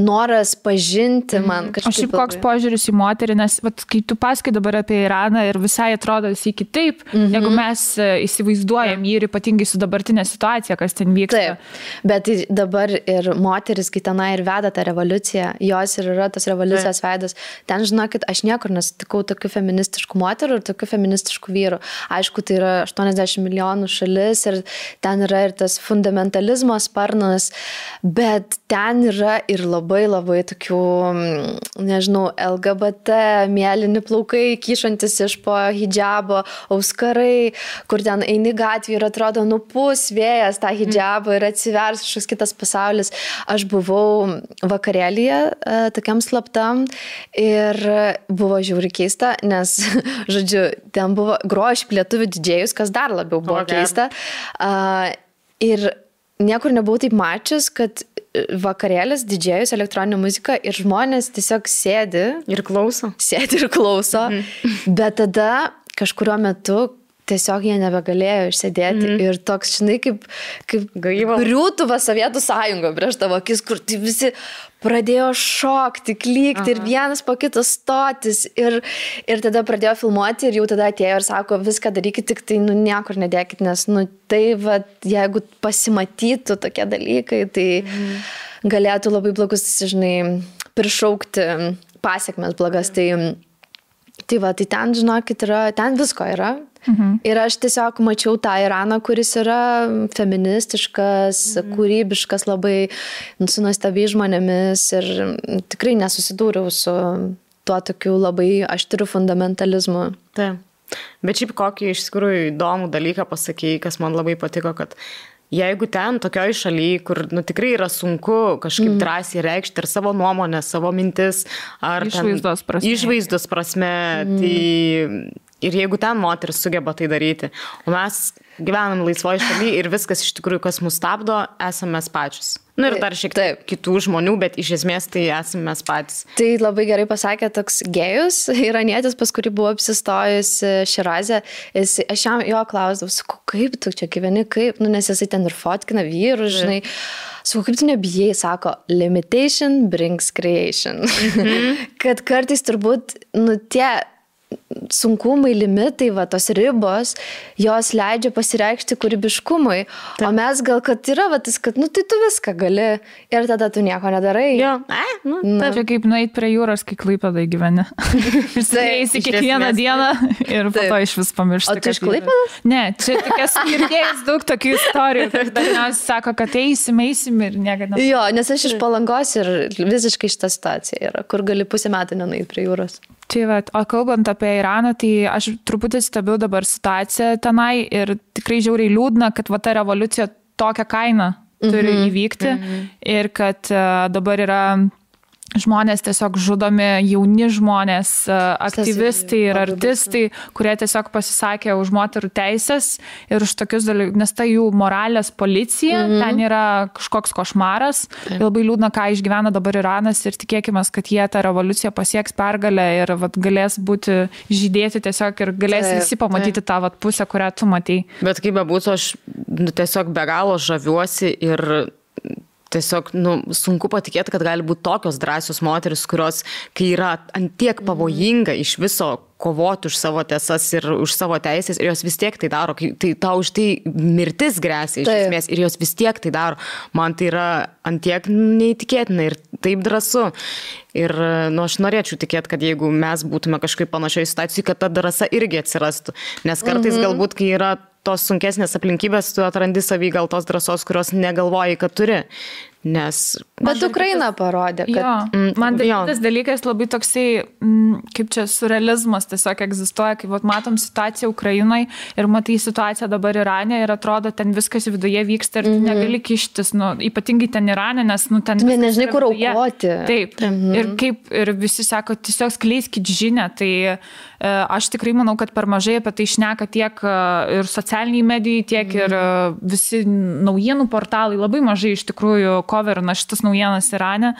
noras pažinti man mhm. kažkaip. O šiaip koks požiūris į moterį, nes vat, kai tu pasakai dabar apie Iraną ir visai atrodo jisai kitaip, mhm. jeigu mes e, įsivaizduojam jį ir ypatingai su dabartinė situacija, kas ten vyksta. Taip, bet dabar ir moteris moteris, kai tenai ir veda tą revoliuciją, jos ir yra tas revoliucijos veidas. Ten, žinokit, aš niekur nesutikau tokių feministiškų moterų ir tokių feministiškų vyrų. Aišku, tai yra 80 milijonų šalis ir ten yra ir tas fundamentalizmo sparnas, bet ten yra ir labai labai tokių, mm, nežinau, LGBT, mėlyni plaukai, kyšantis iš po hijabo, auskarai, kur ten eini gatvį ir atrodo nupus vėjas tą hijabą ir atsivers kažkoks kitas pasaulis. Aš buvau vakarėlyje e, tokiam slaptam ir buvo žiauri keista, nes, žodžiu, ten buvo grojo iš lietuvių didžėjus, kas dar labiau buvo okay. keista. Ir niekur nebuvau taip mačius, kad vakarėlis, didžėjus, elektroninė muzika ir žmonės tiesiog sėdi. Ir klauso. Sėdi ir klauso. Mhm. Bet tada kažkurio metu tiesiog jie nebegalėjo išsėdėti. Mm. Ir toks, žinai, kaip, kaip griūtuva Sovietų sąjunga prieš tavo akis, kur tai visi pradėjo šokti, klykti Aha. ir vienas po kito stotis. Ir, ir tada pradėjo filmuoti ir jau tada atėjo ir sako, viską darykit, tik tai nu, niekur nedėkit, nes nu, tai, va, jeigu pasimatytų tokie dalykai, tai mhm. galėtų labai blogus, žinai, prišaukti pasiekmes blogas. Tai, Tai va, tai ten, žinokit, yra, ten visko yra. Mhm. Ir aš tiesiog mačiau tą Iraną, kuris yra feministiškas, mhm. kūrybiškas, labai su nuostabiai žmonėmis ir tikrai nesusidūriau su tuo tokiu labai aštriu fundamentalizmu. Taip. Bet šiaip kokį iš tikrųjų įdomų dalyką pasakėjai, kas man labai patiko, kad jeigu ten tokioj šalyje, kur nu, tikrai yra sunku kažkaip mm. drąsiai reikšti ir savo nuomonę, savo mintis, ar išvaizdos prasme, išvaizdos prasme mm. tai Ir jeigu ten moteris sugeba tai daryti, o mes gyvenam laisvoje šalyje ir viskas iš tikrųjų, kas mus stabdo, esame mes pačius. Na nu, ir dar šiek tiek kitų žmonių, bet iš esmės tai esame mes patys. Tai labai gerai pasakė toks gėjus, iranietis, pas kurį buvo apsistojus Širazė. Jis, aš jam jo klausdavau, sakau, kaip tu čia gyveni, kaip, nu, nes jisai ten ir fotkina vyrus, žinai. Sakau, kaip tu nebijai, sako, limitation brings creation. Mhm. kad kartais turbūt, nu, tie sunkumai, limitai, va, tos ribos, jos leidžia pasireikšti kūrybiškumui. Taip. O mes gal, kad yra, va, tas, kad, nu, tai tu viską gali ir tada tu nieko nedarai. Jo, e, nu, taip. Čia kaip nueit prie jūros, kai klaipėdai gyveni. Įsi kiekvieną dieną ir po to iš vis pamiršti. O tu iš klaipėdas? Ne, čia tik esu girdėjęs daug tokių istorijų. Dažniausiai sako, kad eisim, eisim ir niekada. Jo, nes aš iš palangos ir visiškai šitą situaciją yra, kur gali pusę metų nenueiti prie jūros. Tai va, o kalbant apie Iraną, tai aš truputį stebiu dabar situaciją tenai ir tikrai žiauriai liūdna, kad va ta revoliucija tokią kainą turi mm -hmm. įvykti mm -hmm. ir kad uh, dabar yra žmonės tiesiog žudomi, jauni žmonės, e, aktyvistai ir artistai, kurie tiesiog pasisakė už moterų teisės ir už tokius dalykus, nes tai jų moralės policija, -hmm. ten yra kažkoks košmaras. Taip. Labai liūdna, ką išgyvena dabar Iranas ir tikėkime, kad jie tą revoliuciją pasieks pergalę ir vat, galės būti žydėti tiesiog ir galės taip, visi pamatyti taip. tą vat, pusę, kurią tu matai. Bet kaip bebūtų, aš nu, tiesiog be galo žaviuosi ir tiesiog nu, sunku patikėti, kad gali būti tokios drąsios moteris, kurios, kai yra antiek pavojinga iš viso kovoti už savo tiesas ir už savo teisės ir jos vis tiek tai daro, tai tau už tai mirtis grėsia iš taip. esmės ir jos vis tiek tai daro. Man tai yra antiek neįtikėtina ir taip drąsu. Ir nu, aš norėčiau tikėti, kad jeigu mes būtume kažkaip panašiai situacijai, kad ta drąsa irgi atsirastų. Nes kartais mhm. galbūt, kai yra tos sunkesnės aplinkybės, tu atrandi savį gal tos drąsos, kurios negalvoji, kad turi. Nes. Bet Ukraina parodė, kad. Jo, mm, man tai tas dalykas labai toksai, mm, kaip čia surrealizmas tiesiog egzistuoja, kai vat, matom situaciją Ukrainai ir matai situaciją dabar Irane ir atrodo, ten viskas viduje vyksta ir mm -hmm. negali kištis, nu, ypatingai ten Irane, nes nu, ten... Tu nežinai, kur aukoti. Taip. Mm -hmm. Ir kaip, ir visi sako, tiesiog skleiskit žinę. Tai e, aš tikrai manau, kad per mažai apie tai šneka tiek e, ir socialiniai medijai, tiek ir e, visi naujienų portalai, labai mažai iš tikrųjų coverina šitas naujienas Irane,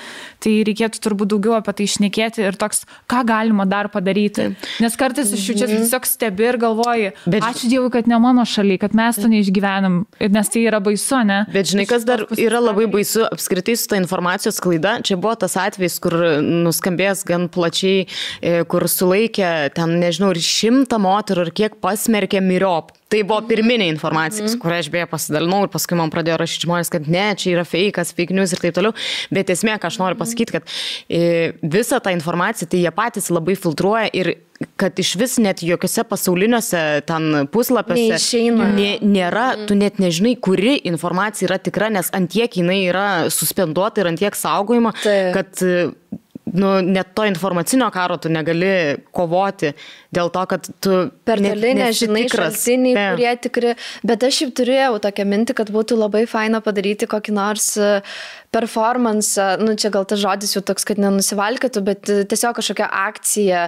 tai reikėtų turbūt daugiau apie tai išnekėti ir toks, ką galima dar padaryti. Nes kartais iš jų čia mhm. tiesiog stebi ir galvoji, bet, ačiū Dievui, kad ne mano šaliai, kad mes to neišgyvenam, nes tai yra baisu, ne? Bet žinai, kas dar yra labai baisu apskritai su ta informacijos klaida, čia buvo tas atvejis, kur nuskambėjęs gan plačiai, e, kur sulaikė ten, nežinau, ir šimtą moterų ir kiek pasmerkė miriop. Tai buvo pirminė informacija, mm. kurią aš beje pasidalinau ir paskui man pradėjo rašyti žmonės, kad ne, čia yra fejkas, fake news ir taip toliau. Bet esmė, ką aš noriu pasakyti, kad e, visą tą informaciją tai jie patys labai filtruoja ir kad iš vis net jokiuose pasauliniuose ten puslapiuose nė, nėra, mm. tu net nežinai, kuri informacija yra tikra, nes antiek jinai yra suspenduota ir antiek saugojama, Taip. kad nu, net to informacinio karo tu negali kovoti dėl to, kad tu per toli nežinai šaltiniai, ne. kurie tikri, bet aš jau turėjau tokią mintį, kad būtų labai faina padaryti kokį nors uh, performance, nu čia gal tas žodis jau toks, kad nenusivalkėtų, bet tiesiog kažkokia akcija,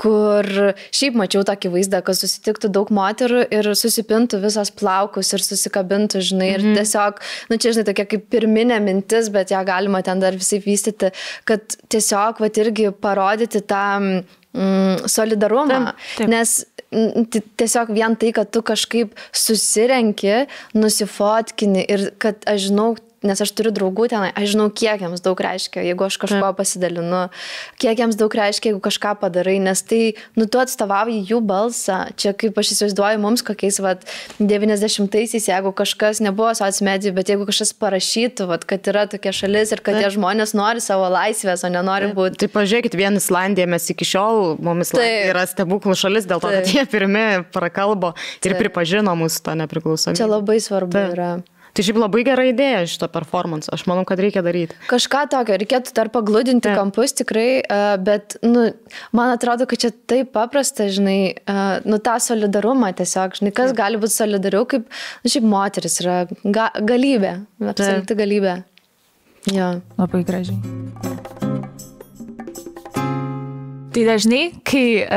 kur šiaip mačiau tokį vaizdą, kad susitiktų daug moterų ir susipintų visas plaukus ir susikabintų, žinai, ir mhm. tiesiog, nu čia žinai, tokia kaip pirminė mintis, bet ją galima ten dar visai vystyti, kad tiesiog, va, irgi parodyti tą mm, solidarumą, taip, taip. nes tiesiog vien tai, kad tu kažkaip susirenki, nusifotkini ir kad aš žinau, nes aš turiu draugų tenai, aš žinau, kiek jiems daug reiškia, jeigu aš kažko pasidalinu, kiek jiems daug reiškia, jeigu kažką padarai, nes tai, nu, tu atstovauji jų balsą. Čia kaip aš įsivaizduoju mums kokiais, vad, 90-aisiais, jeigu kažkas nebuvo sociomedijų, bet jeigu kažkas parašytų, vad, kad yra tokia šalis ir kad tie žmonės nori savo laisvės, o nenori būti. Tai pažiūrėkit, vien Islandija mes iki šiol, mums yra stebuklų šalis dėl to, Taip. kad jie pirmi prakalbo ir Taip. pripažino mūsų tą nepriklausomybę. Čia labai svarbu Taip. yra. Tai šiaip labai gera idėja šito performance, aš manau, kad reikia daryti. Kažką tokio, reikėtų dar pagludinti Taip. kampus tikrai, bet, nu, man atrodo, kad čia taip paprasta, žinai, nu, tą solidarumą tiesiog, žinai, kas Taip. gali būti solidariau, kaip, nu, šiaip moteris yra ga, galybė, absoliuti galybė. Jo. Labai gražiai. Tai dažnai, kai e,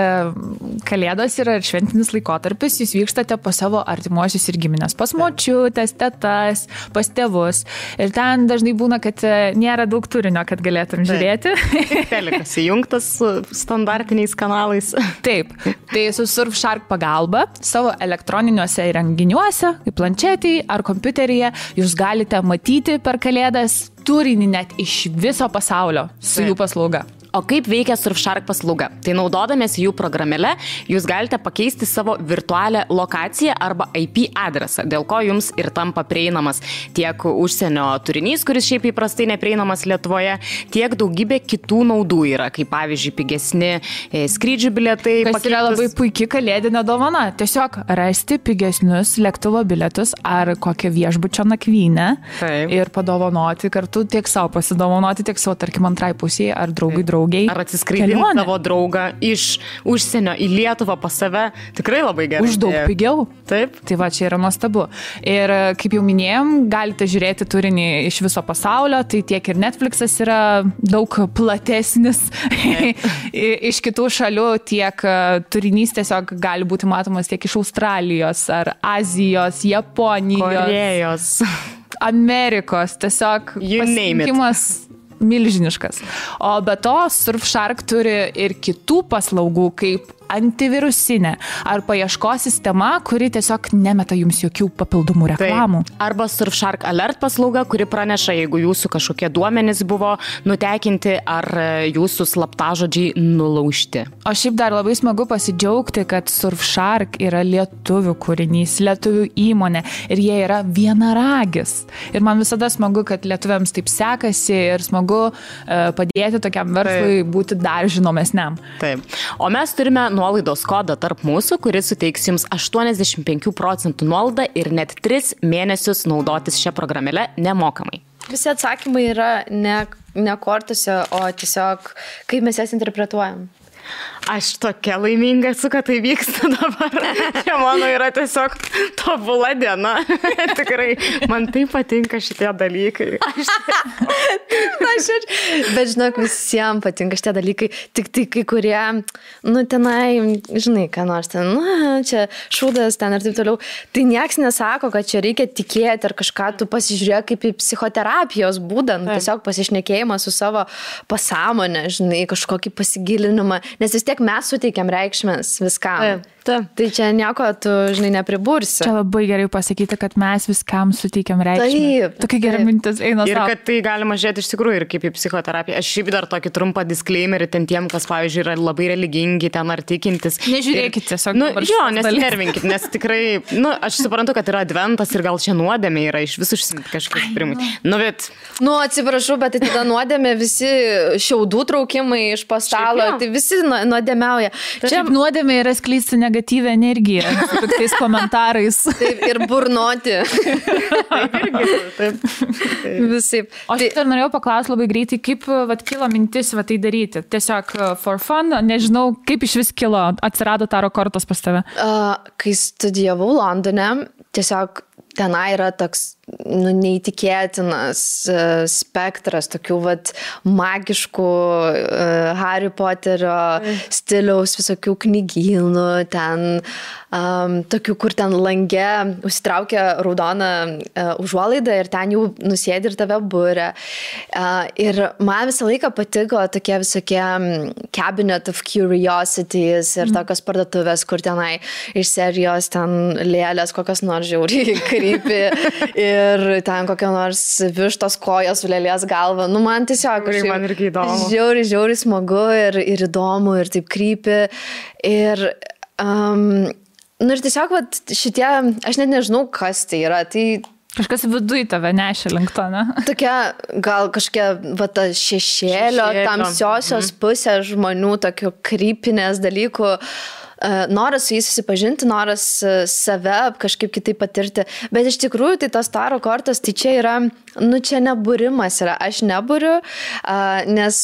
kalėdos yra ir šventinis laikotarpis, jūs vykstate pas savo artimuosius ir giminės, pas močiutės, tetas, pas tėvus. Ir ten dažnai būna, kad e, nėra daug turinio, kad galėtum žiūrėti. Telikas įjungtas standartiniais kanalais. Taip, tai su Surfshark pagalba savo elektroniniuose įrenginiuose, kaip planšetėje ar kompiuteryje, jūs galite matyti per kalėdas turinį net iš viso pasaulio su Taip. jų paslauga. O kaip veikia Surfshark paslauga? Tai naudodamėsi jų programėle, jūs galite pakeisti savo virtualią lokaciją arba IP adresą, dėl ko jums ir tampa prieinamas tiek užsienio turinys, kuris šiaip įprastai neprieinamas Lietuvoje, tiek daugybė kitų naudų yra, kaip pavyzdžiui pigesni e, skrydžių bilietai. Tai pakeitus... yra labai puikia kalėdinė dovana. Tiesiog rasti pigesnius lėktuvo bilietus ar kokią viešbučio nakvynę Taip. ir padovanoti kartu tiek savo pasidovanoti, tiek savo, tarkim, antrai pusiai ar draugui draugui saugiai. Ar atsiskraidinti savo draugą iš užsienio į Lietuvą pas save tikrai labai gerai. Už daug pigiau. Taip. Tai va, čia yra nuostabu. Ir kaip jau minėjom, galite žiūrėti turinį iš viso pasaulio, tai tiek ir Netflixas yra daug platesnis iš kitų šalių, tiek e, turinys tiesiog gali būti matomas tiek iš Australijos ar Azijos, Japonijos. Korejos. Amerikos, tiesiog pasirinkimas milžiniškas. O be to, Surfshark turi ir kitų paslaugų, kaip antivirusinė ar paieškos sistema, kuri tiesiog nemeta jums jokių papildomų reklamų. Taip. Arba Surfshark Alert paslauga, kuri praneša, jeigu jūsų kažkokie duomenys buvo nutekinti ar jūsų slaptažodžiai nulaužti. O šiaip dar labai smagu pasidžiaugti, kad Surfshark yra lietuvių kūrinys, lietuvių įmonė ir jie yra vienaragis. Ir man visada smagu, kad lietuviams taip sekasi ir smagu uh, padėti tokiam verslui Taip. būti dar žinomesniam. Taip. O mes turime nuolaidos kodą tarp mūsų, kuris suteiks jums 85 procentų nuolaidą ir net 3 mėnesius naudotis šią programėlę nemokamai. Visi atsakymai yra ne, ne kortose, o tiesiog kaip mes jas interpretuojam. Aš tokia laiminga esu, kad tai vyksta dabar. Čia mano yra tiesiog tobula diena. Tikrai, man taip patinka šitie dalykai. Aš... Aš ir... Bet žinok, visiems patinka šitie dalykai. Tik tai kai kurie, nu tenai, žinai, ką nors ten, nu, čia šūdas ten ir taip toliau. Tai nieks nesako, kad čia reikia tikėti ar kažką tu pasižiūrėk kaip į psichoterapijos būdą. Nu, tiesiog pasišnekėjimą su savo pasąmonė, žinai, kažkokį pasigilinimą. Nes vis tiek mes suteikiam reikšmės viskam. Taip. Ta. Tai čia nieko, tu, žinai, nepribursi. Čia labai gerai pasakyti, kad mes viskam suteikiam reikšmę. Taip. Tokia gera mintis eina. Ir kad tai galima žiūrėti iš tikrųjų ir kaip į psichoterapiją. Aš šiaip dar tokį trumpą disclaimerį ten tiem, kas, pavyzdžiui, yra labai religingi ten ar tikintis. Nežiūrėkit tiesiog. Nu, jo, nesinervinkit, nes tikrai, nu, aš suprantu, kad yra adventas ir gal čia nuodėmė yra iš visų kažkaip primai. Nu, bet. Nu, atsiprašau, bet tai tada nuodėmė visi šiaudų traukimai iš pastalo, tai visi nuodėmiauja. Čia nuodėmė yra skleisti negatyvą negatyvę energiją su piktais komentarais. Taip, ir burnoti. taip, irgi. Taip. taip. Visai. O aš tai... dar norėjau paklausti labai greitai, kaip vat, kilo mintis vat, tai daryti. Tiesiog uh, for fun, nežinau, kaip iš vis kilo, atsirado taro kortos pas tave. Uh, kai studijavau Londone, tiesiog tenai yra toks nu, neįtikėtinas e, spektras tokių vat, magiškų uh, Harry Potterio stiliaus visokių knygynų, ten um, tokių, kur ten lange užsitraukia raudoną uh, užuolaidą ir ten jau nusėdi ir tave būrė. Uh, ir man visą laiką patiko tokie visokie cabinet of curiosities ir mm. tokios parduotuvės, kur tenai iš serijos ten lėlės kokios nors žiauriai krypi ir ten kokia nors vištos kojas su lėlės galva. Nu, man tiesiog kažkaip. Man irgi įdomu. Žiauriai, žiauriai smagu ir, ir įdomu ir taip krypi. Ir Um, Nu ir tiesiog vat, šitie, aš net nežinau, kas tai yra. Tai Kažkas viduje tave nešia link to, ne? Tokia gal kažkokia va, ta šešėlio, šešėlio. tamsiosios mhm. pusės žmonių, tokių krypinės dalykų. E, noras su jais susipažinti, noras e, save kažkaip kitaip patirti. Bet iš tikrųjų, tai tas taro kortas, tai čia yra, nu čia nebūrimas yra. Aš nebūriu, nes,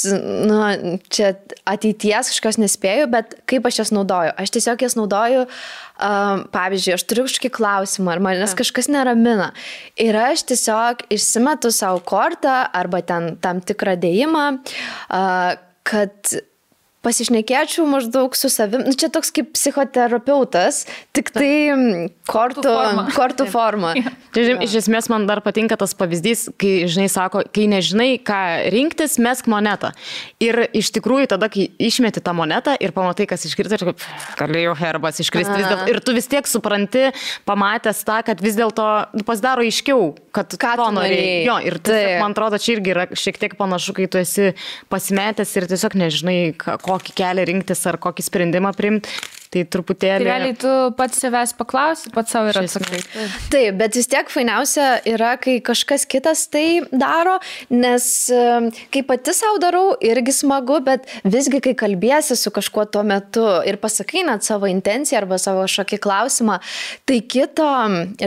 nu, čia ateities kažkas nespėju, bet kaip aš jas naudoju? Aš tiesiog jas naudoju pavyzdžiui, aš turiu kažkokį klausimą, ar manęs kažkas neramina. Ir aš tiesiog išsimetu savo kortą arba ten tam tikrą dėjimą, kad pasišnekėčiau maždaug su savim, nu, čia toks kaip psichoterapeutas, tik tai kortų, forma. kortų forma. ja. Čia, iš esmės man dar patinka tas pavyzdys, kai, žinai, sako, kai nežinai, ką rinktis, mesk monetą. Ir iš tikrųjų tada, kai išmeti tą monetą ir pamatai, kas iškrito, ir kaip, galėjau herbas iškristi vis dėlto. Ir tu vis tiek supranti, pamatęs tą, kad vis dėlto nu, pasidaro aiškiau, kad ką to norėjai. Jo, ir tai, man atrodo, čia irgi yra šiek tiek panašu, kai tu esi pasimetęs ir tiesiog nežinai, ko kokį kelią rinktis ar kokį sprendimą priimti. Tai truputėlį. Tai realiai tu pats savęs paklausi, pats savo ir atsakai. Taip, bet vis tiek fainiausia yra, kai kažkas kitas tai daro, nes kai pati savo darau, irgi smagu, bet visgi, kai kalbėsi su kažkuo tuo metu ir pasakai net savo intenciją arba savo šokį klausimą, tai kito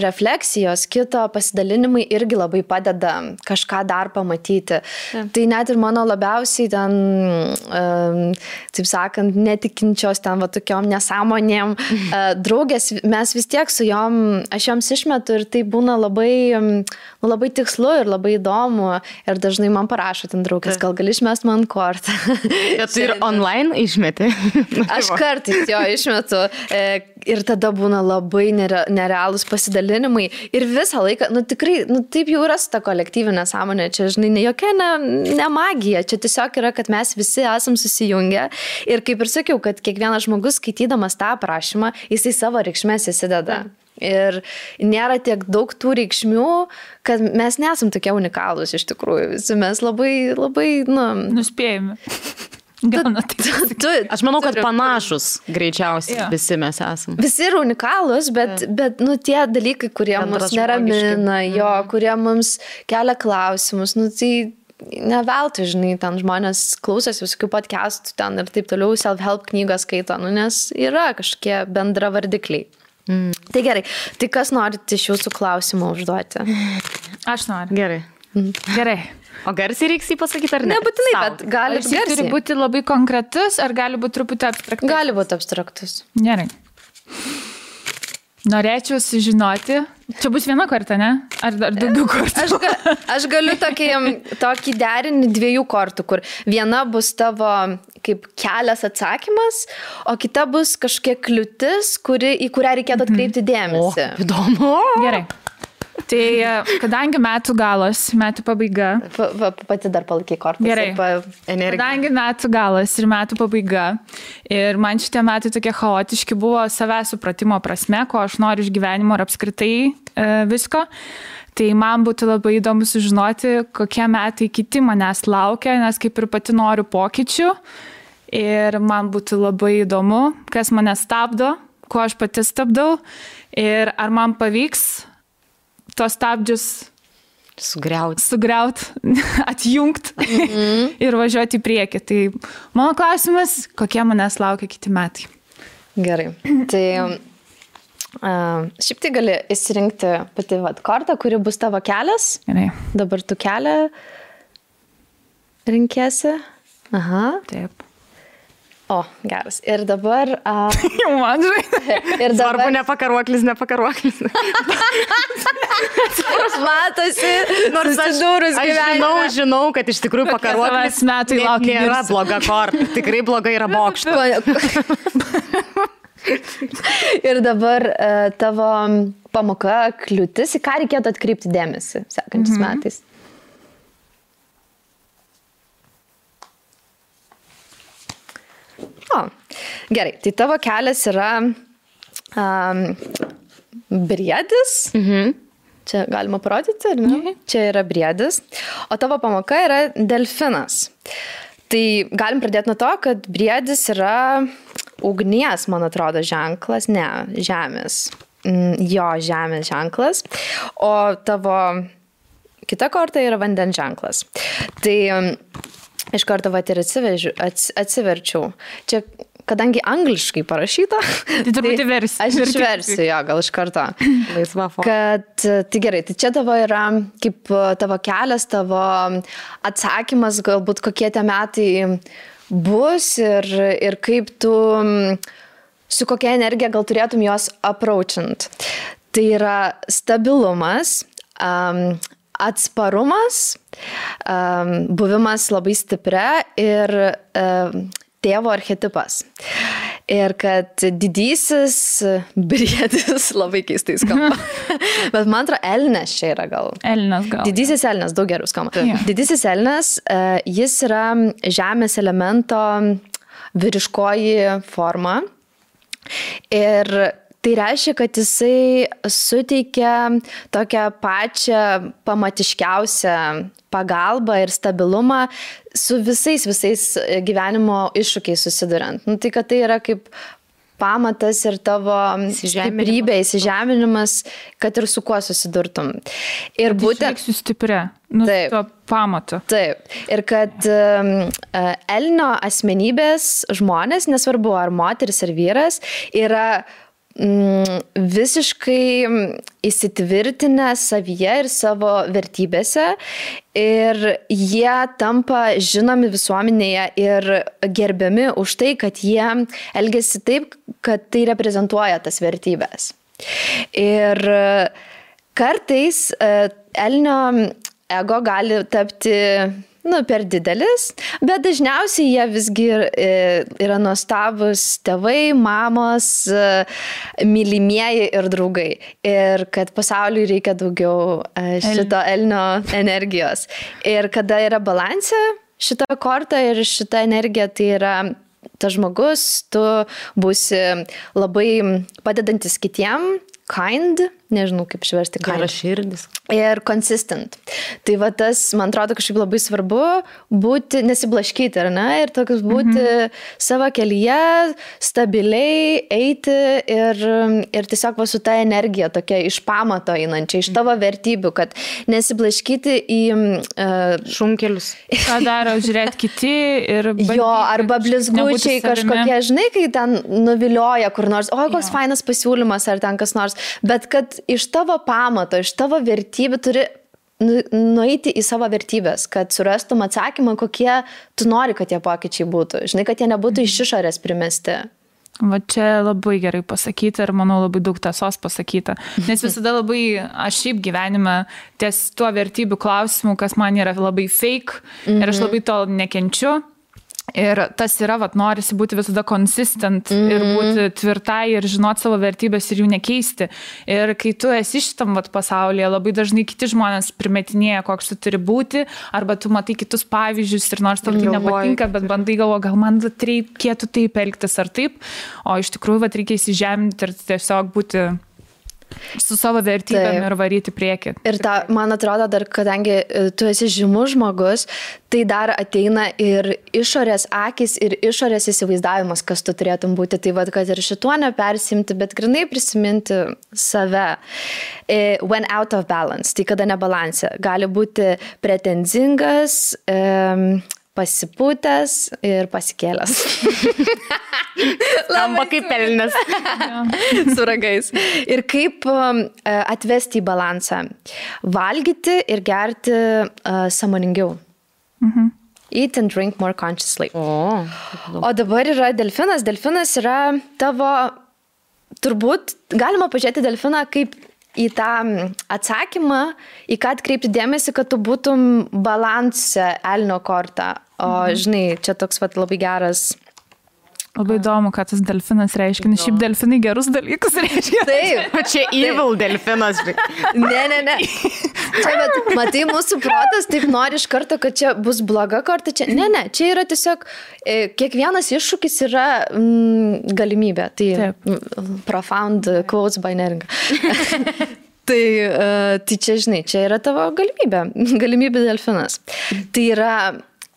refleksijos, kito pasidalinimai irgi labai padeda kažką dar pamatyti. Taip. Tai net ir mano labiausiai ten, taip sakant, netikinčios ten va tokiom nesąmonėm nesąmonėm. Draugės, mes vis tiek su jom, aš joms išmetu ir tai būna labai, nu, labai tikslu ir labai įdomu. Ir dažnai man parašo ten draugės, gal gali išmest man kortą. Ja, tu ir online išmeti. aš kartais jo išmetu. Ir tada būna labai nerealūs pasidalinimai. Ir visą laiką, nu tikrai, nu taip jau yra su ta kolektyvinė sąmonė, čia, žinai, ne jokia ne, ne magija, čia tiesiog yra, kad mes visi esam susijungę. Ir kaip ir sakiau, kad kiekvienas žmogus skaitydamas tą aprašymą, jisai savo reikšmės įsideda. Ir nėra tiek daug tų reikšmių, kad mes nesam tokie unikalūs iš tikrųjų. Visi mes labai, labai, nu. Nuspėjami. Gauna, tai tu, aš manau, kad panašus greičiausiai ja. visi mes esame. Visi yra unikalūs, bet, ja. bet nu, tie dalykai, kurie mus neramina, jo, mhm. kurie mums kelia klausimus, nu, tai neveltui, žinai, ten žmonės klausosi visokių podcastų ten ir taip toliau, self-help knygas skaito, nu, nes yra kažkokie bendra vardikliai. Mm. Tai gerai, tai kas norite iš jūsų klausimų užduoti? Aš noriu. Gerai. Mm. Gerai. O garsiai reiks jį pasakyti ar ne? Nebūtinai, Sau. bet gali būti. Turi būti labai konkretus ar gali būti truputį abstraktus? Gali būti abstraktus. Gerai. Norėčiau sužinoti, čia bus viena korta, ne? Ar dar daugiau kortų? Aš, ga, aš galiu tokį, tokį derinį dviejų kortų, kur viena bus tavo kaip kelias atsakymas, o kita bus kažkokia kliūtis, kuri, į kurią reikėtų atkreipti dėmesį. O, įdomu. Gerai. Tai e, kadangi metų galas, metų pabaiga. Pa, pa, pati dar palaikai kortą. Gerai. Pa, kadangi metų galas ir metų pabaiga. Ir man šitie metai tokie chaotiški buvo savęs supratimo prasme, ko aš noriu iš gyvenimo ir apskritai e, visko. Tai man būtų labai įdomu sužinoti, kokie metai kiti manęs laukia, nes kaip ir pati noriu pokyčių. Ir man būtų labai įdomu, kas mane stabdo, ko aš pati stabdau ir ar man pavyks tos stabdžius Sugriauti. Sugriauti, atjungti mm -hmm. ir važiuoti į priekį. Tai mano klausimas, kokie manęs laukia kiti metai. Gerai. Tai uh, šiaip tai gali įsirinkti pati vat, kortą, kuri bus tavo kelias. Gerai. Dabar tu kelią rinkėsi. Aha. Taip. O geras. Ir dabar. Uh, Jau man žinai. ir Svarbu, dabar. nepakaruoklis, nepakaruoklis. Matosi, Nors aš, susidūrus aš žinau, žinau, kad iš tikrųjų pakaruoklis metai laukia nėra bloga korta. Tikrai bloga yra bokštas. Ir dabar uh, tavo pamoka kliūtis, į ką reikėtų atkreipti dėmesį sekančiais mhm. metais. O, gerai, tai tavo kelias yra um, briedis. Mhm. Čia galima parodyti, ar ne? Mhm. Čia yra briedis. O tavo pamoka yra delfinas. Tai galim pradėti nuo to, kad briedis yra ugnies, man atrodo, ženklas, ne, žemės. Mm, Jo, žemės ženklas. O tavo kita korta yra vandens ženklas. Tai iš karto vat ir atsivežiu, ats, atsiverčiau. Čia, kadangi angliškai parašyta, Tai truputį versi. Aš išversiu jo, gal iš karto. Laisva forma. Kad, tai gerai, tai čia tavo yra kaip tavo kelias, tavo atsakymas, galbūt kokie tie metai bus ir, ir kaip tu, su kokia energija gal turėtum juos apraučint. Tai yra stabilumas, um, atsparumas, um, buvimas labai stipria ir um, tėvo archetipas. Ir kad didysis briedis labai keistai skamba. Bet man atrodo, Elnes čia yra gal. Elinas gal. Didysis Elnes daug geriau skamba. Jo. Didysis Elnes, e, jis yra žemės elemento vyriškoji forma. Ir tai reiškia, kad jisai suteikia tokią pačią pamatiškiausią pagalbą ir stabilumą su visais, visais gyvenimo iššūkiais susidurant. Nu, tai kad tai yra kaip pamatas ir tavo stiprybė, įsižeminimas, kad ir su kuo susidurtum. Ir Būtent. būtent... Su stipria. Nu, Taip. pamatu. Taip. Ir kad um, e, Elnio asmenybės žmonės, nesvarbu ar moteris ar vyras, yra mm, visiškai mm, įsitvirtinę savyje ir savo vertybėse. Ir jie tampa žinomi visuomenėje ir gerbiami už tai, kad jie elgesi taip, kad tai reprezentuoja tas vertybės. Ir e, kartais e, Elnio ego gali tapti nu, per didelis, bet dažniausiai jie visgi e, yra nuostabus tėvai, mamos, e, mylimieji ir draugai. Ir kad pasauliui reikia daugiau e, šito elnio energijos. Ir kada yra balansė šita korta ir šita energija, tai yra tas žmogus, tu būsi labai padedantis kitiem, kind, nežinau kaip išversti, kind. Geras širdis. Ir consistent. Tai va tas, man atrodo, kažkaip labai svarbu būti, nesiblaškyti, ar ne? Ir tokius būti mhm. savo kelyje, stabiliai eiti ir, ir tiesiog va su ta energija tokia iš pamato einančia, iš tavo vertybių, kad nesiblaškyti į... Uh, Šunkelius. Ką daro žiūrėti kiti ir... Jo, arba blizgučiai kažkokie, žinai, kai ten nuvilioja kur nors, o koks Jo. fainas pasiūlymas ar ten kas nors, bet kad iš tavo pamato, iš tavo vertybių turi nu- nueiti į savo vertybės, kad surastum atsakymą, kokie tu nori, kad tie pokyčiai būtų. Žinai, kad jie nebūtų iš išorės primesti. Va čia labai gerai pasakyta ir manau labai daug tiesos pasakyta. Nes visada labai, aš šiaip gyvenime ties tuo vertybių klausimu, kas man yra labai fake mhm. ir aš labai to nekenčiu. Ir tas yra, vat, norisi būti visada konsistent mm -hmm. ir būti tvirtai ir žinoti savo vertybės ir jų nekeisti. Ir kai tu esi šitam vat, pasaulyje, labai dažnai kiti žmonės primetinėja, koks tu turi būti, arba tu matai kitus pavyzdžius ir nors tau tai nepatinka, bet bandai galvo, gal man reikėtų taip elgtis ar taip, o iš tikrųjų vat, reikia įsižeminti ir tiesiog būti su savo vertybėm Taip. ir varyti prieki. Ir ta, man atrodo, dar kadangi e, tu esi žymus žmogus, tai dar ateina ir išorės akis, ir išorės įsivaizdavimas, kas tu turėtum būti. Tai vad, kad ir šituo nepersimti, bet grinai prisiminti save. E, When out of balance, tai kada nebalansė. Gali būti pretenzingas. E, pasipūtęs ir pasikėlęs. Skamba kaip pelnas. su ragais. Ir kaip um, e, atvesti į balansą. Valgyti ir gerti uh, samoningiau. Mhm. eat and drink more consciously. O. O dabar yra delfinas. Delfinas yra tavo, turbūt galima pažiūrėti delfiną kaip į tą atsakymą, į ką atkreipti dėmesį, kad tu būtum balanse elnio kortą. O žinai, čia toks pat labai geras Labai įdomu, ką tas delfinas reiškia, nes šiaip delfinai gerus dalykus reiškia. Taip. O čia evil delfinas. Ne, ne, ne. Čia, bet, matai, mūsų protas taip nori iš karto, kad čia bus bloga korta. Čia, ne, ne, čia yra tiesiog, e, kiekvienas iššūkis yra mm, galimybė. Tai Taip. profound quotes by neringa. Tai, uh, tai čia, žinai, čia yra tavo galimybė, galimybė delfinas. Tai yra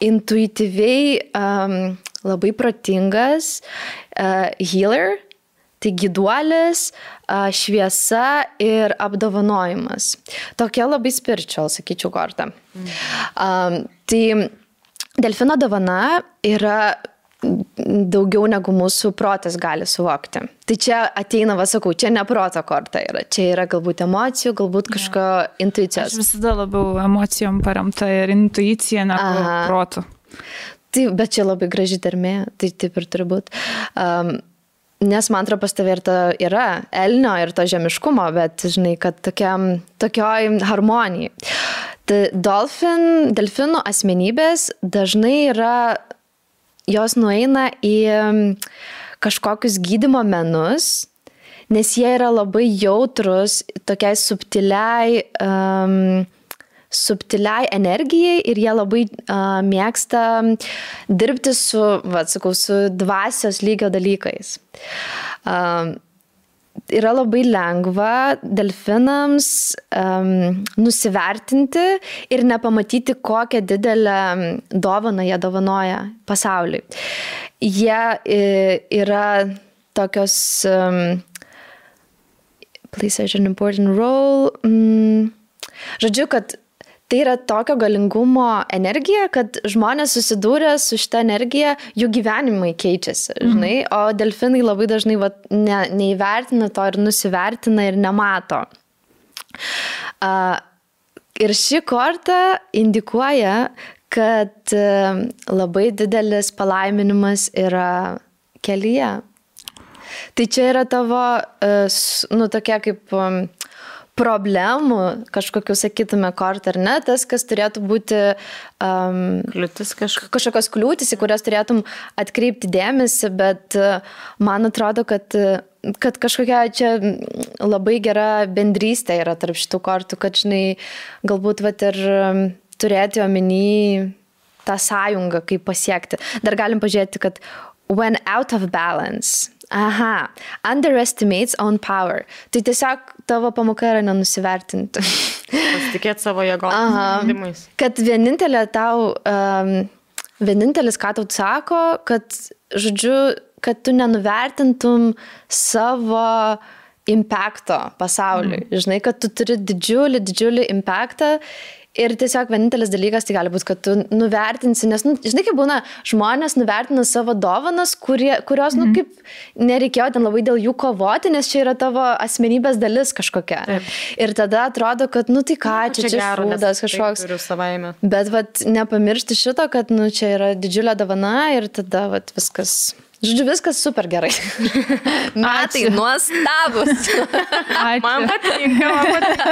intuityviai um, labai protingas uh, healer, tai giduolis, uh, šviesa ir apdovanojimas. Tokia labai spiritual, sakyčiau, korta. Um, tai delfino dovana yra daugiau negu mūsų protas gali suvokti. Tai čia ateina, va sakau, čia ne proto korta yra, čia yra galbūt emocijų, galbūt kažko intuicijos. Aš visada labiau emocijom paremta ir intuicija negu protu. Tai, bet čia labai graži termė, tai taip ir turi būti. Um, nes man atrodo, pas tavai ir ta yra elnio ir to žemiškumo, bet žinai, kad tokiam, tokioj harmonijai. Tai dolfin, delfinų asmenybės dažnai yra, jos nueina į kažkokius gydimo menus, nes jie yra labai jautrus tokiai subtiliai, um, subtiliai energijai ir jie labai uh, mėgsta dirbti su, va, sakau, su dvasios lygio dalykais. Um, yra labai lengva delfinams um, nusivertinti ir nepamatyti, kokią didelę dovaną jie dovanoja pasauliui. Jie e, yra tokios um, play such an important role. Mm, žodžiu, kad tai yra tokio galingumo energija, kad žmonės susidūrę su šitą energiją, jų gyvenimai keičiasi, žinai, o delfinai labai dažnai va, ne, neįvertina to ir nusivertina ir nemato. Uh, ir ši korta indikuoja, kad uh, labai didelis palaiminimas yra kelyje. Tai čia yra tavo, uh, nu, tokia kaip um, problemų, kažkokiu sakytume, kortą ar ne, tas, kas turėtų būti um, Kliūtis kažkokia. kažkokios kliūtis, į kurias turėtum atkreipti dėmesį, bet man atrodo, kad, kad kažkokia čia labai gera bendrystė yra tarp šitų kortų, kad, žinai, galbūt vat ir turėti omeny tą sąjungą, kaip pasiekti. Dar galim pažiūrėti, kad when out of balance. Aha, underestimates own power. Tai tiesiog tavo pamoka yra nenusivertinti. Pasitikėti savo jėgom. Aha. sprendimais. Kad vienintelė tau, um, vienintelis, ką tau sako, kad, žodžiu, kad tu nenuvertintum savo impacto pasauliui. Mm. Žinai, kad tu turi didžiulį, didžiulį impactą. Ir tiesiog vienintelis dalykas tai gali būti, kad tu nuvertinsi, nes, nu, žinai, kaip būna, žmonės nuvertina savo dovanas, kurie, kurios, nu, kaip nereikėjo ten labai dėl jų kovoti, nes čia yra tavo asmenybės dalis kažkokia. Taip. Ir tada atrodo, kad, nu, tai ką, čia, čia nes šūdas taip kažkoks. Bet vat, nepamiršti šito, kad nu, čia yra didžiulė dovana ir tada vat, viskas. Žodžiu, viskas super gerai. Metai Ačiū. nuostabus. Man Ačiū. patinka, man patinka.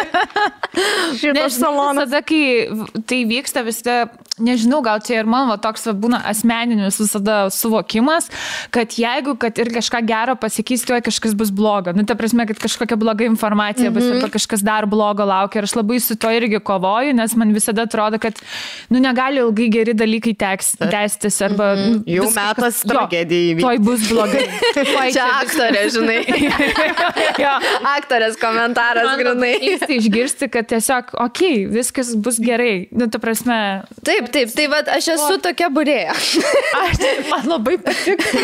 Šitas salonas. Tada, kai tai vyksta, visada, nežinau, gal čia ir man va, toks va, būna asmeninis visada suvokimas, kad jeigu, kad ir kažką gero pasakys, tuoj kažkas bus blogo. Nu, ta prasme, kad kažkokia bloga informacija bus arba kažkas dar blogo laukia. Ir aš labai su to irgi kovoju, nes man visada atrodo, kad, nu, negali ilgai geri dalykai tęstis arba... nu, Jau vis metas jo, tragedijai įvykti. Tuoj bus blogai. Tuoj Čia aktorė, žinai. Aktorės komentaras, grinai. keista išgirsti, kad tiesiog, okei, okay, viskas bus gerai. Nu, ta prasme, Taip, taip, tai vad aš esu tokia burėja. aš, man labai patiko.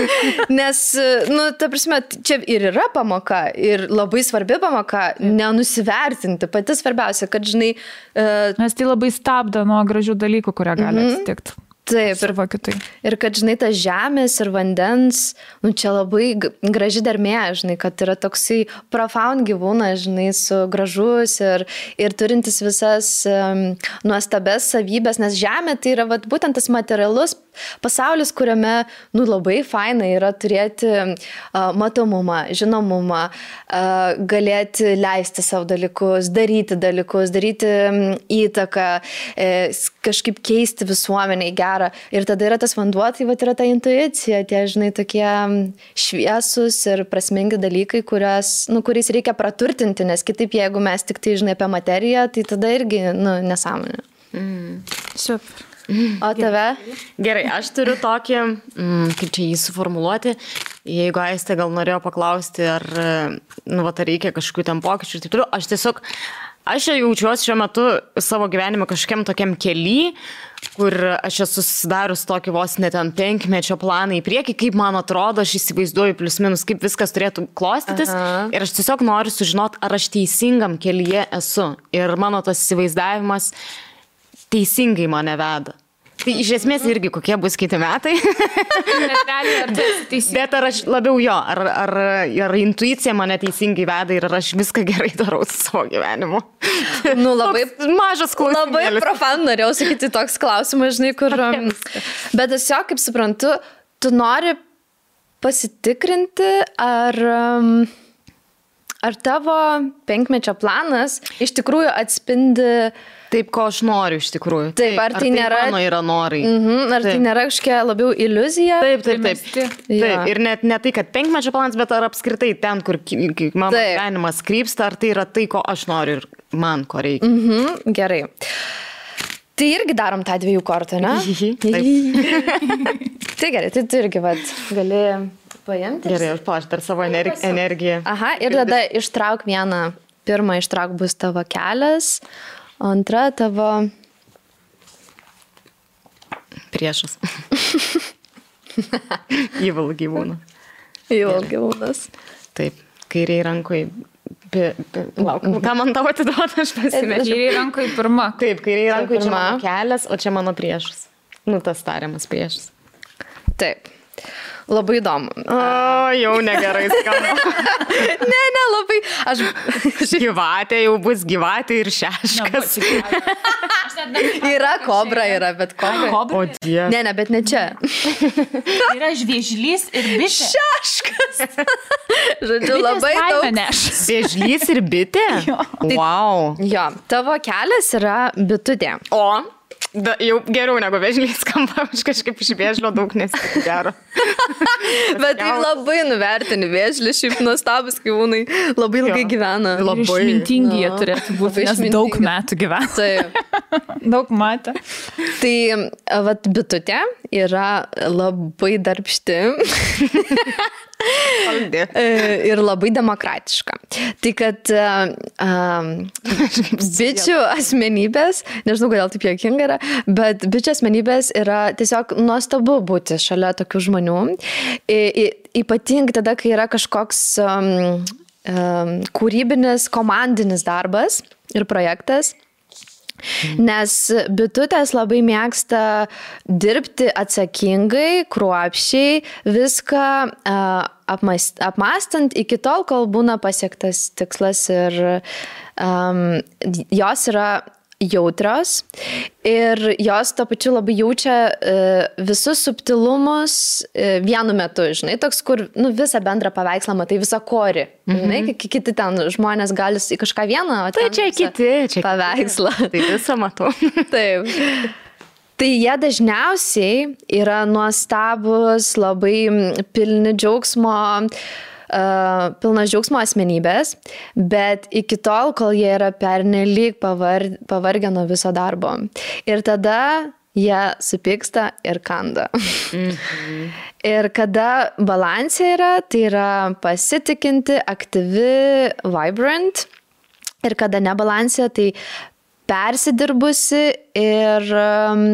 Nes, nu, ta prasme, čia ir yra pamoka, ir labai svarbi pamoka, nenusivertinti. Pati svarbiausia, kad, žinai, uh, Nes tai labai stabdo nuo gražių dalykų, kurie gali Mhm. atsitikti. Taip, ir, Suvokiu tai. ir kad, žinai, tas žemės ir vandens, nu čia labai graži dermė, žinai, kad yra toksai profound gyvūnas, žinai, su gražus ir, ir turintis visas um, nuostabes savybės, nes žemė tai yra vat, būtent tas materialus pasaulis, kuriame, nu, labai faina yra turėti uh, matomumą, žinomumą, uh, galėti leisti savo dalykus, daryti dalykus, daryti mm, įtaką, s- kažkaip keisti visuomenę į gerą. Ir tada yra tas vanduo, tai va yra ta intuicija, tie, žinai, tokie mm, šviesus ir prasmingi dalykai, kurias, nu, kuriais reikia praturtinti, nes kitaip, jeigu mes tik tai, žinai, apie materiją, tai tada irgi, nu, nesąmonė. Super. O tave? Gerai, aš turiu tokį, mm, kaip čia jį suformuoluoti, jeigu Aistė gal norėjo paklausti, ar, nu, va, ar reikia kažkokių ten pokyčių ir taip toliau, aš tiesiog, aš jau jaučiuosi šiuo metu savo gyvenime kažkokiam tokiam keliui, kur aš esu susidarius tokį vos net ten penkmečio planą į priekį, kaip man atrodo, aš įsivaizduoju plius minus, kaip viskas turėtų klostytis. Aha. Ir aš tiesiog noriu sužinoti, ar aš teisingam kelyje esu. Ir mano tas įsivaizdavimas teisingai mane veda. Tai iš esmės irgi kokie bus kiti metai. Bet ar aš labiau jo, ar, ar, ar intuicija mane teisingai veda ir ar aš viską gerai darau su savo gyvenimu. Nu, labai Toks mažas klausimas. Labai profan norėjau sakyti toks klausimas, žinai, kur. um, Bet tiesiog, kaip suprantu, tu nori pasitikrinti, ar, um, ar tavo penkmečio planas iš tikrųjų atspindi, Taip, ko aš noriu iš tikrųjų. Taip, ar tai nėra- Mano yra norai. mhm, ar tai Taip. nėra kažkokia labiau iliuzija. Taip, taip, taip. Taip. Jo. Ir net ne tai, kad penkmečio planas, bet ar apskritai ten, kur mano Taip. gyvenimas krypsta, ar tai yra tai, ko aš noriu ir man ko reikia. Mhm, gerai. Tai irgi darom tą dviejų kortų, ne? Taip. tai gerai, tai tu irgi vat, gali paimti. Gerai, aš paaš dar savo ener energiją. Aha, ir tada ištrauk vieną. Pirmą ištrauk bus tavo kelias, o antra tavo... Priešas. Įval gyvūną. Jau gyvūnas. Taip, kairiai rankoj. Pi, pi, lauk, ką man tavo atiduoti, aš pasimečiau. Vyriai rankai pirma. Taip, kairiai rankoj čia pirma. kelias, o čia mano priešas. Nu, tas tariamas priešas. Taip. Labai įdomu. O, jau negerai skamba. Ne, ne, labai. Aš. Gyvatė jau bus gyvatė ir šeškas. Yra kobra, yra, bet kobra. O dieve. Ne, ne, bet ne čia. Yra žviežlys ir bitė. Šeškas. Žodžiu, labai daug. Vėžlys ir bitė? Wow. Jo, tavo kelias yra bitutė. O, da, jau geriau negu vėžlys skamba, aš kažkaip iš vėžlio daug nesigero. Bet tai labai nuvertini vėžlį, šiaip nuostabus gyvūnai, labai ilgai gyvena. Labai. Išmintingi jie turėtų būti, nes daug metų gyvena. Taip. Daug matę. Tai, vat, bitutė yra labai darbšti e, ir labai demokratiška. Tai kad um, bičių asmenybės, nežinau, kodėl taip jokinga yra, bet bičių asmenybės yra tiesiog nuostabu būti šalia tokių žmonių. Ypatingai tada, kai yra kažkoks um, um, kūrybinis, komandinis darbas ir projektas. Nes bitutės labai mėgsta dirbti atsakingai, kruopščiai, viską uh, apmast, apmastant iki tol, kol būna pasiektas tikslas ir um, jos yra jautrios ir jos to pačiu labai jaučia uh, visus subtilumus uh, vienu metu, žinai, toks, kur nu, visą bendrą paveikslą matai, visą korį. Mm -hmm. Žinai, ki- kiti ten žmonės gali į kažką vieną, o Tai čia kiti, čia paveikslą. Tai visą matau. Taip. Tai jie dažniausiai yra nuostabus, labai pilni džiaugsmo, uh, pilnas džiaugsmo asmenybės, bet iki tol, kol jie yra pernelyg pavar, pavargę nuo viso darbo. Ir tada jie supyksta ir kanda. Ir kada balansė yra, tai yra pasitikinti, aktyvi, vibrant. Ir kada nebalansė, tai persidirbusi ir, um,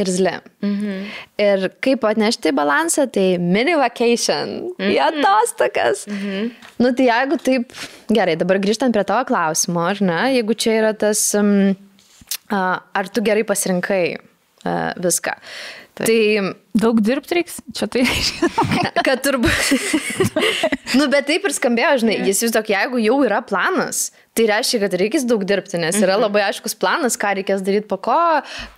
ir zli. Mhm. Ir kaip atnešti balansą, tai mini vacation, mhm. į atostogas. Mhm. Nu tai jeigu taip, gerai, dabar grįžtant prie tavo klausimo, ar ne, jeigu čia yra tas, um, uh, ar tu gerai pasirinkai, uh, viską. Tai, tai Daug dirbti reiks, čia tai. kad turbūt. nu, bet taip ir skambėjo, žinai, jis vis tokia, jeigu jau yra planas, tai reiškia, kad reikės daug dirbti, nes yra mhm. labai aiškus planas, ką reikės daryti po ko,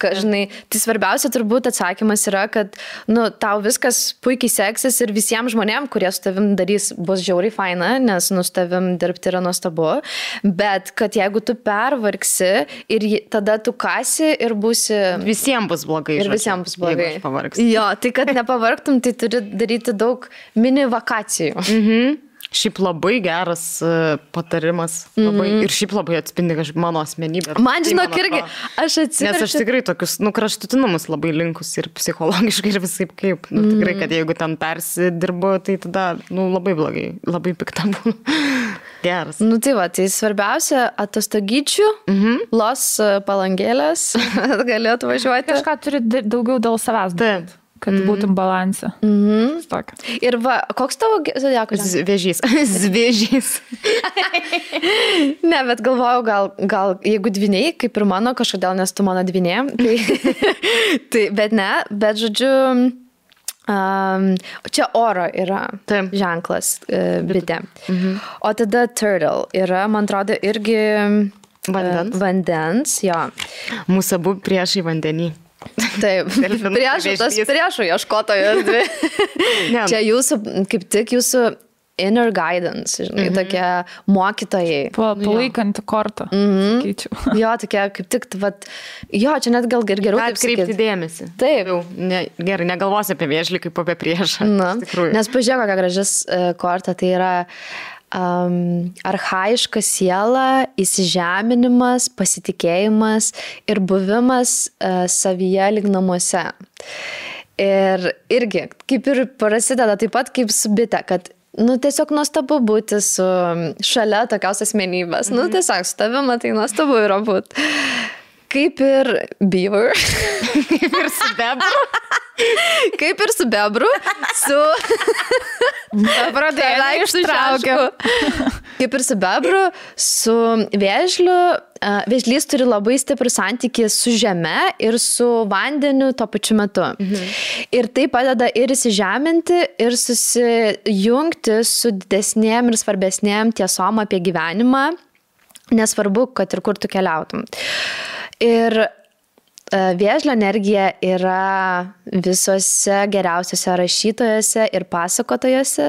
kad, žinai, tai svarbiausia turbūt atsakymas yra, kad, nu, tau viskas puikiai seksis ir visiems žmonėms, kurie su tavim darys, bus žiauriai faina, nes nu, su tavim dirbti yra nuostabu, bet kad jeigu tu pervargsi ir tada tu kasi ir būsi... Visiems bus blogai. Ir visiems bus blogai. Jo, tai kad nepavargtum, tai turi daryti daug mini vakacijų. Mhm. Šiaip labai geras e, patarimas. Labai, mm -hmm. Ir šiaip labai atspindi kažkaip mano asmenybę. Man tai žinok irgi, aš atsiprašau. Nes aš tikrai tokius, nu, kraštutinumus labai linkus ir psichologiškai ir visai kaip. Nu, tikrai, kad jeigu ten persidirbu, tai tada, nu, labai blogai, labai pikta būna. Geras. Nu tai va, tai svarbiausia atostogyčių, mm -hmm. los e, palangėlės, galėtų važiuoti. Kažką turi daugiau dėl savęs. Taip kad mm. būtum balansą. Mm -hmm. Ir va, koks tavo zodiakas? Zvėžys. Zvėžys. ne, bet galvojau, gal, gal jeigu dviniai, kaip ir mano, kažkodėl nes tu mano dvinė, tai, tai bet ne, bet žodžiu, Um, čia oro yra Taip. ženklas uh, bitė. Mhm. O tada turtle yra, man atrodo, irgi vandens. Uh, vandens, jo. Mūsų abu priešai vandenį. Taip, priešų, tas priešų ieškotojas. Čia jūsų, kaip tik jūsų inner guidance, žinai, mm -hmm. tokie mokytojai. Pa, palaikanti kortą. Mm -hmm. Skaičiau. jo, tokie kaip tik, vat, jo, čia net gal ir geriau. Atkreipti dėmesį. Taip. Jau, ne, gerai, negalvosi apie vėžlį kaip apie priešą. Na, nes pažiūrėk, kokia gražis uh, korta, tai yra um, arhaiška siela, įsižeminimas, pasitikėjimas ir buvimas uh, savyje lyg namuose. Ir irgi, kaip ir prasideda taip pat kaip su bite, kad nu, tiesiog nuostabu būti su šalia tokios asmenybės. Nu, mhm. Nu, tiesiog su tavimi, tai nuostabu yra būti. Kaip ir beaver. kaip ir su bebru. Kaip ir su bebru. Su... Bebrodėlę ištraukiau. Kaip ir su bebru, su vėžliu. Vėžlys turi labai stiprų santykį su žeme ir su vandeniu tuo pačiu metu. Mhm. Ir tai padeda ir įsižeminti, ir susijungti su didesnėm ir svarbesnėm tiesom apie gyvenimą, nesvarbu, kad ir kur tu keliautum. Ir e, Vėžlio energija yra visose geriausiose rašytojose ir pasakotojose,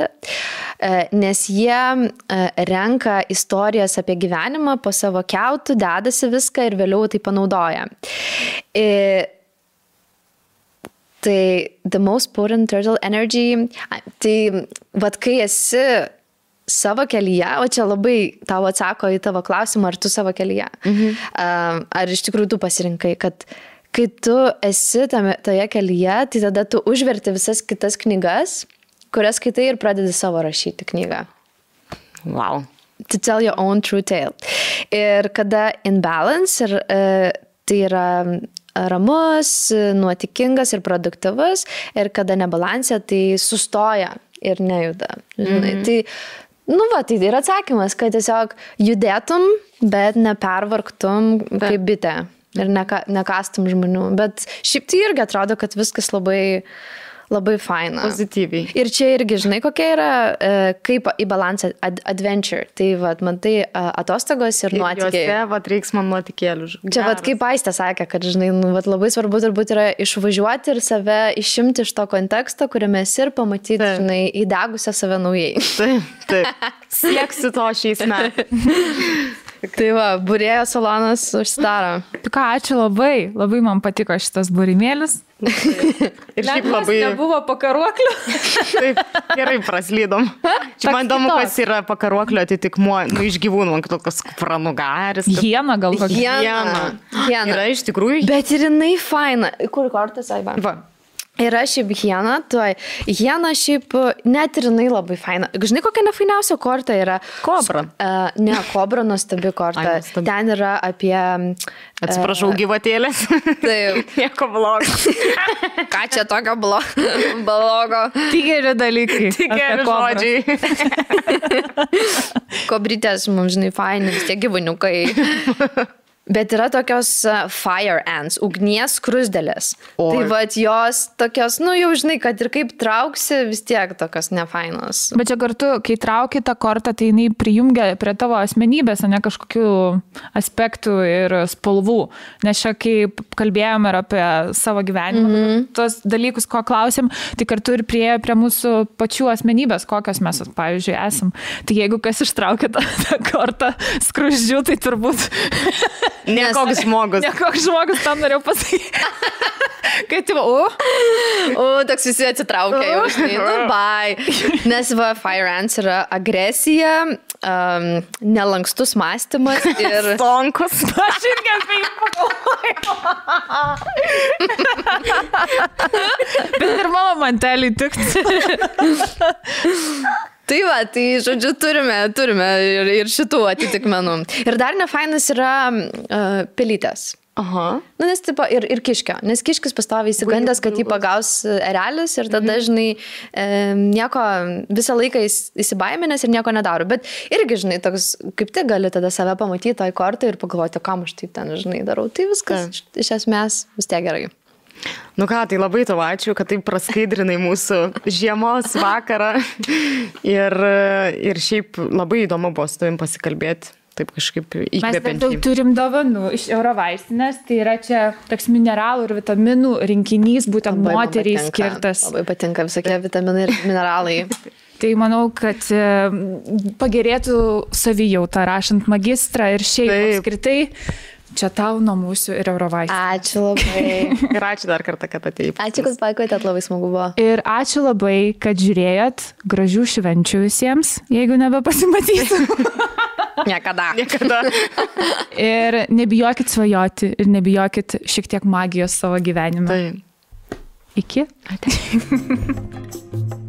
e, nes jie e, renka istorijas apie gyvenimą po savo keutų, dedasi viską ir vėliau tai panaudoja. Tai the most potent turtle energy, tai vad kai esi savo kelyje, o čia labai tau atsako į tavo klausimą, ar tu savo kelyje. Mhm. Ar iš tikrųjų tu pasirinkai, kad kai tu esi tame, toje kelyje, tai tada tu užverti visas kitas knygas, kurias skaitai ir pradedi savo rašyti knygą. Wow. To tell your own true tale. Ir kada in balance, ir, e, tai yra ramus, nuotikingas ir produktyvus, ir kada nebalansė, tai sustoja ir nejuda. Žinai, mm -hmm. Tai Nu, va, tai yra atsakymas, kad tiesiog judėtum, bet nepervargtum kaip bitė ir neka, nekastum žmonių. Bet šiaip tai irgi atrodo, kad viskas labai labai faina. Pozityviai. Ir čia irgi, žinai, kokia yra, e, kaip į balansą ad adventure. Tai, vad, man tai atostogos ir nuotykiai. Čia, vad, reiks man nuotikėlių. Čia, vad, kaip Aistė sakė, kad, žinai, nu, vat, labai svarbu turbūt yra išvažiuoti ir save išimti iš to konteksto, kuriame esi ir pamatyti, taip. žinai, įdegusią save naujai. Taip, taip. Sieksiu to šiais metais. Tai va, burėjo salonas užsidaro. Tai ką, ačiū labai, labai man patiko šitas burimėlis. Ir šiaip labai... Nebuvo pakaruoklio. Taip, gerai praslydom. Čia man įdomu, kas yra pakaruoklio atitikmuo, nu, iš gyvūnų, man toks pranugaris. Kad... Hiena gal kokia. Hiena. Hiena. Yra iš tikrųjų. Bet ir jinai faina. Kur kortas, Aiva? Va. Yra šiaip hiena, tuoj. Hiena šiaip net ir jinai labai faina. Žinai, kokia nefainiausia korta yra? Kobra. Uh, ne, kobra nuostabi korta. Ai. Ten yra apie... Uh, Atsiprašau, gyvatėlės. Taip. Nieko blogo. Ką čia tokio blo blogo? Tik geri dalykai. Tik geri žodžiai. Kobrytės mums, žinai, faini, vis tie gyvūniukai. Bet yra tokios uh, fire ants, ugnies krusdėlės. Oi. Tai vad jos tokios, nu jau žinai, kad ir kaip trauksi, vis tiek tokios nefainos. Bet čia kartu, kai trauki tą kortą, tai jinai prijungia prie tavo asmenybės, o ne kažkokių aspektų ir spalvų. Nes čia, kai kalbėjome ir apie savo gyvenimą, mm -hmm. tos dalykus, ko klausėm, tai kartu ir prie, prie mūsų pačių asmenybės, kokios mes, pavyzdžiui, esam. Tai jeigu kas ištraukia tą, tą kortą skruzdžių, tai turbūt Ne koks žmogus. Ne koks žmogus tam norėjau pasakyti. Kad jau, u. O, toks visi atsitraukia jau, žinai, nu, bye. Nes va, Fire Ants yra agresija, um, nelankstus mąstymas ir... Stonkus. Aš irgi apie jį pagalvojau. Bet ir mano mantelį tiktų. Tai va, tai žodžiu, turime, turime ir, ir šitų atitikmenų. Ir dar nefainas yra uh, pelytės. Aha. Nu, nes tipo, ir, ir kiškio, nes kiškis pastoviai įsigandęs, kad jį pagaus erelis ir tada dažnai e, nieko visą laiką įs- įsibaiminęs ir nieko nedaro. Bet irgi, žinai, toks, kaip tik gali tada save pamatyti toj kortai ir pagalvoti, kam aš taip ten, žinai, darau. Tai viskas iš, iš esmės vis tiek gerai. Nu ką, tai labai tau ačiū, kad taip praskaidrinai mūsų žiemos vakarą. Ir, ir šiaip labai įdomu buvo su tavim pasikalbėti. Taip kažkaip Mes dar daug turim dovanų iš Eurovaistinės, tai yra čia toks mineralų ir vitaminų rinkinys, būtent Labai moteriai patinka, skirtas. Labai patinka visokie vitaminai ir mineralai. Tai manau, kad e, pagerėtų savijauta rašant magistrą ir šiaip Taip. apskritai. Čia tau nuo mūsų ir Eurovaistinės. Ačiū labai. Ir ačiū dar kartą, kad atėjai. Ačiū, kad pakvietėt, labai smagu buvo. Ir ačiū labai, kad žiūrėjot. Gražių švenčių visiems, jeigu nebepasimatysiu. Niekada. Niekada. ir nebijokit svajoti ir nebijokit šiek tiek magijos savo gyvenime. Tai. Iki. Ate.